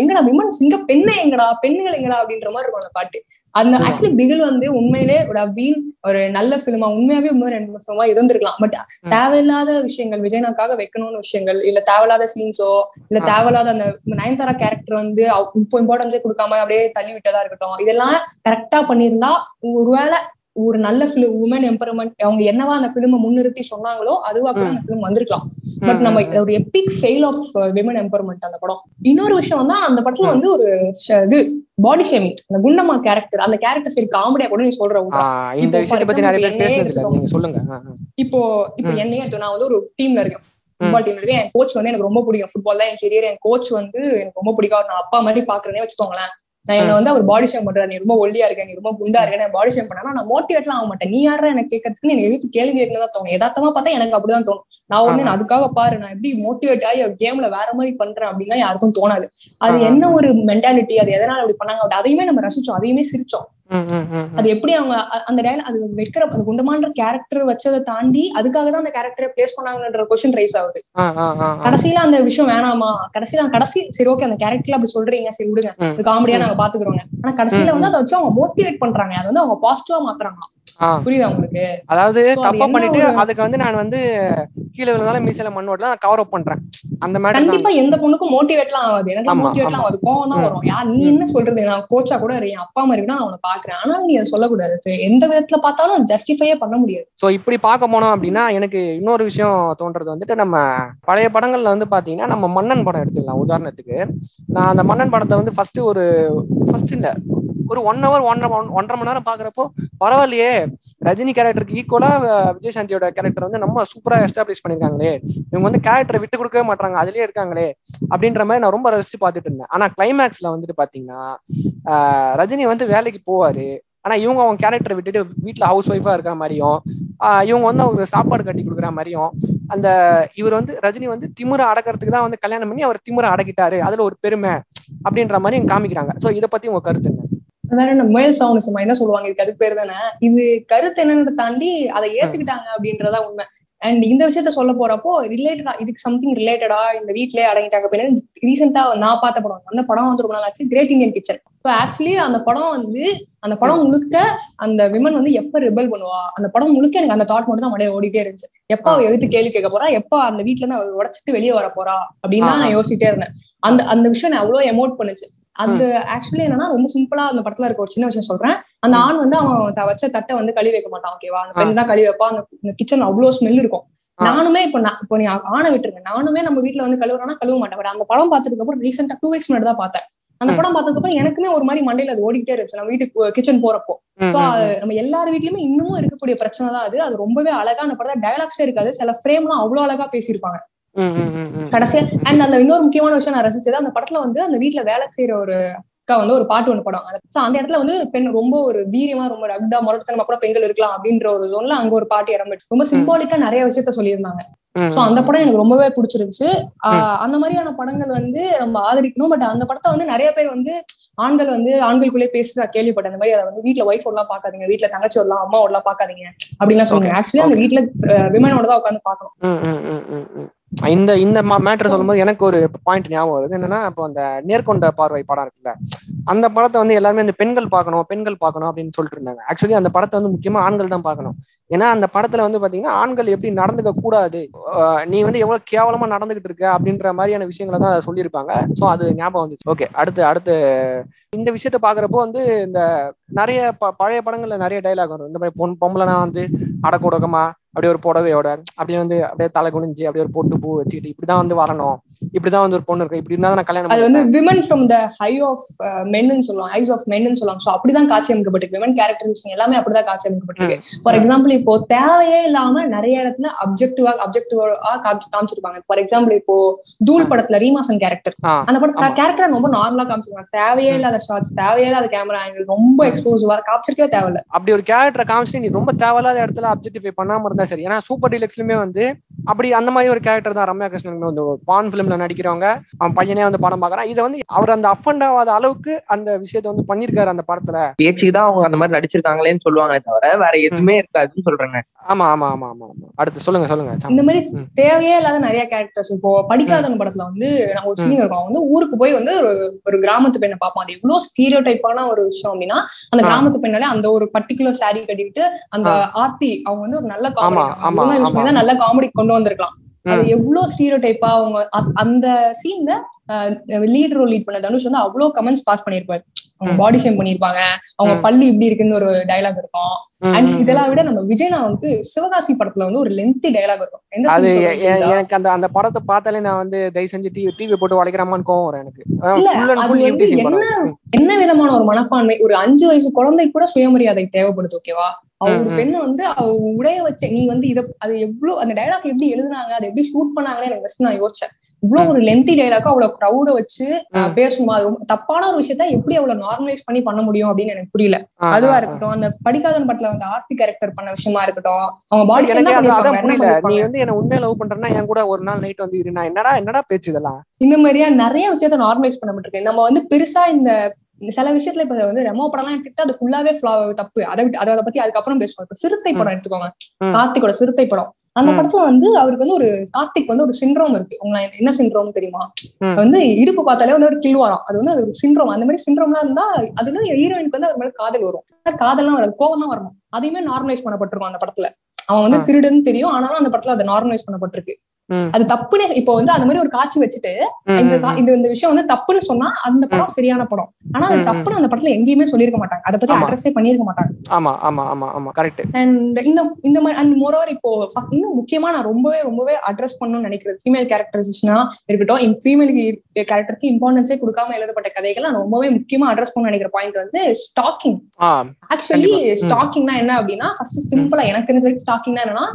எங்கடா விமன் சிங்க பெண்ணே எங்கடா பெண்ணுகள் எங்கடா அப்படின்ற மாதிரி இருக்கும் அந்த பாட்டு. அந்த. ஆக்சுவலி பிகில் வந்து உண்மையிலே ஒரு பீன் ஒரு நல்ல பிலிமா உண்மையாவே உண்மை ரெண்டு ஃபிலிமா இருந்திருக்கலாம். பட். தேவையில்லாத விஷயங்கள் விஜயனாக்காக வைக்கணும்னு விஷயங்கள் இல்ல தேவையில்லாத சீன்ஸோ இல்ல. தேவையில்லாத அந்த நயன்தாரா கேரக்டர் வந்து இப்போ இம்பார்ட்டன்ஸே கொடுக்காம அப்படியே தள்ளி விட்டதா இருக்கட்டும். இதெல்லாம் கரெக்டா பண்ணியிருந்தா ஒருவேளை ஒரு நல்ல பிலிம் உமன் எம்பவர்மெண்ட் அவங்க என்னவா அந்த பிலிமை முன்னிறுத்தி சொன்னாங்களோ அதுவா கூட. அந்த பிலிம் வந்திருக்கலாம். பட் நம்ம ஒரு epic fail of women empowerment அந்த படம். இன்னொரு விஷயம் வந்து அந்த படத்துல. வந்து ஒரு இது பாடி ஷேமிங் அந்த குண்டம்மா கேரக்டர் அந்த கேரக்டர் சரி காமெடியா கூட நீ சொல்ற இப்போ. இப்போ. என்னையே எடுத்து நான் வந்து ஒரு டீம்ல இருக்கேன். ஃபுட்பால் டீம்ல இருக்கேன் என் கோச் வந்து எனக்கு ரொம்ப பிடிக்கும். ஃபுட்பால் தான் என் கெரியர் என் கோச் வந்து எனக்கு ரொம்ப பிடிக்கும். நான் அப்பா மாதிரி பாக்குறேனே வச்சுக்கோங்களேன். நான் என்ன. வந்து அவர் பாடி ஷேம் பண்றாரு. நீ ரொம்ப ஒல்லியா இருக்க நீ ரொம்ப குண்டா இருக்க நான் பாடி ஷேம் பண்ணா நான் மோட்டிவேட்லாம் ஆக மாட்டேன். நீ யாரா எனக்கு கேட்கறதுக்கு எனக்கு எதிர்த்து கேள்வி கேட்கணும் தோணும். யதார்த்தமா பார்த்தா எனக்கு அப்படிதான் தோணும். நான் ஒண்ணு அதுக்காக பாரு நான் எப்படி மோட்டிவேட் ஆகி கேம்ல வேற மாதிரி பண்றேன் அப்படின்னா யாருக்கும் தோணாது. அது. என்ன ஒரு மென்டாலிட்டி அது எதனால அப்படி பண்ணாங்க? அப்படி அதையுமே நம்ம ரசிச்சோம். அதையுமே சிரிச்சோம். அது எப்படி அவங்க அந்த டயல் அது வைக்கிற அந்த குண்டமான்ற கேரக்டர் வச்சதை தாண்டி அதுக்காக தான் அந்த கேரக்டரை பிளேஸ் பண்ணாங்கன்ற கொஸ்டின் ரைஸ் ஆகுது. கடைசியில அந்த விஷயம் வேணாமா? கடைசியில கடைசி சரி ஓகே அந்த கேரக்டர்ல அப்படி சொல்றீங்க சரி விடுங்க. காமெடியா நாங்க பாத்துக்கிறோங்க ஆனா கடைசியில வந்து அதை வச்சு அவங்க மோட்டிவேட் பண்றாங்க. அது வந்து அவங்க பாசிட்டிவா மாத்துறாங்க. புரியுதா உங்களுக்கு? அதாவது தப்பா பண்ணிட்டு அதுக்கு வந்து நான் வந்து கீழே விழுந்தாலும் மீசையில மண் ஓட்டலாம் நான் கவர் அப் பண்றேன். அந்த மேட்டர் கண்டிப்பா எந்த பொண்ணுக்கும் மோட்டிவேட்லாம் ஆகாது. எனக்கு மோட்டிவேட்லாம். ஆகாது. கோவம் தான். வரும். யார் நீ. என்ன சொல்றது? நான் கோச்சா கூட என் அப்பா மாதிரி தான் நான் உன்னை பாக்குறேன். ஆனாலும் நீ அதை சொல்லக்கூடாது. எந்த விதத்துல பார்த்தாலும் ஜஸ்டிஃபையே பண்ண முடியாது. ஸோ இப்படி பார்க்க போனோம் அப்படின்னா எனக்கு இன்னொரு விஷயம் தோன்றது வந்துட்டு நம்ம பழைய படங்கள்ல வந்து பாத்தீங்கன்னா நம்ம மன்னன் படம் எடுத்துக்கலாம். உதாரணத்துக்கு நான் அந்த மன்னன் படத்தை வந்து ஃபர்ஸ்ட் ஒரு ஃபர்ஸ்ட் இல்ல ஒரு ஒன் ஹவர் ஒன்றரை ஒன்றரை மணி நேரம் பாக்குறப்போ பரவாயில்லையே. ரஜினி கேரக்டருக்கு ஈக்குவலா விஜய் சாந்தியோட கேரக்டர் வந்து நம்ம சூப்பரா எஸ்டாப்ளிஷ் பண்ணிருக்காங்களே. இவங்க வந்து கேரக்டரை விட்டு கொடுக்கவே மாட்டாங்க அதுலயே இருக்காங்களே. அப்படின்ற மாதிரி நான் ரொம்ப ரசிச்சு பாத்துட்டு இருந்தேன். ஆனா கிளைமேக்ஸ்ல வந்துட்டு பாத்தீங்கன்னா ரஜினி வந்து வேலைக்கு போவாரு. ஆனா இவங்க அவங்க கேரக்டரை விட்டுட்டு வீட்டுல ஹவுஸ் ஒய்ஃபா இருக்கிற மாதிரியும் இவங்க வந்து அவருக்கு சாப்பாடு கட்டி கொடுக்குற மாதிரியும் அந்த இவர் வந்து ரஜினி வந்து திமிர அடக்கிறதுக்கு தான் வந்து கல்யாணம் பண்ணி அவர் திமுறை அடக்கிட்டாரு. அதுல ஒரு பெருமை அப்படின்ற மாதிரி காமிக்கிறாங்க. சோ இதை பத்தி உங்க கருத்து என்ன? வேற முயல் சாங் சும்மா என்ன சொல்லுவாங்க? இதுக்கு அதுக்கு பேர் தானே? இது கருத்து என்னன்னு தாண்டி அதை ஏத்துக்கிட்டாங்க அப்படின்றதா உண்மை. அண்ட் இந்த விஷயத்த சொல்ல போறப்போ ரிலேட்டடா இதுக்கு சம்திங் ரிலேட்டடா இந்த வீட்லயே அடங்கிட்டாங்க பின்னாடி ரீசெண்டா நான் பார்த்த படம் அந்த படம் வந்து ரொம்ப நாள் ஆச்சு great Indian kitchen so actually அந்த படம் வந்து அந்த படம் முழுக்க அந்த விமன் வந்து எப்ப ரிபல் பண்ணுவா? அந்த படம் முழுக்க எனக்கு அந்த தாட் மட்டும் தான் மடையை ஓடிட்டே இருந்துச்சு. எப்ப அவ எழுத்து கேள்வி கேட்க போறா? எப்ப அந்த வீட்ல இருந்து அவர் உடச்சிட்டு வெளியே வர போறா? அப்படின்னு தான் நான் யோசிச்சிட்டே இருந்தேன். அந்த அந்த விஷயம் நான் அவ்வளவு எமோட் பண்ணுச்சு. அந்த ஆக்சுவலி என்னன்னா ரொம்ப சிம்பிளா அந்த படத்துல இருக்க ஒரு சின்ன விஷயம் சொல்றேன் அந்த. ஆண் வந்து அவன் த- வச்ச தட்டை வந்து கழுவி வைக்க மாட்டான் ஓகேவா அந்த. பெண் தான் கழுவி வைப்பா அந்த கிச்சன் அவ்வளவு ஸ்மெல் இருக்கும். நானுமே இப்ப நான் இப்போ நீ ஆணை விட்டுருங்க நானுமே நம்ம வீட்ல வந்து கழுவுறானா கழுவ மாட்டேன் பட் அந்த படம் பார்த்ததுக்கு அப்புறம் ரீசெண்டா டூ வீக்ஸ் முன்னாடி தான் பார்த்தேன் அந்த. படம் பார்த்ததுக்கு அப்புறம் எனக்குமே ஒரு மாதிரி மண்டையில அது ஓடிக்கிட்டே இருந்துச்சு நான் வீட்டுக்கு கிச்சன் போறப்போ. நம்ம எல்லார் வீட்லயுமே இன்னமும் இருக்கக்கூடிய பிரச்சனை தான் அது அது ரொம்பவே அழகா அந்த படத்துல டயலாக்ஸே இருக்காது சில ஃப்ரேம்லாம் அவ்வளவு அழகா பேசியிருப்பாங்க. கடைசியா அண்ட் அந்த இன்னொரு முக்கியமான விஷயம் நான் ரசிச்சது அந்த படத்துல வந்து அந்த வீட்ல வேலை செய்யற ஒரு அக்கா வந்து ஒரு பாட்டு ஒண்ணு படம். சோ அந்த இடத்துல வந்து பெண் ரொம்ப ஒரு வீரியமா ரொம்ப ரக்டா முரட்டுத்தனமா கூட பெண்கள் இருக்கலாம் அப்படின்ற ஒரு ஜோன்ல அங்க ஒரு பாட்டு இடம்பெற்று ரொம்ப சிம்பாலிக்கா நிறைய விஷயத்த சொல்லியிருந்தாங்க. சோ அந்த படம் எனக்கு ரொம்பவே பிடிச்சிருந்துச்சு. அந்த மாதிரியான படங்கள் வந்து நம்ம ஆதரிக்கணும். பட் அந்த படத்தை வந்து நிறைய பேர் வந்து ஆண்கள் வந்து ஆண்களுக்குள்ளே பேசி நான் கேள்விப்பட்டேன். இந்த மாதிரி அதை வந்து வீட்டுல ஒய்ஃப் எல்லாம் பாக்காதீங்க வீட்டுல தங்கச்சி வரலாம் அம்மா எல்லாம் பாக்காதீங்க அப்படின்லாம் சொல்லுங்க ஆக்சுவலி அந்த வீட்டுல விமனோட தான் உட்காந்து பாக்கணும். இந்த இந்த மேட்டர் சொல்லும்போது எனக்கு ஒரு பாயிண்ட் ஞாபகம் வருது. என்னன்னா இப்போ அந்த நேர்கொண்ட பார்வை படம் இருக்குல்ல அந்த படத்தை வந்து எல்லாருமே அந்த பெண்கள் பார்க்கணும் பெண்கள் பார்க்கணும் அப்படின்னு சொல்லிட்டு இருந்தாங்க. ஆக்சுவலி அந்த படத்தை வந்து முக்கியமா ஆண்கள் தான் பார்க்கணும். ஏன்னா அந்த படத்துல வந்து பாத்தீங்கன்னா ஆண்கள் எப்படி நடந்துக்க கூடாது? நீ வந்து எவ்வளவு கேவலமா நடந்துகிட்டு இருக்க அப்படின்ற மாதிரியான விஷயங்களை தான் சொல்லியிருப்பாங்க. ஸோ அது ஞாபகம் வந்துச்சு. ஓகே அடுத்து அடுத்து இந்த விஷயத்த பாக்குறப்போ வந்து இந்த நிறைய ப- பழைய படங்கள்ல நிறைய டைலாக் வரும். இந்த மாதிரி பொன் பொம்பளைனா வந்து அடக்குடக்கமா அப்படியே ஒரு புடவையோட அப்படியே வந்து அப்படியே தலை குனிஞ்சு அப்படியே ஒரு பொட்டு பூ வச்சுக்கிட்டு இப்படிதான் வந்து வரணும். இப்படிதான் வந்து ஒரு பொண்ணு இருக்கு. இப்படி இருந்தா நான் கல்யாணம் அது வந்து. Women from the high of மென்னு சொல்லுவாங்க. ஐஸ் ஆஃப் மென்னு சொல்லுவாங்க. ஸோ அப்படிதான் காட்சி அமைக்கப்பட்டிருக்கு. விமன் கேரக்டரைசேஷன் எல்லாமே அப்படிதான் காட்சி அமைக்கப்பட்டிருக்கு. ஃபார் எக்ஸாம்பிள் இப்போ தேவையே இல்லாம நிறைய இடத்துல அப்ஜெக்டிவா அப்ஜெக்டிவா காமிச்சிருப்பாங்க. ஃபார் எக்ஸாம்பிள் இப்போ தூள் படத்துல ரீமாசன் கேரக்டர் அந்த படம். கேரக்டர் ரொம்ப நார்மலா காமிச்சிருக்காங்க தேவையே இல்லாத ஷார்ட்ஸ் தேவையே இல்லாத கேமரா ஆங்கிள் ரொம்ப எக்ஸ்போசிவா காமிச்சிருக்கவே தேவையில்ல. அப்படி ஒரு கேரக்டரை காமிச்சிட்டு நீ ரொம்ப தேவையில்லாத இடத்துல அப்ஜெக்டிஃபை பண்ணாம இருந்தா சரி. ஏன்னா சூப்பர் டீலக்ஸ்லயுமே வந்து அப்படி அந்த மாதிரி ஒரு கேரக்டர் தான் ரம்யா கிருஷ்ணன் வந்து பான் பிலிம்ல நடிக்கிறவங்க அவன் பையனே வந்து படம் பார்க்கறான். இதை வந்து அவர் அந்த அஃபண்ட் ஆகாத அளவுக்கு அந்த விஷயத்தை வந்து பண்ணிருக்காரு அந்த படத்துல. பேச்சுக்கு தான் அவங்க அந்த மாதிரி நடிச்சிருக்காங்களேன்னு சொல்லுவாங்களே தவிர வேற எதுவுமே இருக்காதுன்னு சொல்றேன் ஆமா ஆமா ஆமா ஆமா ஆமா. அடுத்து சொல்லுங்க சொல்லுங்க. இந்த மாதிரி. தேவையே இல்லாத நிறைய கேரக்டர்ஸ் இப்போ படிக்காதவன் படத்துல வந்து நான் ஒரு சீன் இருக்கும். அவன் வந்து ஊருக்கு போய் வந்து ஒரு ஒரு கிராமத்து பெண்ணை பார்ப்பான். அது எவ்வளவு ஸ்டீரியோ டைப்பான ஒரு விஷயம் அப்படின்னா அந்த. கிராமத்து பெண்ணாலே அந்த ஒரு பர்டிகுலர் saree கட்டிக்கிட்டு அந்த ஆர்த்தி அவங்க வந்து ஒரு நல்ல காமெடி நல்ல காமெடி கொண்டு வந்திருக்கலாம். அது. எவ்வளவு ஸ்டீரியோ டைப்பா அவங்க அந்த சீன்ல லீட் ரோல் லீட் பண்ண தனுஷ் வந்து அவ்வளவு கமெண்ட்ஸ் பாஸ் பண்ணிருப்பாரு. அவங்க. பாடி ஷேம் பண்ணிருப்பாங்க. அவங்க. பள்ளி இப்படி இருக்குன்னு ஒரு டைலாக் இருக்கும். அண்ட் இதெல்லாம் விட நம்ம விஜய் நான் வந்து சிவகாசி படத்துல வந்து ஒரு லென்த்தி டைலாக் இருக்கும். அது? எனக்கு அந்த அந்த படத்தை பார்த்தாலே நான் வந்து தயவு செஞ்சு டிவி டிவி போட்டு உடைக்கிறாமான்னு கோவம் வரும் எனக்கு. என்ன என்ன விதமான ஒரு மனப்பான்மை? ஒரு அஞ்சு வயசு குழந்தை கூட சுயமரியாதை தேவைப்படுது ஓகேவா ஒரு. பெண்ணை வந்து அவ உடைய வச்ச நீ வந்து இத அது எவ்வளவு அந்த டைலாக் எப்படி எழுதுனாங்க அதை எப்படி ஷூட் பண்ணாங்கன்னு எனக்கு first நான் யோசிச்சேன். இவ்வளவு ஒரு லென்த்தி டைலாக்கா அவ்வளவு க்ரௌட வச்சு. பேசணுமா அது தப்பான ஒரு விஷயத்த எப்படி அவ்வளவு நார்மலைஸ் பண்ணி பண்ண முடியும் அப்படின்னு எனக்கு புரியல. அதுவா இருக்கட்டும் அந்த படிக்காதவன் படத்துல வந்து ஆர்த்தி கேரக்டர் பண்ண விஷயமா இருக்கட்டும் அவங்க பாடி புரியல. நீ வந்து என்ன உண்மையா லவ் பண்றேன்னா என் கூட ஒரு நாள் நைட் வந்து இருந்தா என்னடா என்னடா பேச்சு இதெல்லாம்? இந்த மாதிரியா நிறைய விஷயத்த நார்மலைஸ் பண்ணப்பட்டிருக்கு நம்ம வந்து பெருசா இந்த சில விஷயத்துல இப்ப வந்து ரெமோ படம்லாம் எடுத்துக்கிட்டா அது ஃபுல்லாவே தப்பு. அதை விட்டு அதை பத்தி அதுக்கப்புறம் பேசுவோம். இப்ப சிறுத்தை படம் எடுத்துக்கோங்க. கார்த்திகோட சிறுத்தை படம். அந்த. படத்துல வந்து அவருக்கு வந்து ஒரு கார்த்திக் வந்து ஒரு சிண்ட்ரோம் இருக்கு. உங்களுக்கு என்ன சிண்ட்ரோம் தெரியுமா. வந்து இடுப்பு பார்த்தாலே வந்து ஒரு கில்வாராம் அது வந்து அது ஒரு சிண்ட்ரோம் அந்த மாதிரி சிண்ட்ரோம்லாம் இருந்தா அதுல ஹீரோயினுக்கு வந்து அவர் மேல காதல் வரும். காதல்லாம் வராது. கோவம் தான் வரணும் அதையுமே நார்மலைஸ் பண்ணப்பட்டிருக்கும் அந்த படத்துல. அவன் வந்து. திருடுன்னு தெரியும். ஆனாலும் அந்த படத்துல அதை நார்மலைஸ் பண்ணப்பட்டிருக்கு. அது தப்புன்னு இப்போ வந்து அந்த மாதிரி ஒரு காட்சி வச்சுட்டு இந்த ம். இந்த விஷயம் வந்து தப்புன்னு சொன்னா அந்த படம் சரியான படம் ஆனா அது. தப்புன்னு அந்த படத்துல எங்கேயுமே சொல்லியிருக்க மாட்டாங்க அதை பத்தி. அட்ரஸே பண்ணியிருக்க மாட்டாங்க ஆமா ஆமா ஆமா ஆமா கரெக்ட் அண்ட் இந்த இந்த மாதிரி அண்ட் மோரோவர் இப்போ இன்னும் முக்கியமா நான் ரொம்பவே ரொம்பவே அட்ரஸ் பண்ணணும்னு நினைக்கிறது ஃபீமேல் கேரக்டரைசேஷனா இருக்கட்டும் ஃபீமேல் கேரக்டருக்கு இம்பார்ட்டன்ஸே கொடுக்காம எழுதப்பட்ட கதைகள் நான் ரொம்பவே முக்கியமா அட்ரஸ் பண்ண நினைக்கிற பாயிண்ட் வந்து ஸ்டாக்கிங் ஆக்சுவலி. ஸ்டாக்கிங்னா என்ன அப்படின்னா ஃபர்ஸ்ட் சிம்பிளா எனக்கு தெரிஞ்ச ஸ்டாக்கிங்னா என்னன்னா.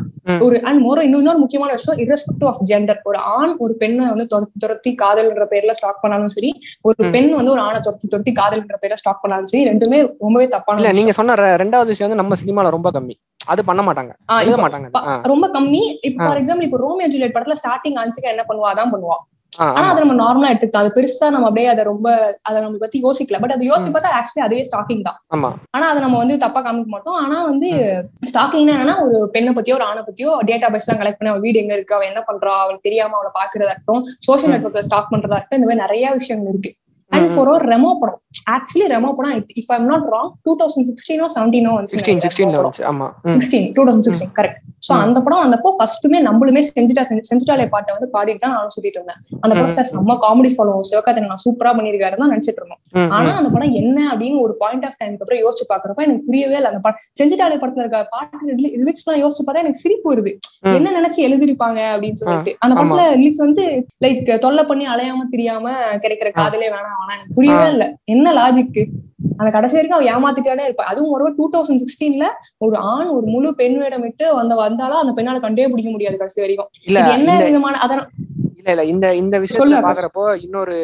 ஒரு அண்ட் மோரோ இன்னொரு முக்கியமான விஷயம் irrespective ஆஃப் ஜெண்டர் ஒரு ஆண் ஒரு பெண்ணை வந்து துரத்தி காதல்ன்ற பேர்ல ஸ்டாக் பண்ணாலும் சரி ஒரு. பெண் வந்து ஒரு ஆணை துரத்தி துரத்தி காதல்ன்ற பேர்ல ஸ்டாக் பண்ணாலும் சரி ரெண்டுமே ரொம்பவே தப்பான. நீங்க சொன்ன ரெண்டாவது விஷயம் வந்து நம்ம சினிமால ரொம்ப கம்மி. அது பண்ண மாட்டாங்க. ரொம்ப கம்மி. இப்ப. ஃபார் எக்ஸாம்பிள் இப்போ ரோமியோ ஜூலியட் படத்துல ஸ்டார்டிங் ஆன்சிக்கா என்ன பண்ணுவா? அதான் பண்ணுவா. ஆனா. அதை நம்ம நார்மலா எடுத்துக்கலாம். அது பெருசா நம்ம அப்படியே அதை ரொம்ப அதை நம்ம பத்தி யோசிக்கல. பட் அது யோசிச்சு பார்த்தா ஆக்சுவலி அதுவே ஸ்டாக்கிங் தான். ஆனா அதை நம்ம வந்து தப்பா காமிக்க மாட்டோம். ஆனா வந்து ஸ்டாக்கிங்னா என்னன்னா ஒரு பெண்ணை பத்தியோ ஒரு ஆணை பத்தியோ டேட்டா பேஸ் எல்லாம் கலெக்ட் பண்ணி வீடு எங்க இருக்கு அவ என்ன பண்றா அவளுக்கு தெரியாம அவளை பாக்குறதா இருக்கட்டும் சோஷியல் ம். நெட்ஒர்க்ல ஸ்டாக் பண்றதா இருக்கட்டும் இந்த மாதிரி நிறைய விஷயங்கள் இருக்கு. அண்ட். ஃபார் ஒரு ரெமோ படம் ஆக்சுவலி ரெமோ படம் if I'm not wrong two thousand சிக்ஸ்டீனோ செவன்டீனோ sixteen two thousand sixteen correct so. அந்த படம் வந்தப்போ ஃபர்ஸ்ட்டுமே நம்மளுமே செஞ்சுட்டா செஞ்சு- செஞ்சுட்டாலே பாட்டை வந்து பாடிட்டு தான் நானும் சுத்திட்டு இருந்தேன். அந்த படம் சார் செம்ம காமெடி ஃபாலோ சிவகார்த்திகன் நான் சூப்பரா பண்ணிருக்காரு தான் நினைச்சிட்டு இருந்தோம். ஆனா. அந்த படம் என்ன அப்படின்னு ஒரு பாயிண்ட் ஆஃப் டைம்க்கு அப்புறம் யோசிச்சு பாக்குறப்ப எனக்கு புரியவே இல்லை. அந்த படம் செஞ்சுட்டாலே படத்துல இருக்க பாட்டு லிரிக்ஸ் எல்லாம் யோசிச்சு பார்த்தா எனக்கு சிரிப்பு வருது. என்ன நினைச்சு எழுதிருப்பாங்க அப்படின்னு சொல்லிட்டு. அந்த படத்துல லிரிக்ஸ் வந்து லைக் தொல்லை பண்ணி அலையாம தெரியாம கிடைக்கிற காதலே வேணாம் வேணாம் எனக்கு புரியவே இல்லை. என்ன லாஜிக் அந்த கடைசி வரைக்கும் அவ ஏமாத்திட்டானே இருப்பா. அதுவும் ஒரு டூ தௌசண்ட் சிக்ஸ்டீன்ல ஒரு ஆண் ஒரு முழு பெண் வேடமிட்டு வந்த வந்தாலும் அந்த பெண்ணால கண்டே பிடிக்க முடியாது கடைசி வரைக்கும். என்ன விதமான அதான் இல்ல இல்ல இந்த இந்த விஷயத்துல. பாக்குறப்போ இன்னொரு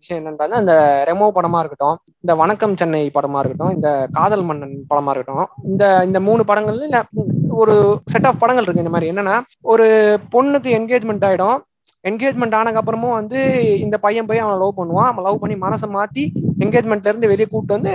விஷயம் என்னன்னு இந்த ரெமோ படமா இருக்கட்டும் இந்த வணக்கம் சென்னை படமா இருக்கட்டும் இந்த காதல் மன்னன் படமா இருக்கட்டும் இந்த இந்த மூணு படங்கள்ல ஒரு செட் ஆஃப் படங்கள் இருக்கு இந்த மாதிரி. என்னன்னா ஒரு பொண்ணுக்கு என்கேஜ்மெண்ட் ஆயிடும் என்கேஜ்மெண்ட் ஆனதுக்கப்புறமும் வந்து இந்த பையன் போய் அவனை லவ் பண்ணுவான். அவன் லவ் பண்ணி மனசை மாத்தி என்கேஜ்மெண்ட்ல இருந்து வெளியே கூப்பிட்டு வந்து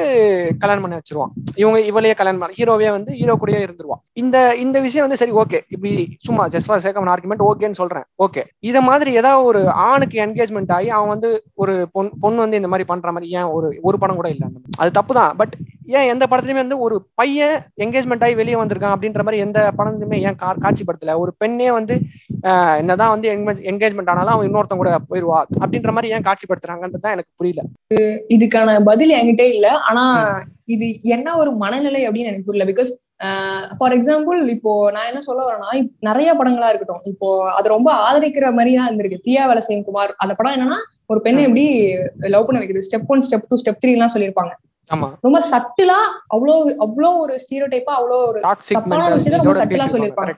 கல்யாணம் பண்ணி வச்சிருவான். இவங்க இவளையே கல்யாணம் பண்ண ஹீரோவே வந்து ஹீரோ கூடயே இருந்துருவான். இந்த இந்த விஷயம் வந்து சரி ஓகே இப்படி சும்மா ஜஸ்ட் ஃபார் சேக் அவன் ஆர்குமெண்ட் ஓகேன்னு சொல்றேன். ஓகே இதை மாதிரி ஏதாவது ஒரு ஆணுக்கு என்கேஜ்மெண்ட் ஆகி அவன் வந்து ஒரு பொன் பொண்ணு வந்து இந்த மாதிரி பண்ற மாதிரி ஏன் ஒரு ஒரு படம் கூட இல்லை. அது தப்பு தான் பட் ஏன் எந்த படத்துலயுமே வந்து ஒரு பையன் என்கேஜ்மெண்ட் ஆகி வெளியே வந்திருக்கான் அப்படின்ற மாதிரி எந்த படத்துலயுமே ஏன் கா- காட்சிப்படுத்தல. ஒரு பெண்ணே வந்து ஆஹ், என்னதான் வந்து என்கேஜ்மெண்ட் ஆனாலும் அவன் இன்னொருத்தன் கூட போயிருவா அப்படின்ற மாதிரி ஏன் காட்சிப்படுத்துறாங்கன்றது தான் எனக்கு புரியல. இதுக்கான பதில் என்கிட்ட இல்ல. ஆனா இது என்ன ஒரு மனநிலை அப்படின்னு எனக்கு புரியல. பிகாஸ் ஃபார் எக்ஸாம்பிள் இப்போ நான் என்ன சொல்ல வரேன்னா நிறைய படங்களா இருக்கட்டும். இப்போ அது ரொம்ப ஆதரிக்கிற மாதிரி தான் இருந்திருக்கு. தியா வேலசிங் குமார் அந்த படம் என்னன்னா ஒரு பெண்ணை எப்படி லவ் பண்ண வைக்கிறது? Step one step two step three எல்லாம் சொல்லியிருப்பாங்க. ரொம்ப சட்டிலா அவ்வளோ அவ்வளோ ஒரு ஸ்டீரியோ டைப்பா அவ்வளோ ஒரு தப்பான விஷயத்தை ரொம்ப ஆ சொல்லியிருப்பாங்க.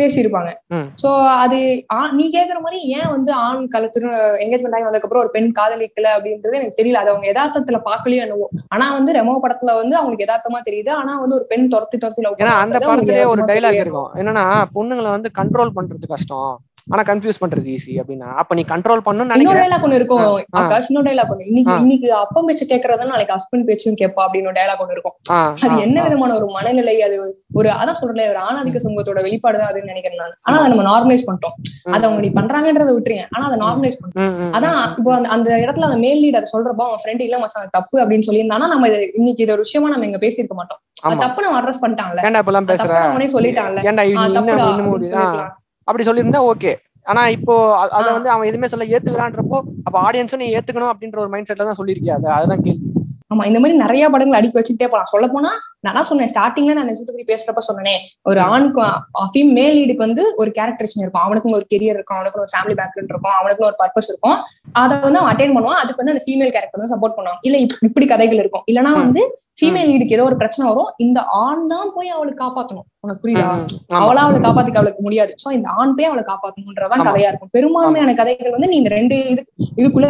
பேசியிருப்பாங்க. சோ அது நீ கேக்குற மாதிரி ஏன் வந்து ஆண் கலத்துல எங்கேஜ்மெண்ட் ஆகி வந்ததுக்கப்புறம் ஒரு பெண் காதலிக்கல அப்படின்றது எனக்கு தெரியல. அது அவங்க யதார்த்தத்துல பாக்கலையோ என்னவோ. ஆனா வந்து ரெமோ படத்துல வந்து அவங்களுக்கு யதார்த்தமா தெரியுது. ஆனா வந்து ஒரு பெண் துரத்தி துரத்தி ஏன்னா அந்த படத்திலேயே ஒரு டைலாக். இருக்கும். என்னன்னா பொண்ணுங்களை வந்து கண்ட்ரோல் பண்றது கஷ்டம். ஆனா கன்ஃபியூஸ் பண்றது ஈஸி அப்படின்னா. அப்ப நீ கண்ட்ரோல் பண்ணணும்னு இன்னொரு டைலாக் ஒண்ணு இருக்கும். ஆகாஷ் இன்னொரு டைலாக் ஒண்ணு. இன்னைக்கு. இன்னைக்கு அப்பா பேச்சு கேக்குறதா நாளைக்கு ஹஸ்பண்ட் பேச்சும் கேட்பா அப்படின்னு டைலாக் ஒண்ணு இருக்கும். அது என்ன. விதமான ஒரு மனநிலை அது ஒரு அதான் சொல்றேன் ஒரு ஆணாதிக்க சமூகத்தோட வெளிப்பாடு தான் அதுன்னு நினைக்கிறேன் நான். ஆனா அதை நம்ம நார்மலைஸ் பண்ணிட்டோம். அதை அவங்க நீ பண்றாங்கன்றதை விட்டுருங்க. ஆனா அதை நார்மலைஸ் பண்ணிட்டோம். ம், ம், அதான் இப்போ அந்த இடத்துல அந்த மேல் லீடர் சொல்றப்போ அவன் ஃப்ரெண்ட் இல்ல மச்சான் தப்பு அப்படின்னு சொல்லியிருந்தானா நம்ம இன்னைக்கு இது ஒரு விஷயமா நம்ம இங்க பேசியிருக்க மாட்டோம். தப்பு நம்ம அட்ரஸ் தப்பு அவனே சொல்லிட்டான்ல. அப்படி சொல்லியிருந்தா ஓகே. ஆனா இப்போ அத. வந்து அவன் எதுவுமே சொல்ல ஏத்துக்கிறான்றப்போ அப்ப ஆடியன்ஸும் நீ ஏத்துக்கணும் அப்படின்ற ஒரு மைண்ட் செட்ல தான் சொல்லியிருக்கியா? அது அதுதான் கேள்வி. ஆமா இந்த மாதிரி நிறைய படங்கள் அடிக்க வச்சுட்டே போலாம். சொல்ல போனா நான் சொன்னேன் ஸ்டார்டிங்ல நான் நெஜத்தை பத்தி பேசுறப்ப சொன்னேனே. ஒரு. ஆணுக்கு மேல் லீடுக்கு வந்து ஒரு கேரக்டரிசேஷன் இருக்கும். அவனுக்கும் ஒரு கெரியர் இருக்கும் அவனுக்கு ஒரு ஃபேமிலி பேக்ரவுண்ட் இருக்கும் அவனுக்கு ஒரு பர்பஸ் இருக்கும். அதை வந்து அவன் அட்டைன் பண்ணுவான். அதுக்கு வந்து அந்த ஃபீமேல் கேரக்டர் வந்து சப்போர்ட் பண்ணுவான். இல்ல இப்- இப்படி கதைகள் இருக்கும். இல்லனா. வந்து ஃபீமேல் லீடுக்கு ஏதோ ஒரு பிரச்சனை வரும். இந்த ஆண் தான் போய் அவளுக்கு காப்பாத்தணும். உனக்கு புரியுதா. அவளா அவளை காப்பாத்திக்க அவளுக்கு முடியாது. சோ இந்த ஆண் போய் அவளை காப்பாத்தணும்ன்றதான். கதையா இருக்கும். பெரும்பான்மையான கதைகள் வந்து நீ இந்த ரெண்டு இது இதுக்குள்ள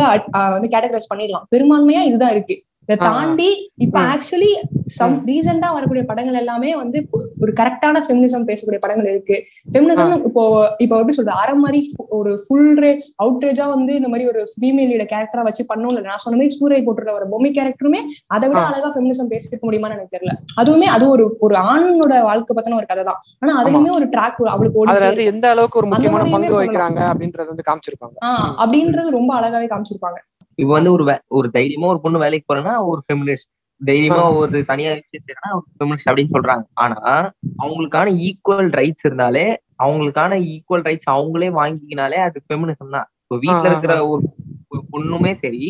வந்து கேட்டகரைஸ் பண்ணிடலாம். பெரும்பான்மையா இதுதான் இருக்கு. இதை. தாண்டி இப்ப. ஆக்சுவலி சம் ரீசெண்டா வரக்கூடிய படங்கள் எல்லாமே வந்து ஒரு கரெக்டான ஃபெமினிசம் பேசக்கூடிய படங்கள் இருக்கு. ஃபெமினிசம் இப்போ இப்போ எப்படி சொல்றது? அரை மாதிரி ஒரு ஃபுல் ரே அவுட்ரேஜா வந்து இந்த மாதிரி ஒரு ஃபீமேலோட கேரக்டரா வச்சு பண்ணணும் நான் சொன்ன மாதிரி சூரை போட்டுருக்க ஒரு பொம்மை கேரக்டருமே அதை விட. அழகா ஃபெமினிசம் பேசிக்க முடியுமான்னு எனக்கு தெரியல. அதுவுமே அது ஒரு ஒரு ஆணோட வாழ்க்கை பத்தின ஒரு கதை தான். ஆனா அதுலயுமே ஒரு ட்ராக் அவளுக்கு ஓடி எந்த அளவுக்கு ஒரு முக்கியமான பங்கு. வகிக்கிறாங்க அப்படின்றது வந்து காமிச்சிருப்பாங்க. அப்படின்றது ரொம்ப அழகாவே காமிச்சிருப்பாங்க. இப்ப வந்து ஒரு ஒரு தைரியமா ஒரு பொண்ணு வேலைக்கு போறேன்னா ஒரு ஃபெமினிஸ்ட் தைரியமா ஒரு தனியா விஷயம் ஒரு ஃபெமினிஸ்ட் அப்படின்னு சொல்றாங்க. ஆனா அவங்களுக்கான ஈக்குவல் ரைட்ஸ் இருந்தாலே அவங்களுக்கான ஈக்குவல் ரைட்ஸ் அவங்களே வாங்கிக்கினாலே அது ஃபெமினிசம் தான். இப்போ வீட்டுல இருக்கிற ஒரு பொண்ணுமே சரி.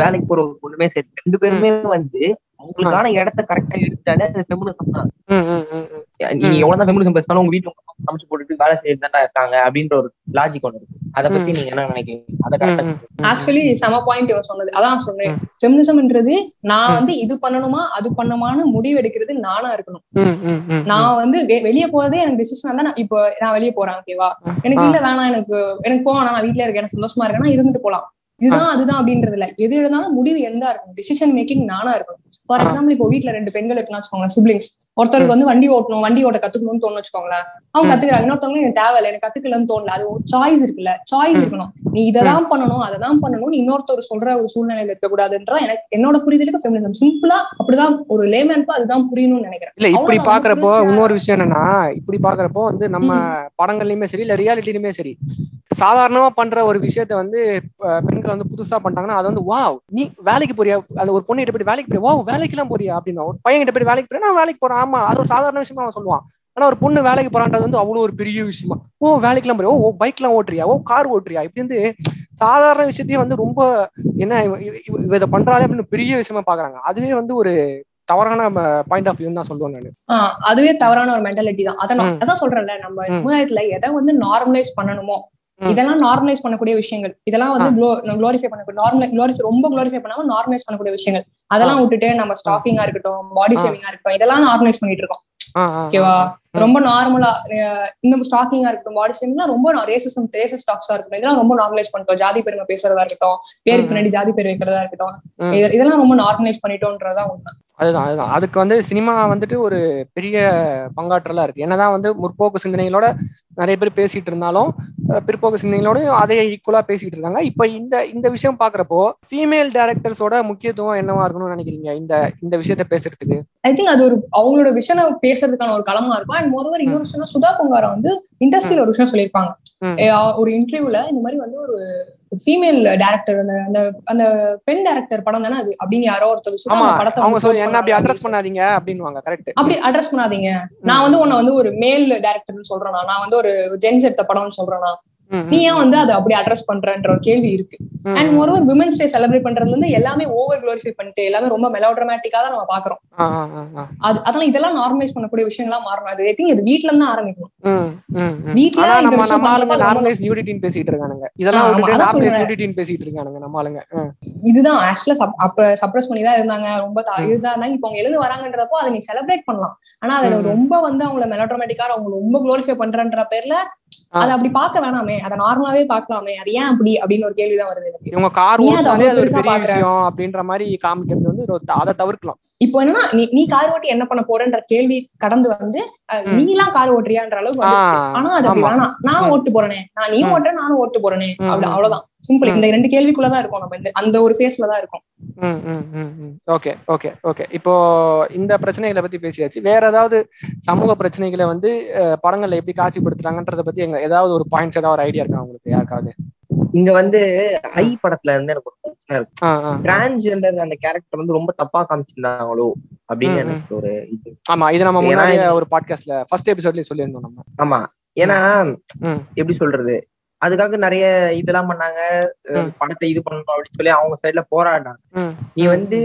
வேலைக்கு போற ஒரு பொண்ணுமே சரி ரெண்டு பேருமே வந்து அவங்களுக்கான இடத்த கரெக்டா எடுத்தாலே அது ஃபெமினிசம் தான். ம். எவ்வளவுதான் ஃபெமினிசம் பேசினாலும் உங்க வீட்டுல சமைச்சு போட்டுட்டு வேலை செய்யறது தான் இருக்காங்க அப்படின்ற ஒரு லாஜிக் ஒண்ணு இருக்கு. அதை பத்தி நீங்க என்ன நினைக்கிறீங்க? அதை கரெக்டா. ஆக்சுவலி செம பாயிண்ட் இவன் சொன்னது. அதான் சொன்னேன் ஃபெமினிசம்ன்றது நான். வந்து இது பண்ணணுமா அது பண்ணுமான்னு முடிவு எடுக்கிறது நானா இருக்கணும். நான் வந்து வெளிய போறதே எனக்கு டிசிஷன் தான் இப்போ நான் வெளிய போறேன் ஓகேவா எனக்கு. இல்ல வேணாம் எனக்கு எனக்கு போவேன் நான் வீட்ல இருக்கேன் எனக்கு சந்தோஷமா இருக்கேன்னா இருந்துட்டு போலாம். இதுதான் அதுதான் அப்படின்றது இல்ல. எது இருந்தாலும் முடிவு எந்தா இருக்கும் டிசிஷன் மேக்கிங் நானா இருக்கணும். ஃபார். எக்ஸாம்பிள் இப்போ வீட்ல ரெண்டு பெண்கள் இருக்குன்னு வச்சுக்கோங்க சிப்ளிங்ஸ் ஒருத்தருக்கு வந்து வண்டி ஓட்டணும் வண்டி ஓட்ட கத்துக்கணும்னு தோணும் வச்சுக்கோங்களேன். அவங்க. கத்துக்கிறாங்க. இன்னொருத்தவங்க எனக்கு தேவையில்ல எனக்கு கத்துக்கலன்னு தோணல. அது ஒரு சாய்ஸ் இருக்குல்ல. சாய்ஸ். இருக்கணும். நீ இததான் பண்ணணும் அததான் பண்ணணும் இன்னொருத்தர் சொல்ற ஒரு சூழ்நிலையில இருக்க கூடாதுன்றதா எனக்கு என்னோட புரிதலுக்கு ஃபெமினிசம் சிம்பிளா அப்படிதான் ஒரு லேமேனுக்கும் அதுதான் புரியணும்னு நினைக்கிறேன். இல்ல இப்படி பாக்குறப்போ? இன்னொரு விஷயம் என்னன்னா இப்படி பாக்குறப்போ வந்து நம்ம படங்கள்லயுமே சரி இல்ல ரியாலிட்டிலுமே சரி சாதாரணமா பண்ற ஒரு விஷயத்த வந்து பெண்கள் வந்து புதுசா பண்ணிட்டாங்கன்னா அது வந்து வாவ் நீ வேலைக்கு போறியா? அந்த ஒரு பொண்ணு கிட்ட போய் வேலைக்கு போறியா? வாவ் வேலைக்கு எல்லாம் போறியா? அப்படின்னா ஒரு பையன் கிட்ட போய் வேலைக்கு போறியா? நான் வேலைக்கு போறேன். ஆமா அது ஒரு சாதாரண விஷயமா அவன் சொல்லுவான். ஆனா ஒரு பொண்ணு வேலைக்கு போறான்றது வந்து அவ்வளவு ஒரு பெரிய விஷயமா. ஓ வேலைக்கெல்லாம் போறியா? ஓ பைக் எல்லாம் ஓட்டுறியா? ஓ கார் ஓட்டுறியா? இப்படி வந்து சாதாரண விஷயத்தையும் வந்து ரொம்ப என்ன இவ- இதை பண்றாலே அப்படின்னு பெரிய விஷயமா பாக்குறாங்க. அதுவே வந்து ஒரு தவறான பாயிண்ட் ஆஃப் வியூ தான் சொல்லுவேன் நான். அதுவே தவறான ஒரு மென்டாலிட்டி தான். அதான். அதான் சொல்றேன்ல நம்ம. சமுதாயத்துல எதை வந்து நார்மலைஸ் பண்ணணுமோ. இதெல்லாம் நார்மலைஸ் பண்ணக்கூடிய விஷயங்கள். இதெல்லாம் வந்து க்ளோரிஃபை பண்ணக்கூடிய நார்மல் க்ளோரிஃபை ரொம்ப க்ளோரிஃபை பண்ணாம நார்மலைஸ் பண்ணக்கூடிய விஷயங்கள். அதெல்லாம் விட்டுட்டு நம்ம ஸ்டாக்கிங்கா இருக்கட்டும் பாடி. ஷேவிங்கா இருக்கட்டும் இதெல்லாம் நார்மலைஸ் பண்ணிட்டு இருக்கோம். ஓகேவா. ரொம்ப நார்மலா இந்த ஸ்டாக்கிங்கா இருக்கட்டும் பாடி ஷேவிங்லாம் ரொம்ப ரேசஸ் ரேசஸ் ஸ்டாக்ஸா இருக்கட்டும். இதெல்லாம் ரொம்ப நார்மலைஸ் பண்ணிட்டோம். ஜாதி பெருமை பேசுறதா இருக்கட்டும் பேருக்கு. பின்னாடி ஜாதி பேர் வைக்கிறதா இருக்கட்டும். இதெல்லாம் ரொம்ப நார்மலைஸ் பண்ணிட்டோன்றதுதான் உண்மை. அதுதான் அதுதான். அதுக்கு வந்து சினிமா வந்துட்டு ஒரு பெரிய பங்காற்றலா இருக்கு. என்னதான் வந்து முற்போக்கு சிந்தனைகளோட நிறைய பேர் பேசிட்டு இருந்தாலும் பிற்போக்கு சிந்தனைகளோட அதே ஈக்குவலா பேசிட்டு இருக்காங்க. இப்ப இந்த இந்த விஷயம் பாக்குறப்போ ஃபீமேல் டேரக்டர்ஸோட முக்கியத்துவம் என்னவா இருக்கணும்னு நினைக்கிறீங்க? இந்த இந்த விஷயத்த பேசுறதுக்கு. ஐ திங்க் அது ஒரு அவங்களோட விஷயம் பேசுறதுக்கான ஒரு களமா இருக்கும். அண்ட் மொதவர் இன்னொரு விஷயம் சுதா பொங்காரா வந்து இண்டஸ்ட்ரியில ஒரு விஷயம் சொல்லியிருப்பாங்க. ஒரு இன்டர்வியூல இந்த மாதிரி வந்து ஒரு ஃபீமேல் டேரக்டர் அந்த அந்த அந்த பெண் டேரக்டர் படம் தானே அது? அப்படின்னு யாரோ ஒருத்தர் ஆமா. அந்த படத்தை அவங்க சொல்லி என்ன அப்படி அட்ரஸ் பண்ணாதீங்க அப்படின்வாங்க கரெக்ட் அப்படி அட்ரஸ் பண்ணாதீங்க. நான் வந்து உன்னை வந்து ஒரு மேல் டேரக்டர்னு சொல்றேனா நான். வந்து ஒரு ஜென்ஸ் எடுத்த படம்னு சொல்றேனா நீ ஏன் வந்து அதை அப்படி அட்ரஸ் பண்றன்ற ஒரு கேள்வி இருக்கு. And moreover women's day celebrate பண்றதுல இருந்து எல்லாமே ஓவர் குளோரிஃபை பண்ணிட்டு எல்லாமே ரொம்ப மெலோட்ரமேட்டிக்கா தான் நம்ம பாக்குறோம் அது அதெல்லாம் இதெல்லாம் நார்மலைஸ் பண்ணக்கூடிய விஷயங்களா மாறணும். அது ஐ திங்க் இது வீட்ல இருந்து ஆரம்பிக்கணும். வீட்ல நம்ம நம்ம ஆளுங்க நார்மலைஸ் நியூடிட்டின்னு பேசிட்டு இருக்கானுங்க. இதெல்லாம் அதான் நார்மலைஸ் சொல்றேன். நியூடிட்டின்னு பேசிட்டு இருக்கானுங்க நம்ம ஆளுங்க. இதுதான் ஆக்சுவலா அப்ப சப்ரஸ் பண்ணி தான் இருந்தாங்க. ரொம்ப. இதுதான் இருந்தாங்க இப்போ அவங்க எழுந்து வராங்கன்றப்போ அதை நீ செலிப்ரேட் பண்ணலாம். ஆனா அதுல. ரொம்ப வந்து அவங்கள மெலோட்ரமேட்டிக்கா அவங்க ரொம்ப குளோரிஃபை பண்றன்ற பேர்ல. அதை அப்படி பார்க்க வேணாமே. அதை நார்மலாவே பார்க்கலாமே. அது ஏன் அப்படி? அப்படின்னு ஒரு கேள்விதான் வருது இவங்க கார் அதை ஒரு பெரிய. விஷயம் அப்படின்ற மாதிரி காமிக்கிறது வந்து அதை தவிர்க்கலாம். இப்போ என்னன்னா நீ நீ கார் ஓட்டி என்ன பண்ண போறன்ற கேள்வி கடந்து வந்து. நீ எல்லாம் கார் ஓட்டுறியான்ற அளவுக்கு ஆனா அது அப்படி. வேணாம். நானும். ஓட்டு போறேனே. நான் நீயும் ம். ஓட்டுற நானும் ஓட்டு போறேனே. அப்படி. அவ்வளவுதான். சிம்பிள். இந்த ரெண்டு கேள்விக்குள்ளதான் இருக்கும் நம்ம அந்த ஒரு ஃபேஸ்ல தான் இருக்கும். Okay okay okay. இப்போ இந்த பிரச்சனைகளை பத்தி பேசியாச்சு. வேற ஏதாவது சமூக பிரச்சனைகளை வந்து படங்கள்ல எப்படி காட்சிப்படுத்துறாங்கன்றத பத்தி எங்க ஏதாவது ஒரு பாயிண்ட்ஸ் ஏதாவது ஒரு ஐடியா இருக்கா உங்களுக்கு? யாருக்காவது? இங்க வந்து ஐ படத்துல இருந்து எனக்கு ஒரு பிரச்சனை இருக்கு. டிரான்ஸ்ஜெண்டர் அந்த கேரக்டர் வந்து ரொம்ப தப்பா காமிச்சிருந்தாங்களோ அப்படின்னு. எனக்கு ஒரு இது ஆமா இது நம்ம இது- ஒரு பாட்காஸ்ட்ல ஃபர்ஸ்ட் எபிசோட்லயே சொல்லியிருந்தோம் நம்ம ஆமா ஏன்னா. எப்படி சொல்றது அதுக்காக நிறைய இதெல்லாம் பண்ணாங்க. படத்தை இது பண்ணணும் அப்படின்னு சொல்லி அவங்க சைடுல போராடினாங்க. நீ வந்து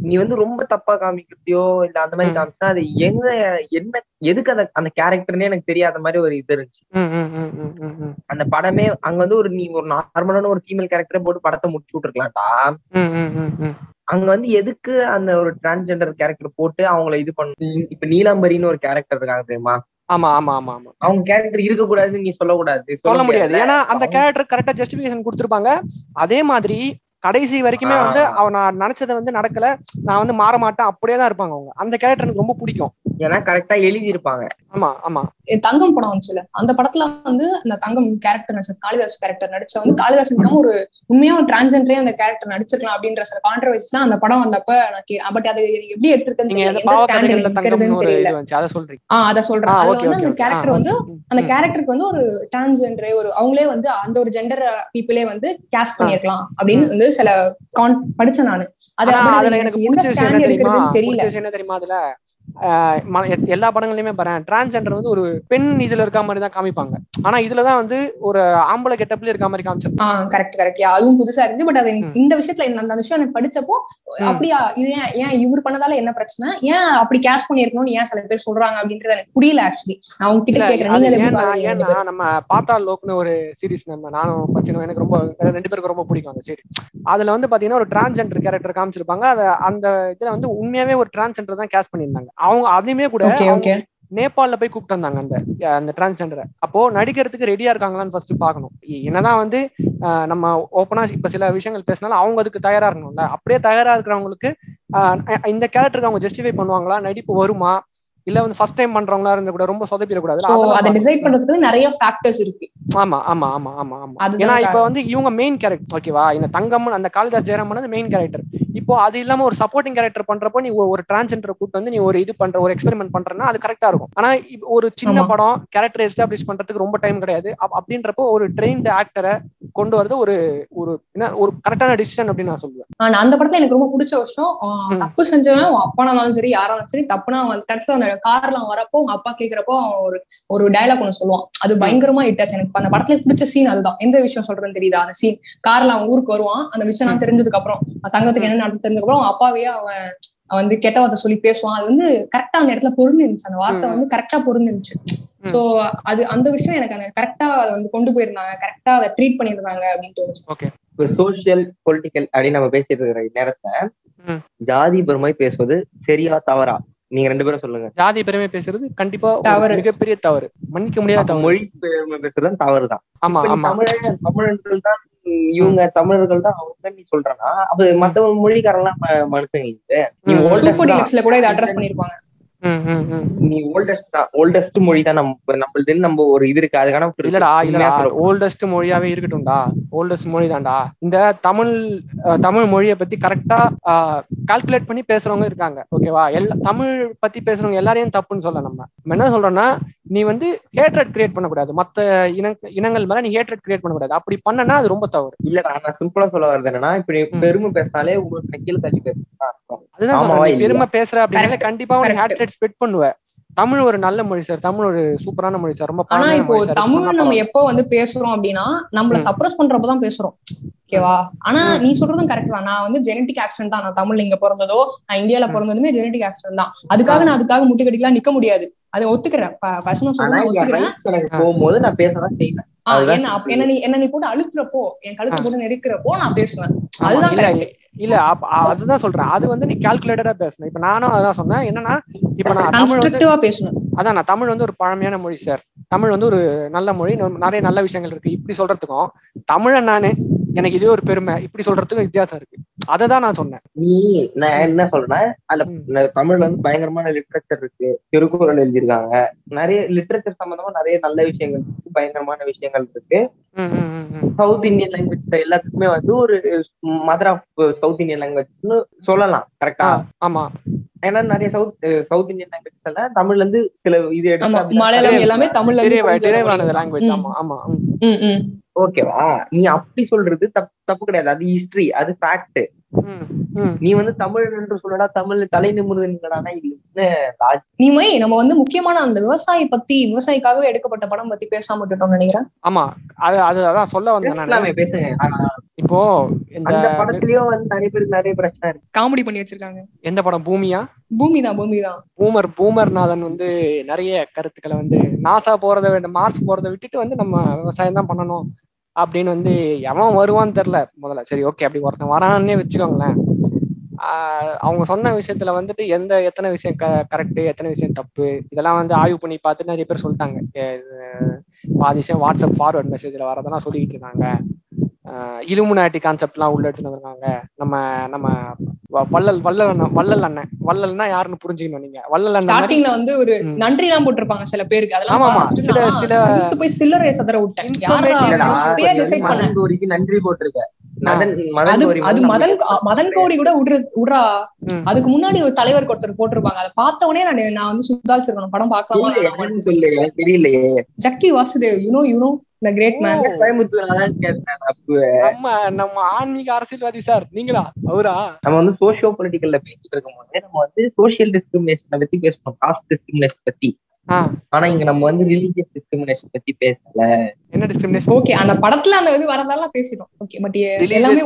நீ வந்து ரொம்ப தப்பா காமிக்கிறதையோ இல்ல அந்த மாதிரி. காமிச்சா அது எங்க என்ன எதுக்கு அந்த அந்த கேரக்டர்னே எனக்கு தெரியாத மாதிரி ஒரு இது இருந்துச்சு. அந்த படமே அங்க வந்து ஒரு நீ ஒரு நார்மலான ஒரு ஃபீமேல் கேரக்டரை போட்டு படத்தை முடிச்சு விட்டுருக்கலாம்டா. அங்க வந்து எதுக்கு அந்த ஒரு டிரான்ஸ்ஜெண்டர் கேரக்டர் போட்டு அவங்கள இது பண்ண இப்ப நீலாம்பரின்னு ஒரு கேரக்டர் இருக்காங்க தெரியுமா? ஆமா ஆமா ஆமா ஆமா. அவங்க கேரக்டர் இருக்க கூடாதுன்னு நீ சொல்லக்கூடாது. சொல்ல முடியாது. ஏன்னா அந்த கேரக்டர் கரெக்டா ஜஸ்டிபிகேஷன் கொடுத்துருப்பாங்க. அதே மாதிரி கடைசி வரைக்குமே. வந்து அவன் நான் நினைச்சதை வந்து நடக்கல. நான் வந்து மாற மாட்டேன். அப்படியே தான் இருப்பாங்க அவங்க. அந்த கேரக்டர் எனக்கு ரொம்ப பிடிக்கும். ஏன்னா கரெக்டா எழுதி இருப்பாங்க ஆமா ஆமா. தங்கம் படம் வந்துச்சுல அந்த படத்துல வந்து அந்த தங்கம் கேரக்டர் நடிச்ச காளிதாஸ் கேரக்டர் நடிச்ச வந்து காளிதாஸ் இருக்காம ஒரு உண்மையா ஒரு டிரான்ஸ்ஜெண்டரே அந்த கேரக்டர் நடிச்சிருக்கலாம் அப்படின்ற சில கான்ட்ரவர்சிஸ்லாம் அந்த படம் வந்தப்ப நான் பட் அது எப்படி எடுத்திருக்கேன்னு அதை சொல்றீங்க. ஆஹ் அத சொல்றேன். ஓகே வந்து அந்த கேரக்டர் வந்து அந்த கேரக்டருக்கு வந்து ஒரு டிரான்ஸ்ஜெண்டரே ஒரு அவங்களே வந்து அந்த ஒரு ஜெண்டர் பீப்புளே வந்து கேஸ்ட் பண்ணிருக்கலாம் அப்படின்னு வந்து சில கான் படிச்சேன் நானு. அது அதுல எனக்கு என்ன தெரியுமா? தெரியல. என்ன தெரியுமா அதுல? எல்லா படங்கள்லயுமே பாறேன் டிரான்ஸ்ஜெண்டர் வந்து ஒரு பெண் இதுல இருக்க மாதிரி தான் காமிப்பாங்க. ஆனா இதுலதான் வந்து ஒரு ஆம்பளை கெட்டப்ல இருக்க மாதிரி காமிச்சிருப்பாங்க. கரெக்ட் கரெக்ட் அதுவும் புதுசா இருந்து பட் அது எனக்கு இந்த விஷயத்துல அந்த விஷயம் எனக்கு படிச்சப்போ. அப்படியா இது ஏன் ஏன் இவர் பண்ணதால என்ன பிரச்சனை? ஏன் அப்படி கேஷ் பண்ணிருக்கணும்னு ஏன் சில பேர் சொல்றாங்க அப்படின்றது எனக்கு புரியல ஆக்சுவலி நான் உங்ககிட்ட கேக்குறேன். ஏன்னா? நம்ம பாத்தா லோக்னு ஒரு சீரிஸ் நம்ம நானும் பச்சனும் எனக்கு ரொம்ப ரெண்டு பேருக்கு ரொம்ப பிடிக்கும் அந்த சீரிஸ் அதுல வந்து பாத்தீங்கன்னா ஒரு டிரான்ஸ்ஜெண்டர் கேரக்டர் காமிச்சிருப்பாங்க. அந்த இதுல வந்து உண்மையாவே ஒரு டிரான்ஸ்ஜெண்டர் தான் கேஸ்ட் பண்ணியிருந்தாங்க. அவங்க அதையுமே கூட நேபாள்ல போய் கூப்பிட்டு வந்தாங்க அந்த அந்த டிரான்ஸ்ஜெண்டரை அப்போ நடிக்கிறதுக்கு ரெடியா இருக்காங்களான்னு ஃபர்ஸ்ட் பார்க்கணும். எ- என்னதான் வந்து நம்ம ஓப்பனா இப்ப சில விஷயங்கள் பேசினாலும் அவங்க அதுக்கு தயாரா இருக்கணும்ல. அப்படியே தயாரா இருக்கிறவங்களுக்கு இந்த கேரக்டருக்கு அவங்க ஜஸ்டிஃபை பண்ணுவாங்களா? நடிப்பு வருமா? இல்ல வந்து ஃபர்ஸ்ட் டைம் பண்றவங்களா இருந்து கூட ரொம்ப சொதப்பிடக்கூடாது? அதை டிசைட் பண்றதுக்கு நிறைய ஃபேக்டர்ஸ் இருக்கு. ஆமா ஆமா ஆமா ஆமா ஆமா. ஏன்னா இப்ப. வந்து இவங்க மெயின் கேரக்டர் ஓகேவா இந்த தங்கம் அந்த காளிதாஸ் ஜெயராமன் மெயின் கேரக்டர் இப்போ அது இல்லாம ஒரு சப்போர்ட்டிங் கேரக்டர் பண்றப்போ நீ ஒரு டிரான்ஸ்ஜெண்டரை கூட்டு வந்து நீ ஒரு இது பண்ற ஒரு எக்ஸ்பெரிமெண்ட் பண்றேன்னா அது கரெக்டா இருக்கும். ஆனா ஒரு சின்ன. படம் கேரக்டர் எஸ்டாப்ளிஷ் பண்றதுக்கு ரொம்ப டைம் கிடையாது. அப்- அப்படின்றப்போ ஒரு ட்ரெயின்டு ஆக்டரை கொண்டு வரது ஒரு ஒரு என்ன ஒரு கரெக்டான டிசிஷன் அப்படின்னு நான் சொல்லுவேன். ஆனா அந்த படத்துல எனக்கு ரொம்ப பிடிச்ச விஷயம் ஆஹ் ம். தப்பு செஞ்சவன் அவன் அப்பா இருந்தாலும் சரி யாரா இருந்தாலும் சரி தப்புனா அவன் கடைசியா அந்த கார்ல அவன் வரப்போ அவங்க அப்பா கேக்குறப்போ அவன் ஒரு ஒரு டயலாக் ஒண்ணு சொல்லுவான். அது பயங்கரமா இட்டாச்சு எனக்கு அந்த படத்துல பிடிச்ச சீன் அதுதான். எந்த விஷயம் சொல்றேன்னு தெரியுதா? அந்த சீன் கார்ல அவன் ஊருக்கு வருவான். அந்த விஷயம் எல்லாம் தெரிஞ்சதுக்கு அப்புறம் தங்கத்துக்கு என்ன நடந்து தெரிஞ்சதுக்கு அப்புறம் அவன் அப்பாவையே அவன் அவன் வந்து கெட்ட வார்த்தை சொல்லி பேசுவான். அது வந்து கரெக்டா அந்த இடத்துல பொருந்துருந்துச்சு அந்த வார்த்தை. வந்து கரெக்டா பொருந்துருந்துச்சு. சோ அது அந்த விஷயம் எனக்கு அந்த கரெக்டா அதை வந்து கொண்டு போயிருந்தாங்க. கரெக்டா அதை ட்ரீட் பண்ணியிருந்தாங்க அப்படின்னு தோணுச்சு. ஓகே இப்போ சோசியல் பொலிட்டிக்கல் அப்படின்னு நம்ம பேசிட்டு இருக்கிற நேரத்துல. ஜாதி பெருமை பேசுவது சரியா தவறா? நீங்க ரெண்டு பேரும் சொல்லுங்க. ஜாதி பெருமை பேசுறது கண்டிப்பா தவறு. மிகப்பெரிய தவறு. மன்னிக்க முடியாத தவறு. மொழி பெருமை பேசுறது தவறுதான். ஆமா இப்ப நீ ஆமா. தமிழன் தமிழர்கள் தான் இவங்க தமிழர்கள் தான் அவங்க நீ சொல்றனா அப்ப மத்த மொழிக்காரெல்லாம் ம- மனுஷங்க கூட இதை அட்ரஸ் பண்ணிருப்பாங்க. நீ ஓல்டஸ்ட் ஓல்டஸ்ட் மொழி தான் நம்ம நம்மளுதுன்னு நம்ம ஒரு இது இருக்கு. அதுக்கான இல்லடா இல்லடா. ஓல்டஸ்ட் மொழியாவே இருக்கட்டும்டா. ஓல்டஸ்ட் மொழி தான்டா இந்த தமிழ் தமிழ் மொழியை பத்தி கரெக்டா கால்குலேட் பண்ணி பேசுறவங்க இருக்காங்க. ஓகேவா எல்லா தமிழ் பத்தி பேசுறவங்க எல்லாரையும் தப்புன்னு சொல்ல நம்ம. நம்ம என்ன சொல்றோம்னா நீ வந்து ஹேட்ரட் கிரியேட் பண்ணக்கூடாது. மத்த இன இனங்கள் மேல நீ ஹேட்ரட் கிரியேட் பண்ணக்கூடாது. அப்படி பண்ணனா அது ரொம்ப தவறு. இல்லடா நான் சிம்பிளா சொல்ல வர்றது என்னன்னா இப்ப நீ. பெருமை பேசினாலே உங்களுக்கு கீழே தள்ளி பேசுறதா அர்த்தம். அதுதான்? பெருமை பேசுற அப்படின்னால. கண்டிப்பா உனக்கு. ஹேட்ரட் ஸ்பெட் பண்ணுவ தமிழ் ஒரு நல்ல மொழி சார் தமிழ் ஒரு சூப்பரான மொழி சார் ரொம்ப ஆனா இப்போ தமிழ் நம்ம. எப்போ வந்து பேசுறோம் அப்படின்னா நம்மள. சப்ரஸ் பண்றப்பதான் பேசுறோம். ஓகேவா? ஆனா. நீ சொல்றதும் கரெக்ட் தான். நான் வந்து ஜெனட்டிக் ஆக்சிடென்ட் தான். நான் தமிழ்ல இங்க பிறந்ததோ நான் இந்தியால. பிறந்ததுமே ஜெனட்டிக் ஆக்சிடென்ட் தான். அதுக்காக. நான் அதுக்காக முட்டு கட்டிக்கலாம் நிக்க முடியாது. அதை ஒத்துக்கிறேன். போகும்போது நான் பேசதான் செய்வேன். என்ன அப்ப- simple. என்ன நீ என்ன நீ போட்டு அழுத்துறப்போ என் கழுத்து ஆ. போட்டு நெருக்கிறப்போ நான் பேசுவேன். அதுதான் இல்ல அதுதான் சொல்றேன். அது வந்து நீ கால்குலேட்டடா பேசணும் இப்ப நானும் அதான் சொன்னேன். என்னன்னா இப்ப நான் தமிழ் பேசணும் அதான் நான் தமிழ் வந்து ஒரு பழமையான மொழி சார் தமிழ் வந்து ஒரு நல்ல மொழி. நிறைய நல்ல விஷயங்கள் இருக்கு. இப்படி சொல்றதுக்கும் தமிழன் நானு எனக்கு இதே ஒரு பெருமை. இப்படி சொல்றதுக்கும் வித்தியாசம் இருக்கு. அதை தான் நான் சொன்னேன். நீ நான் என்ன சொல்றேன். ந- தமிழ்ல வந்து பயங்கரமான லிட்ரேச்சர் இருக்கு. திருக்குறள் எழுதியிருக்காங்க. நிறைய லிட்ரேச்சர் சம்பந்தமா நிறைய நல்ல விஷயங்கள் இருக்கு. பயங்கரமான விஷயங்கள் இருக்கு. சவுத் இந்தியன் லாங்குவேஜ் எல்லாத்துக்குமே வந்து ஒரு மதர் ஆஃப் சவுத் இந்தியன் லாங்குவேஜ்னு சொல்லலாம். கரெக்டா ஆமா. ஏன்னா நிறைய சவுத் சவுத் இந்தியன் லாங்குவேஜ் எல்லாம் தமிழ்ல இருந்து சில இது எடுத்து மலையாளம் எல்லாமே தமிழ்ல இருந்து லாங்குவேஜ் ம். ஆமா ஆமா. ம். ம், ம். ஓகேவா நீ அப்படி சொல்றது தப்பு தப்பு கிடையாது. அது ஹிஸ்டரி அது ஃபேக்ட் ம், ம். நீ வந்து தமிழ் என்று சொல்லடா தமிழ் தலை நிமிர்ந்துடானா இல்ல ராஜ் நீமை நம்ம வந்து முக்கியமான அந்த விவசாயி பத்தி விவசாயிக்காகவே எடுக்கப்பட்ட படம் பத்தி பேசாம விட்டுட்டோம்னு நினைக்கிறேன். ஆமா அது அது அதான் சொல்ல வந்தேன் நானு. பேசலாமே பேசுங்க. இப்போ இந்த படத்துலயும் வந்து நிறைய பேருக்கு நிறைய பிரச்சனை இருக்கு. காமெடி பண்ணி வச்சிருக்காங்க. எந்த படம்? பூமியா? பூமி தான் பூமி தான் பூமர் பூமர்நாதன் வந்து நிறைய கருத்துக்களை வந்து நாசா போறதை மார்ஸ் போறதை விட்டுட்டு வந்து நம்ம விவசாயம் தான் பண்ணணும் அப்படின்னு வந்து எவன் வருவான்னு தெரியல முதல்ல. சரி ஓகே அப்படி ஒருத்தன் வரானே வச்சுக்கோங்களேன். ஆஹ் அவங்க சொன்ன விஷயத்துல வந்துட்டு எந்த எத்தனை விஷயம் க கரெக்டு எத்தனை விஷயம் தப்பு? இதெல்லாம் வந்து ஆய்வு பண்ணி பார்த்து நிறைய பேர் சொல்லிட்டாங்க. பாதி விஷயம் வாட்ஸ்அப் ஃபார்வர்ட் மெசேஜ்ல வரதெல்லாம் சொல்லிக்கிட்டு இருக்காங்க இலுமுனாட்டி கான்செப்ட்லாம் உள்ள எடுத்துட்டு வந்திருக்காங்க. நம்ம நம்ம வள்ளல் வள்ளல் அண்ணன் வள்ளல் அண்ணன். வள்ளல்னா யாருன்னு புரிஞ்சுக்கணும் நீங்க. வள்ளல் அண்ணன் ஸ்டார்டிங்ல வந்து ஒரு. நன்றி எல்லாம் போட்டிருப்பாங்க சில பேருக்கு. அதெல்லாம் ஆமா, சில- சில- போய் சில்லறை சதற விட்டேன். நன்றி போட்டிருக்க. அது மதன் கௌரி அது வந்து மதன் கௌரி கூட விடுற விடுறா. அதுக்கு முன்னாடி ஒரு தலைவர் ஒருத்தர் போட்டிருப்பாங்க. அதை பார்த்த உடனே நான் நான் வந்து சுதாரிச்சிருக்கணும் படம்? என்னன்னு சொல்லு தெரியலையே. Jaggi Vasudev you know you know the great man நம்ம நம்ம ஆன்மீக அரசியல்வாதி சார் நீங்களா? அவரா? நம்ம வந்து சோசியோ பொலிட்டிக்கல்ல பேசிட்டு இருக்கும்போது நம்ம வந்து சோசியல் டிஸ்கிரிமினேஷனை பத்தி பேசணும் காஸ்ட் டிஸ்கிரிமினேஷன் பத்தி. ஆனா இங்க நம்ம வந்து ரிலீஜியஸ் டிஸ்கிரிமினேஷன் பத்தி பேசல. என்ன டிஸ்கிரிமினேஷன் ஓகே அந்த படத்துல அந்த இது வரதெல்லாம் பேசிட்டோம். ஓகே பட் எல்லாமே?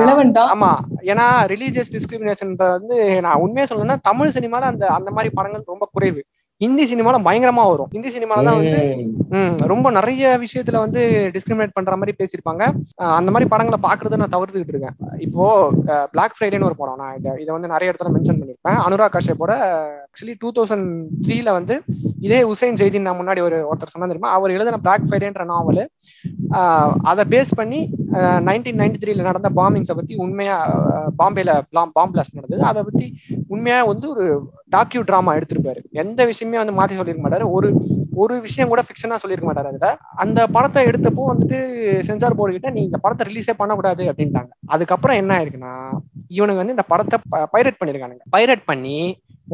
ரிலவெண்ட் தான் ஆமா. ஏன்னா ரிலீஜியஸ் டிஸ்கிரிமினேஷன் வந்து நான் உண்மையா சொல்லணும்னா தமிழ் சினிமால அந்த அந்த மாதிரி படங்கள் ரொம்ப குறைவு. ஹிந்தி சினிமால பயங்கரமா வரும். ஹிந்தி சினிமால தான் வந்து ரொம்ப நிறைய விஷயத்துல வந்து டிஸ்கிரிமினேட் பண்ற மாதிரி பேசியிருப்பாங்க. அந்த மாதிரி படங்களை பாக்குறத நான் தவிர்த்துக்கிட்டு இருக்கேன். இப்போ பிளாக் ஃப்ரைடேன்னு ஒரு படம் நான் இதை இதை வந்து நிறைய இடத்துல மென்ஷன் பண்ணியிருப்பேன். அனுராக் கஷ்யப்போட ஆக்சுவலி டூ தௌசண்ட் த்ரீல வந்து இதே உசைன் செய்தி நான் முன்னாடி ஒரு ஒருத்தர் சொன்னா தெரியுமா? அவர் எழுதின பிளாக் ஃப்ரைடேன்ற நாவல் அதை பேஸ் பண்ணி நைன்டீன் நைன்டி த்ரீல நடந்த பாம்பிங்ஸை பத்தி உண்மையா பாம்பேல பாம் பிளாஸ்ட் நடந்தது. அதை பத்தி உண்மையா வந்து ஒரு டாக்யூ டிராமா எடுத்திருப்பாரு. எந்த விஷயமே வந்து மாத்தி சொல்லியிருக்க மாட்டாரு. ஒரு ஒரு விஷயம் கூட ஃபிக்ஷனா சொல்லியிருக்க மாட்டாரு அதுல. அந்த படத்தை எடுத்தப்போ வந்துட்டு சென்சார் போர்டு கிட்ட நீ இந்த படத்தை ரிலீஸே பண்ணக்கூடாது அப்படின்ட்டாங்க. அதுக்கப்புறம் என்ன ஆயிருக்குன்னா இவனுங்க வந்து இந்த படத்தை பைரட் பண்ணிருக்கானுங்க. பைரட் பண்ணி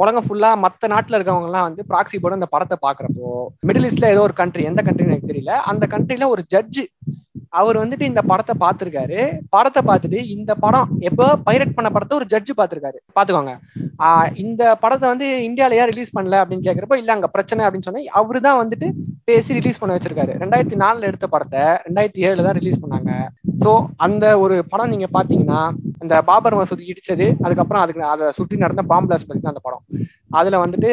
உலகம் ஃபுல்லா மத்த நாட்டுல இருக்கவங்க எல்லாம் வந்து ப்ராக்சி போட இந்த படத்தை பாக்குறப்போ மிடில் ஈஸ்ட்ல ஏதோ ஒரு கண்ட்ரி எந்த கண்ட்ரின்னு எனக்கு தெரியல. அந்த கண்ட்ரில ஒரு ஜட்ஜு அவர் வந்துட்டு இந்த படத்தை பார்த்திருக்காரு. படத்தை பார்த்துட்டு இந்த படம் எப்போ பைரட் பண்ண படத்தை ஒரு ஜட்ஜு பார்த்திருக்காரு. பாத்துக்கோங்க ஆஹ் இந்த படத்தை வந்து இந்தியாவில ஏன் ரிலீஸ் பண்ணல அப்படின்னு கேக்குறப்போ இல்ல அங்க பிரச்சனை அப்படின்னு சொன்னா அவரு தான் வந்துட்டு பேசி ரிலீஸ் பண்ண வச்சிருக்காரு. ரெண்டாயிரத்தி நாலுல எடுத்த படத்தை ரெண்டாயிரத்தி ஏழுல தான் ரிலீஸ் பண்ணாங்க. ஸோ அந்த ஒரு படம் நீங்க பாத்தீங்கன்னா அந்த பாபர் மசூதி இடிச்சது அதுக்கப்புறம் அதுக்கு அதை சுற்றி நடந்த பாம்பிளாஸ் பத்தி தான் அந்த படம். அதுல வந்துட்டு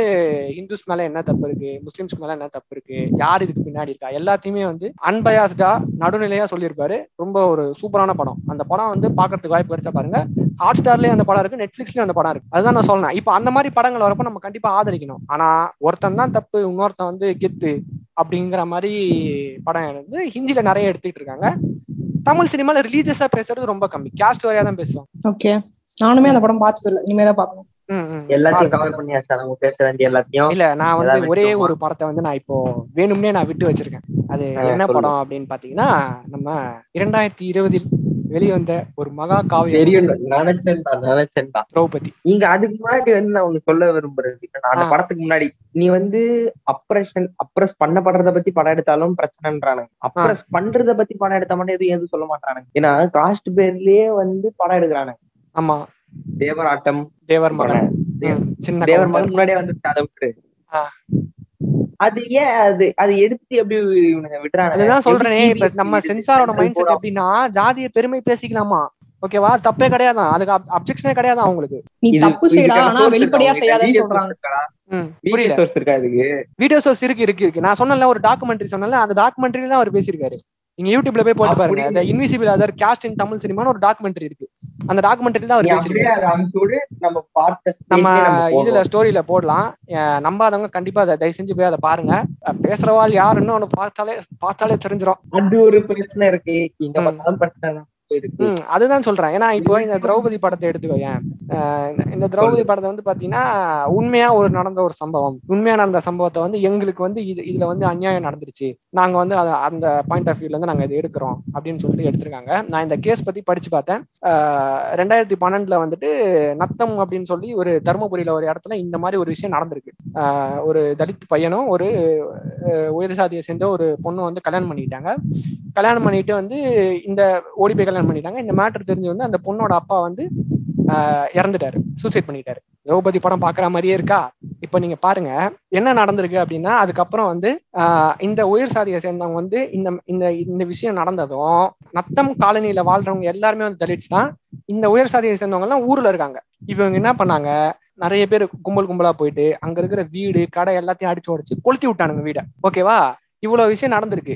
இந்துஸ் மேல என்ன தப்பு இருக்கு? முஸ்லிம்ஸ்க்கு மேல என்ன தப்பு இருக்கு? யார் இதுக்கு பின்னாடி இருக்கா? எல்லாத்தையுமே வந்து அன்பயாஸ்டா நடுநிலையா சொல்லியிருப்பாரு. ரொம்ப ஒரு சூப்பரான படம். அந்த படம் வந்து பாக்குறதுக்கு வாய்ப்பு கிடைச்சா பாருங்க. ஹாட் ஸ்டார்லயும் அந்த படம் இருக்கு நெட்ஃபிளிக்ஸ்லயும் அந்த படம் இருக்கு. அதுதான் நான் சொன்னேன் இப்போ அந்த மாதிரி படங்கள் வரப்ப நம்ம கண்டிப்பா ஆதரிக்கணும். ஆனா ஒருத்தன் தான் தப்பு இன்னொருத்தன் வந்து கெத்து அப்படிங்கிற மாதிரி படம் வந்து ஹிந்தில நிறைய எடுத்துக்கிட்டு இருக்காங்க. தமிழ் சினிமால ரிலீஜியஸா பேசுறது ரொம்ப கம்மி. கேஸ்ட் வரையா தான் பேசுவாங்க. ஓகே நானுமே அந்த படம் பார்த்தது இல்லை இனிமே பார்க்கணும். எல்லாத்தையும். கவர் பண்ணியாச்சா. நம்ம பேச வேண்டிய எல்லாத்தையும் இல்ல நான் வந்து ஒரே? ஒரு படத்தை வந்து நான் இப்போ வேணும்னே நான் விட்டு வச்சிருக்கேன். அது என்ன. படம் அப்படின்னு பாத்தீங்கன்னா நம்ம இரண்டாயிரத்தி இருபதில் வெளிவந்த ஒரு மகா காவியம் தெரியும் நினைச்சேன்டா நினைச்சேன்டா திரௌபதி. நீங்க அதுக்கு முன்னாடி வந்து நான் ஒண்ணு சொல்ல விரும்புறது அந்த. படத்துக்கு முன்னாடி நீ வந்து அப்ரஷன் அப்ரஸ் பண்ணப்படுறத பத்தி படம் எடுத்தாலும் பிரச்சனைன்றானுங்க. அப்ரஸ் பண்றத பத்தி படம் எடுத்தா மட்டும் எதுவும் எதுவும் சொல்ல மாட்டானுங்க ஏன்னா காஸ்ட் பேர்லயே வந்து படம் எடுக்கிறானுங்க. ஆமா. தேவர் மகன். தேவர் ம், சின்ன தேவர். மகன் முன்னாடியே வந்து அதை விட்டுரு ஆ. அது ஏன் அது அது எடுத்து எப்படி இவனுங்க விட்டுறானுங்க அதுதான் சொல்றேனே இப்ப நம்ம சென்சாரோட மைண்ட் செட் எப்படின்னா ஜாதிய பெருமை பேசிக்கலாமா? ஓகேவா? தப்பே கிடையாதான் அதுக்கு அப்ஜெக்ஷனே கிடையாதான் அவங்களுக்கு? நீ தப்பு இதுக்கான ஆனா வெளிப்படையா இருக்கா? செய்யாதேன்னு video சொல்றாங்க. புரியல. source இருக்கா இதுக்கு? வீடியோ சோர்ஸ் இருக்கு இருக்கு. இருக்கு நான் சொன்னல ஒரு டாக்குமெண்ட்ரி சொன்னல அந்த டாக்குமெண்ட்ரியில தான் அவர் பேசியிருக்காரு. நீங்க யூடியூப்ல போய் போட்டு பாருங்க. அந்த invisible other caste in Tamil சினிமான்னு ஒரு டாக்குமெண்ட்ரி இருக்கு. அந்த டாக்குமெண்ட்ரியில தான் அவர் நம்ம இதுல. ஸ்டோரியில போடலாம். நம்பாதவங்க கண்டிப்பா அதை தயவு செஞ்சு போய் அதை பாருங்க. பேசுறவாள் யாருன்னு ஒண்ணு பார்த்தாலே பார்த்தாலே தெரிஞ்சிடும் அது ஒரு பிரச்சனை இருக்கு. இங்க. பார்த்தாலும் பிரச்சனை அதுதான் சொல்றேன். ஏன்னா இப்போ இந்த திரௌபதி படத்தை எடுத்துக்கோயேன். இந்த- திரௌபதி படத்தை வந்து பாத்தீங்கன்னா உண்மையா ஒரு நடந்த ஒரு சம்பவம். உண்மையா நடந்த சம்பவத்தை வந்து எங்களுக்கு வந்து இது இதுல வந்து அநியாயம் நடந்துருச்சு. நாங்க வந்து அந்த பாயிண்ட் ஆஃப் வியூல இருந்து நாங்க இதை எடுக்கிறோம் அப்படின்னு சொல்லிட்டு எடுத்திருக்காங்க. நான் இந்த கேஸ் பத்தி படிச்சு பார்த்தேன். ரெண்டாயிரத்தி பன்னெண்டுல வந்துட்டு நத்தம் அப்படின்னு சொல்லி ஒரு தருமபுரியில ஒரு இடத்துல இந்த மாதிரி ஒரு விஷயம் நடந்திருக்கு. ஒரு தலித் பையனும் ஒரு உயர் சாதியை சேர்ந்த ஒரு பொண்ணு வந்து கல்யாணம் பண்ணிக்கிட்டாங்க. கல்யாணம் பண்ணிட்டு வந்து இந்த ஓடி போய் கல்யாணம் பண்ணிட்டாங்க. இந்த மேட்டர் தெரிஞ்சு வந்து அந்த பொண்ணோட அப்பா வந்து இறந்துட்டாரு. சூசைட் பண்ணிட்டாரு. திரௌபதி படம் பாக்குற மாதிரியே இருக்கா? இப்ப நீங்க பாருங்க. என்ன நடந்திருக்கு அப்படின்னா அதுக்கப்புறம் வந்து இந்த உயிர் சாதியை சேர்ந்தவங்க வந்து இந்த இந்த இந்த விஷயம் நடந்ததும் நத்தம் காலனியில வாழ்றவங்க எல்லாருமே வந்து தலிட்ஸ் தான். இந்த உயர் சாதியை சேர்ந்தவங்க எல்லாம் ஊர்ல இருக்காங்க. இவங்க என்ன பண்ணாங்க? நிறைய பேர் கும்பல் கும்பலா போயிட்டு அங்க இருக்கிற வீடு கடை எல்லாத்தையும் அடிச்சு உடைச்சு கொளுத்தி விட்டானுங்க வீடை. ஓகேவா இவ்வளவு விஷயம் நடந்திருக்கு.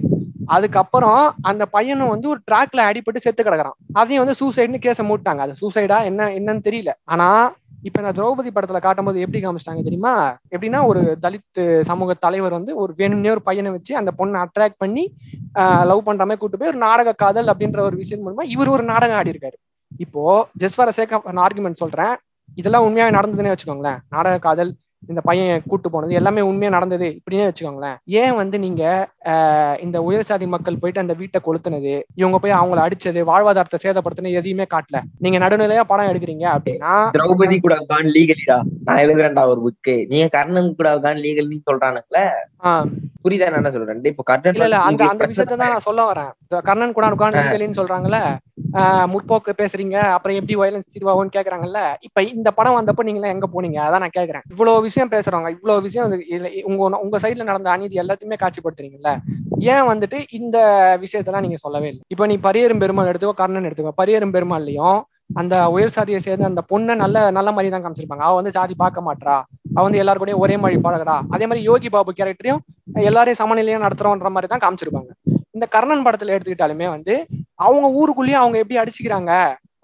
அதுக்கப்புறம் அந்த பையனும் வந்து ஒரு ட்ராக்ல அடிபட்டு செத்து கிடக்குறான். அதையும் வந்து சூசைட்னு கேஸை மூட்டாங்க. அது சூசைடா என்ன என்னன்னு தெரியல. ஆனா இப்ப இந்த திரௌபதி படத்துல காட்டும்போது எப்படி காமிச்சிட்டாங்க தெரியுமா? எப்படின்னா ஒரு தலித் சமூக தலைவர் வந்து ஒரு வேணும்னே ஒரு பையனை வச்சு அந்த பொண்ணை அட்ராக்ட் பண்ணி லவ் பண்ற மாதிரி கூட்டு போய் ஒரு நாடக காதல் அப்படின்ற ஒரு விஷயம் மூலமா இவர் ஒரு நாடகம் ஆடி இருக்காரு இப்போ just for sake of argument சொல்றேன். இதெல்லாம் உண்மையாவே நடந்ததுன்னே வச்சுக்கோங்களேன். நாடக காதல் இந்த பையன் கூட்டு போனது எல்லாமே உண்மையா நடந்தது இப்படின்னே வச்சுக்கோங்களேன். ஏன் வந்து நீங்க இந்த உயர் சாதி மக்கள் போயிட்டு அந்த வீட்டை கொளுத்துனது இவங்க போய் அவங்கள அடிச்சது வாழ்வாதாரத்தை சேதப்படுத்தினது எதையுமே காட்டல. நீங்க நடுநிலையா படம் எடுக்கிறீங்க அப்படின்னா திரௌபதி கூட கான் லீகலிடா நான் எழுதுறேன்டா ஒரு புக்கு நீங்க கர்ணன் கூட கான் லீகல்னு சொல்றானுங்களே? புரியுதா என்ன சொல்றேன்? இப்ப கர்ணன் இல்ல அந்த அந்த விஷயத்தை தான் நான் சொல்ல வரேன். கர்ணன் கூட உட்காந்து சொல்றாங்கல்ல ஆஹ் முற்போக்கு பேசுறீங்க. அப்புறம் எப்படி வயலன்ஸ் தீர்வாகும்னு கேக்குறாங்கல்ல இப்ப இந்த படம் வந்தப்போ நீங்க எங்க போனீங்க? அதான் நான் கேக்குறேன். இவ்வளவு விஷயம் பேசுறவங்க இவ்வளவு விஷயம் வந்து உங்க உங்க சைடுல நடந்த அநீதி எல்லாத்தையுமே காட்சிப்படுத்துறீங்கல்ல ஏன் வந்துட்டு இந்த விஷயத்தெல்லாம் நீங்க சொல்லவே இல்லை? இப்போ நீ பரியரும் பெருமாள் எடுத்துக்கோ கர்ணன் எடுத்துக்கோ பரியரும் பெருமாள்லயும் அந்த உயர் சாதியை சேர்ந்து அந்த பொண்ணை நல்ல நல்ல மாதிரி தான் காமிச்சிருப்பாங்க. அவ வந்து சாதி பார்க்க மாட்டா அவ வந்து எல்லாரு கூடயும் ஒரே மாதிரி பழகடா அதே மாதிரி யோகி பாபு கேரக்டரையும் எல்லாரையும் சமநிலையும் நடத்துறோன்ற மாதிரி தான் காமிச்சிருப்பாங்க. இந்த கர்ணன் படத்துல எடுத்துக்கிட்டாலுமே வந்து அவங்க ஊருக்குள்ளேயே அவங்க எப்படி அடிச்சுக்கிறாங்க?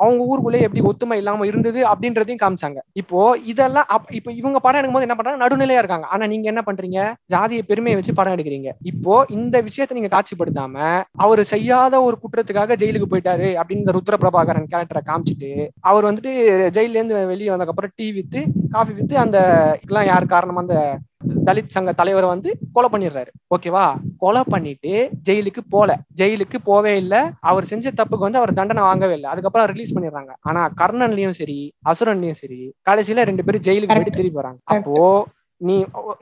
அவங்க ஊருக்குள்ளேயே எப்படி ஒத்துமை இல்லாம இருந்தது அப்படின்றதையும் காமிச்சாங்க. இப்போ இதெல்லாம் இப்போ இவங்க படம் எடுக்கும்போது என்ன பண்றாங்க? நடுநிலையா இருக்காங்க. ஆனா நீங்க என்ன பண்றீங்க? ஜாதிய பெருமையை வச்சு படம் எடுக்கிறீங்க. இப்போ இந்த விஷயத்த நீங்க காட்சிப்படுத்தாம அவர் செய்யாத ஒரு குற்றத்துக்காக ஜெயிலுக்கு போயிட்டாரு அப்படின்னு ருத்ர பிரபாகரன் கேரக்டரை காமிச்சிட்டு அவர் வந்துட்டு ஜெயில இருந்து வெளியே வந்ததுக்கப்புறம் டீ வித்து காஃபி வித்து அந்த இதெல்லாம் யார் காரணமா அந்த தலித் சங்க தலைவரை வந்து கொலை பண்ணிடுறாரு. ஓகேவா? கொலை பண்ணிட்டு ஜெயிலுக்கு போல. ஜெயிலுக்கு போவே இல்லை. அவர் செஞ்ச தப்புக்கு வந்து அவர் தண்டனை வாங்கவே இல்லை. அதுக்கப்புறம் ரிலீஸ் பண்ணிடுறாங்க. ஆனா கர்ணன்லயும் சரி அசுரன்லயும் சரி கடைசியில ரெண்டு பேரும் ஜெயிலுக்கு போயிட்டு. திரும்பி வராங்க. அப்போ நீ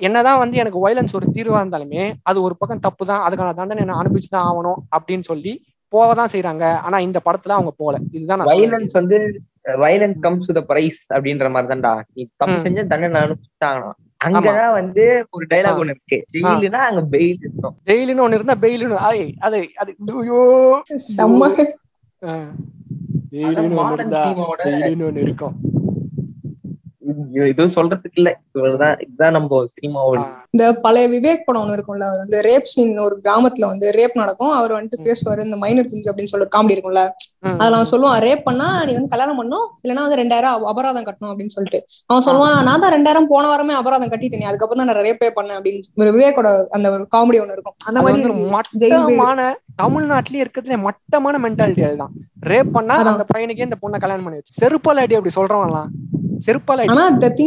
என்னதான் வந்து எனக்கு வயலன்ஸ் ஒரு தீர்வா இருந்தாலுமே அது ஒரு பக்கம் தப்பு தான் அதுக்கான தண்டனை நான் அனுபவிச்சு தான் ஆகணும் அப்படின்னு சொல்லி போவதான் செய்றாங்க. ஆனா இந்த படத்துல அவங்க போல இதுதான். வயலன்ஸ் வந்து violence comes to the price அப்படின்ற மாதிரி தான்டா நீ தப்பு. செஞ்ச தண்டனை அனுப்பிச்சிட்டாங்கண்ணா அங்கதான் வந்து ஒரு டைலாக் ஒண்ணு இருக்கு. ஜெயிலுனா அங்க பெயில் இருக்கும் ஜெயிலுன்னு ஒண்ணு இருந்தா பெயிலுன்னு ஐ அது அது ஐயோ. செம்ம. ஆ. ஜெயிலுன்னு ஒண்ணு இருந்தா பெயிலுன்னு ஒண்ணு இருக்கும். இது- இதுவும் சொல்றதுக்கு இல்ல. இவ்வளவுதான் இதுதான் நம்ம சினிமாவோட. இந்த பழைய விவேக் படம் ஒன்று இருக்கும்ல அவர் வந்து ரேப் சீன் ஒரு கிராமத்துல வந்து ரேப் நடக்கும். அவர் வந்துட்டு பேசுவாரு இந்த மைனர் கிங் அப்படின்னு சொல்லி காமெடி இருக்கும்ல. அதுல அவன் சொல்லுவான் ரேப் பண்ணா நீ வந்து கல்யாணம் பண்ணும் இல்லைன்னா வந்து ரெண்டாயிரம் அப- அபராதம் கட்டணும் அப்படின்னு சொல்லிட்டு. அவன் சொல்லுவான் நான் தான் ரெண்டாயிரம் போன வாரமே அபராதம் கட்டிட்டேன் அதுக்கப்புறம் தான் நான் ரேப்பே பண்ணேன் அப்படின்னு ஒரு விவேக்கோட அந்த ஒரு காமெடி ஒண்ணு இருக்கும். அந்த மாதிரி தமிழ்நாட்டிலேயே இருக்கிறதுல மட்டமான மென்டாலிட்டி அதுதான். ரேப் பண்ணா. அந்த பையனுக்கே இந்த பொண்ணை கல்யாணம் பண்ணி வச்சு. செருப்பால் அடி அப்படி சொல்றவன்லாம். செருப்பால் ஆனா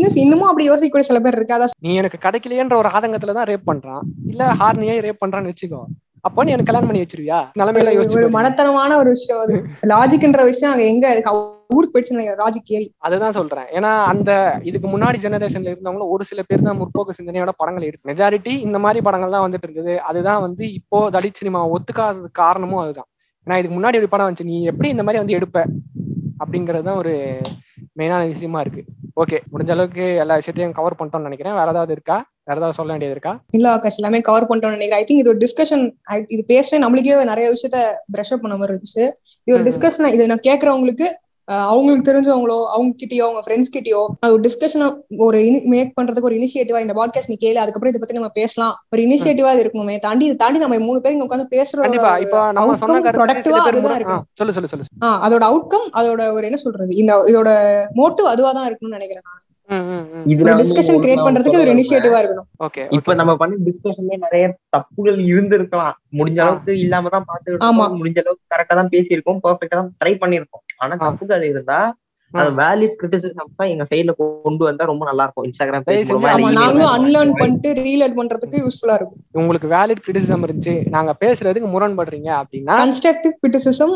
is இன்னமும் அப்படி யோசிக்கக்கூடிய சில பேர் இருக்கு. அதான் நீ எனக்கு கிடைக்கலையேன்ற ஒரு ஆதங்கத்துல தான் ரேப் பண்றான். இல்ல ஹார்னியே ரேப் பண்றான்னு வச்சுக்கோ. அப்போ நீ எனக்கு கல்யாணம் பண்ணி வச்சிருவியா? நிலைமையில ஒரு மனத்தனமான ஒரு விஷயம் அது. லாஜிக்ன்ற விஷயம் அங்க எங்க ஊருக்கு போயிடுச்சு லாஜிக் ஏறி. அதுதான் சொல்றேன். ஏன்னா அந்த இதுக்கு முன்னாடி ஜெனரேஷன்ல இருந்தவங்களும் ஒரு சில பேர் தான் முற்போக்கு சிந்தனையோட படங்கள் இருக்கு மெஜாரிட்டி இந்த மாதிரி படங்கள் தான் வந்துட்டு இருந்தது. அதுதான் வந்து இப்போ தலித் சினிமா ஒத்துக்காததுக்கு காரணமும் அதுதான். ஏன்னா இதுக்கு முன்னாடி ஒரு படம் வந்துச்சு. நீ எப்படி இந்த மாதிரி வந்து எடுப்ப? அப்படிங்கிறது தான் ஒரு மெயினான விஷயமா இருக்கு. ஓகே முடிஞ்ச அளவுக்கு எல்லா விஷயத்தையும் கவர் பண்ணிட்டோம்னு நினைக்கிறேன். வேற ஏதாவது இருக்கா? வேற ஏதாவது சொல்ல வேண்டியது இருக்கா? இல்ல ஆகாஷ் எல்லாமே கவர் பண்ணிட்டோம்னு நினைக்கிறேன். ஐ திங்க் இது ஒரு டிஸ்கஷன் இது பேசுறேன். நம்மளுக்கே நிறைய விஷயத்த பிரஷ் அப் பண்ண மாதிரி இருந்துச்சு. இது ஒரு. டிஸ்கஷன் இது நான் கேக்குறவங்களுக்கு அவங்களுக்கு தெரிஞ்சவங்களோ அவங்க கிட்டயோ அவங்க ஃப்ரெண்ட்ஸ் கிட்டயோ ஒரு டிஸ்கஷன் ஒரு மேக் பண்றதுக்கு ஒரு இனிஷியேட்டிவா இந்த பாட்காஸ்ட் நீ கேளு அதுக்கப்புறம் இதை பத்தி நம்ம பேசலாம். ஒரு இனிஷியேட்டிவா இருக்கணுமே தாண்டி இதை தாண்டி நம்ம மூணு பேர் இங்க உட்காந்து பேசுறோம் அதோட அவுட்கம் அதோட ஒரு என்ன சொல்றது இந்த இதோட மோட்டிவ் அதுவா தான் இருக்கணும்னு நினைக்கிறேன் நான். இதுல டிஸ்கஷன் கிரியேட் பண்றதுக்கு ஒரு. இனிஷியேட்டிவா இருக்கணும் ஓகே இப்ப நம்ம பண்ண டிஸ்கஷன்லயே நிறைய தப்புகள் இருந்திருக்கலாம் முடிஞ்ச அளவுக்கு இல்லாம தான் பாத்துக்கிட்டு ஆமா. இருக்கோம். முடிஞ்ச அளவுக்கு கரெக்டா தான் பேசியிருக்கோம் பெர்ஃபெக்டா தான் ட்ரை பண்ணிருக்கோம் ஆனா. தப்புகள் இருந்தா அது வேலிட் கிரிட்டிசிசம் தான் எங்க சைடுல கொண்டு வந்தா ரொம்ப நல்லா இருக்கும். இன்ஸ்டாகிராம் நாங்களும். அன்லேர்ன் பண்ணிட்டு ரீலேர்ன் பண்றதுக்கு யூஸ்ஃபுல்லா இருக்கும். உங்களுக்கு வேலிட் கிரிட்டிசிசம் இருந்துச்சு நாங்க பேசுறதுக்கு முரண்படுறீங்க அப்படின்னா கன்ஸ்ட்ரக்டிவ் கிரிட்டிசிசம்.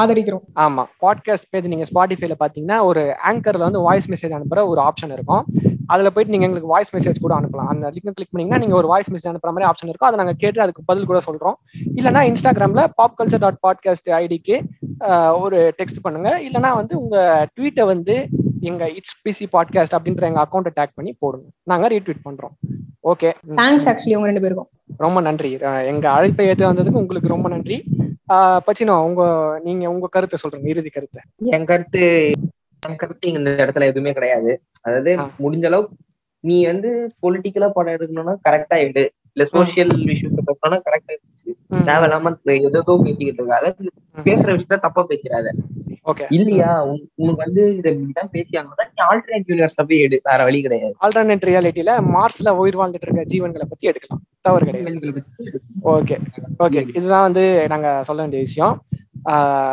ஆதரிக்கிறோம். ஆமா பாட்காஸ்ட் பேஜ் நீங்க ஸ்பாட்டிஃபைல பாத்தீங்கன்னா ஒரு ஆங்கர்ல வந்து வாய்ஸ் மெசேஜ் அனுப்புற ஒரு ஆப்ஷன் இருக்கும். அதுல போயிட்டு நீங்க எங்களுக்கு வாய்ஸ் மெசேஜ் கூட அனுப்பலாம். அந்த லிங்க் கிளிக் பண்ணீங்கன்னா நீங்க ஒரு வாய்ஸ் மெசேஜ் அனுப்புற மாதிரி ஆப்ஷன் இருக்கும். அதை நாங்க கேட்டு அதுக்கு பதில் கூட சொல்றோம். இல்லனா இன்ஸ்டாகிராம்ல பாப் கல்ச்சர் டாட் பாட்காஸ்ட் ஐடிக்கு ஒரு டெக்ஸ்ட் பண்ணுங்க. இல்லனா வந்து உங்க ட்வீட்டை வந்து எங்க இட்ஸ் பிசி பாட்காஸ்ட் அப்படின்ற எங்க அக்கௌண்ட்டை டேக் பண்ணி போடுங்க. நாங்க ரீட்வீட் பண்றோம். ஓகே தேங்க்ஸ் ஆக்சுவலி உங்க ரெண்டு பேருக்கும். ரொம்ப நன்றி. எங்க அழைப்பை ஏற்று வந்ததுக்கு உங்களுக்கு ரொம்ப நன்றி. பச்சினோ உங்க நீங்க உங்க கருத்தை சொல்றீங்க இறுதி கருத்தை. என் கருத்து கருத்து இந்த இடத்துல எதுவுமே கிடையாது. அதாவது. முடிஞ்ச அளவுக்கு நீ வந்து பொலிட்டிக்கலா படம் எடுக்கணும்னா கரெக்டா எடு இல்ல சோசியல் இஷ்யூஸ் பேசணும்னா கரெக்டா இருந்துச்சு தேவையில்லாம ஏதோ பேசிக்கிட்டு இருக்காத பேசுற விஷயத்த தப்பா பேசிடாத. இல்லையா? உன்- உனக்கு வந்து இதை இப்படிதான் பேசியாங்கன்னா நீ ஆல்டர்னேட் யூனிவர்ஸ்ல போய் எடு. வேற வழி கிடையாது. ஆல்டர்னேட் ரியாலிட்டியில மார்ஸ்ல உயிர் வாழ்ந்துட்டு இருக்க ஜீவன்களை பத்தி எடுக்கலாம். தவறு கிடையாது. ஓகே. ஓகே. இதுதான் வந்து நாங்க சொல்ல வேண்டிய விஷயம்.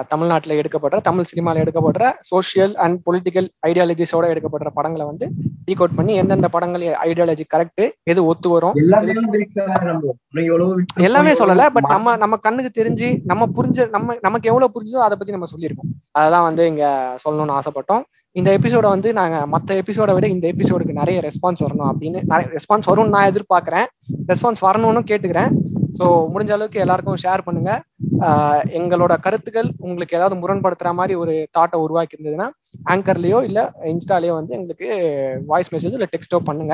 தமிழ்நாட்டுல எடுக்கப்படுற தமிழ் சினிமால எடுக்கப்படுற சோஷியல் அண்ட் பொலிட்டிக்கல் ஐடியாலஜிஸோட எடுக்கப்படுற படங்களை வந்து டீகோட் பண்ணி எந்தெந்த படங்கள் ஐடியாலஜி கரெக்ட் எது ஒத்து வரும். எல்லாமே சொல்லல பட் நம்ம நம்ம கண்ணுக்கு தெரிஞ்சு நம்ம புரிஞ்ச நம்ம நமக்கு எவ்வளவு புரிஞ்சதோ அதை பத்தி நம்ம சொல்லியிருக்கோம். அததான் வந்து இங்க சொல்லணும்னு ஆசைப்பட்டோம். இந்த எபிசோட வந்து நாங்க மத்த எபிசோட விட இந்த எபிசோடுக்கு நிறைய ரெஸ்பான்ஸ் வரணும் அப்படின்னு நிறைய ரெஸ்பான்ஸ் வரும்னு நான் எதிர்பார்க்கறேன். ரெஸ்பான்ஸ் வரணும்னு கேட்டுக்கிறேன். ஸோ முடிஞ்ச அளவுக்கு எல்லாருக்கும் ஷேர் பண்ணுங்க. எங்களோட கருத்துக்கள் உங்களுக்கு ஏதாவது முரண்படுத்துற மாதிரி ஒரு தாட்டை உருவாக்கி இருந்ததுன்னா ஆங்கர்லயோ இல்ல இன்ஸ்டாலயோ வந்து எங்களுக்கு வாய்ஸ் மெசேஜ் இல்ல டெக்ஸ்டோ பண்ணுங்க.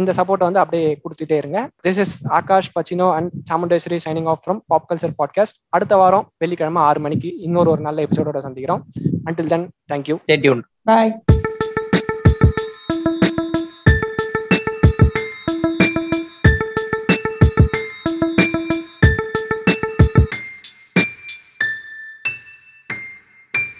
இந்த சப்போர்ட்டை வந்து அப்படியே கொடுத்துட்டே இருங்க. This is Aakash Pacino and Chamundeswari signing off from pop culture podcast அடுத்த வாரம் வெள்ளிக்கிழமை ஆறு மணிக்கு இன்னொரு ஒரு நல்ல எபிசோடோட சந்திக்கிறோம். Until then thank you stay tuned. Bye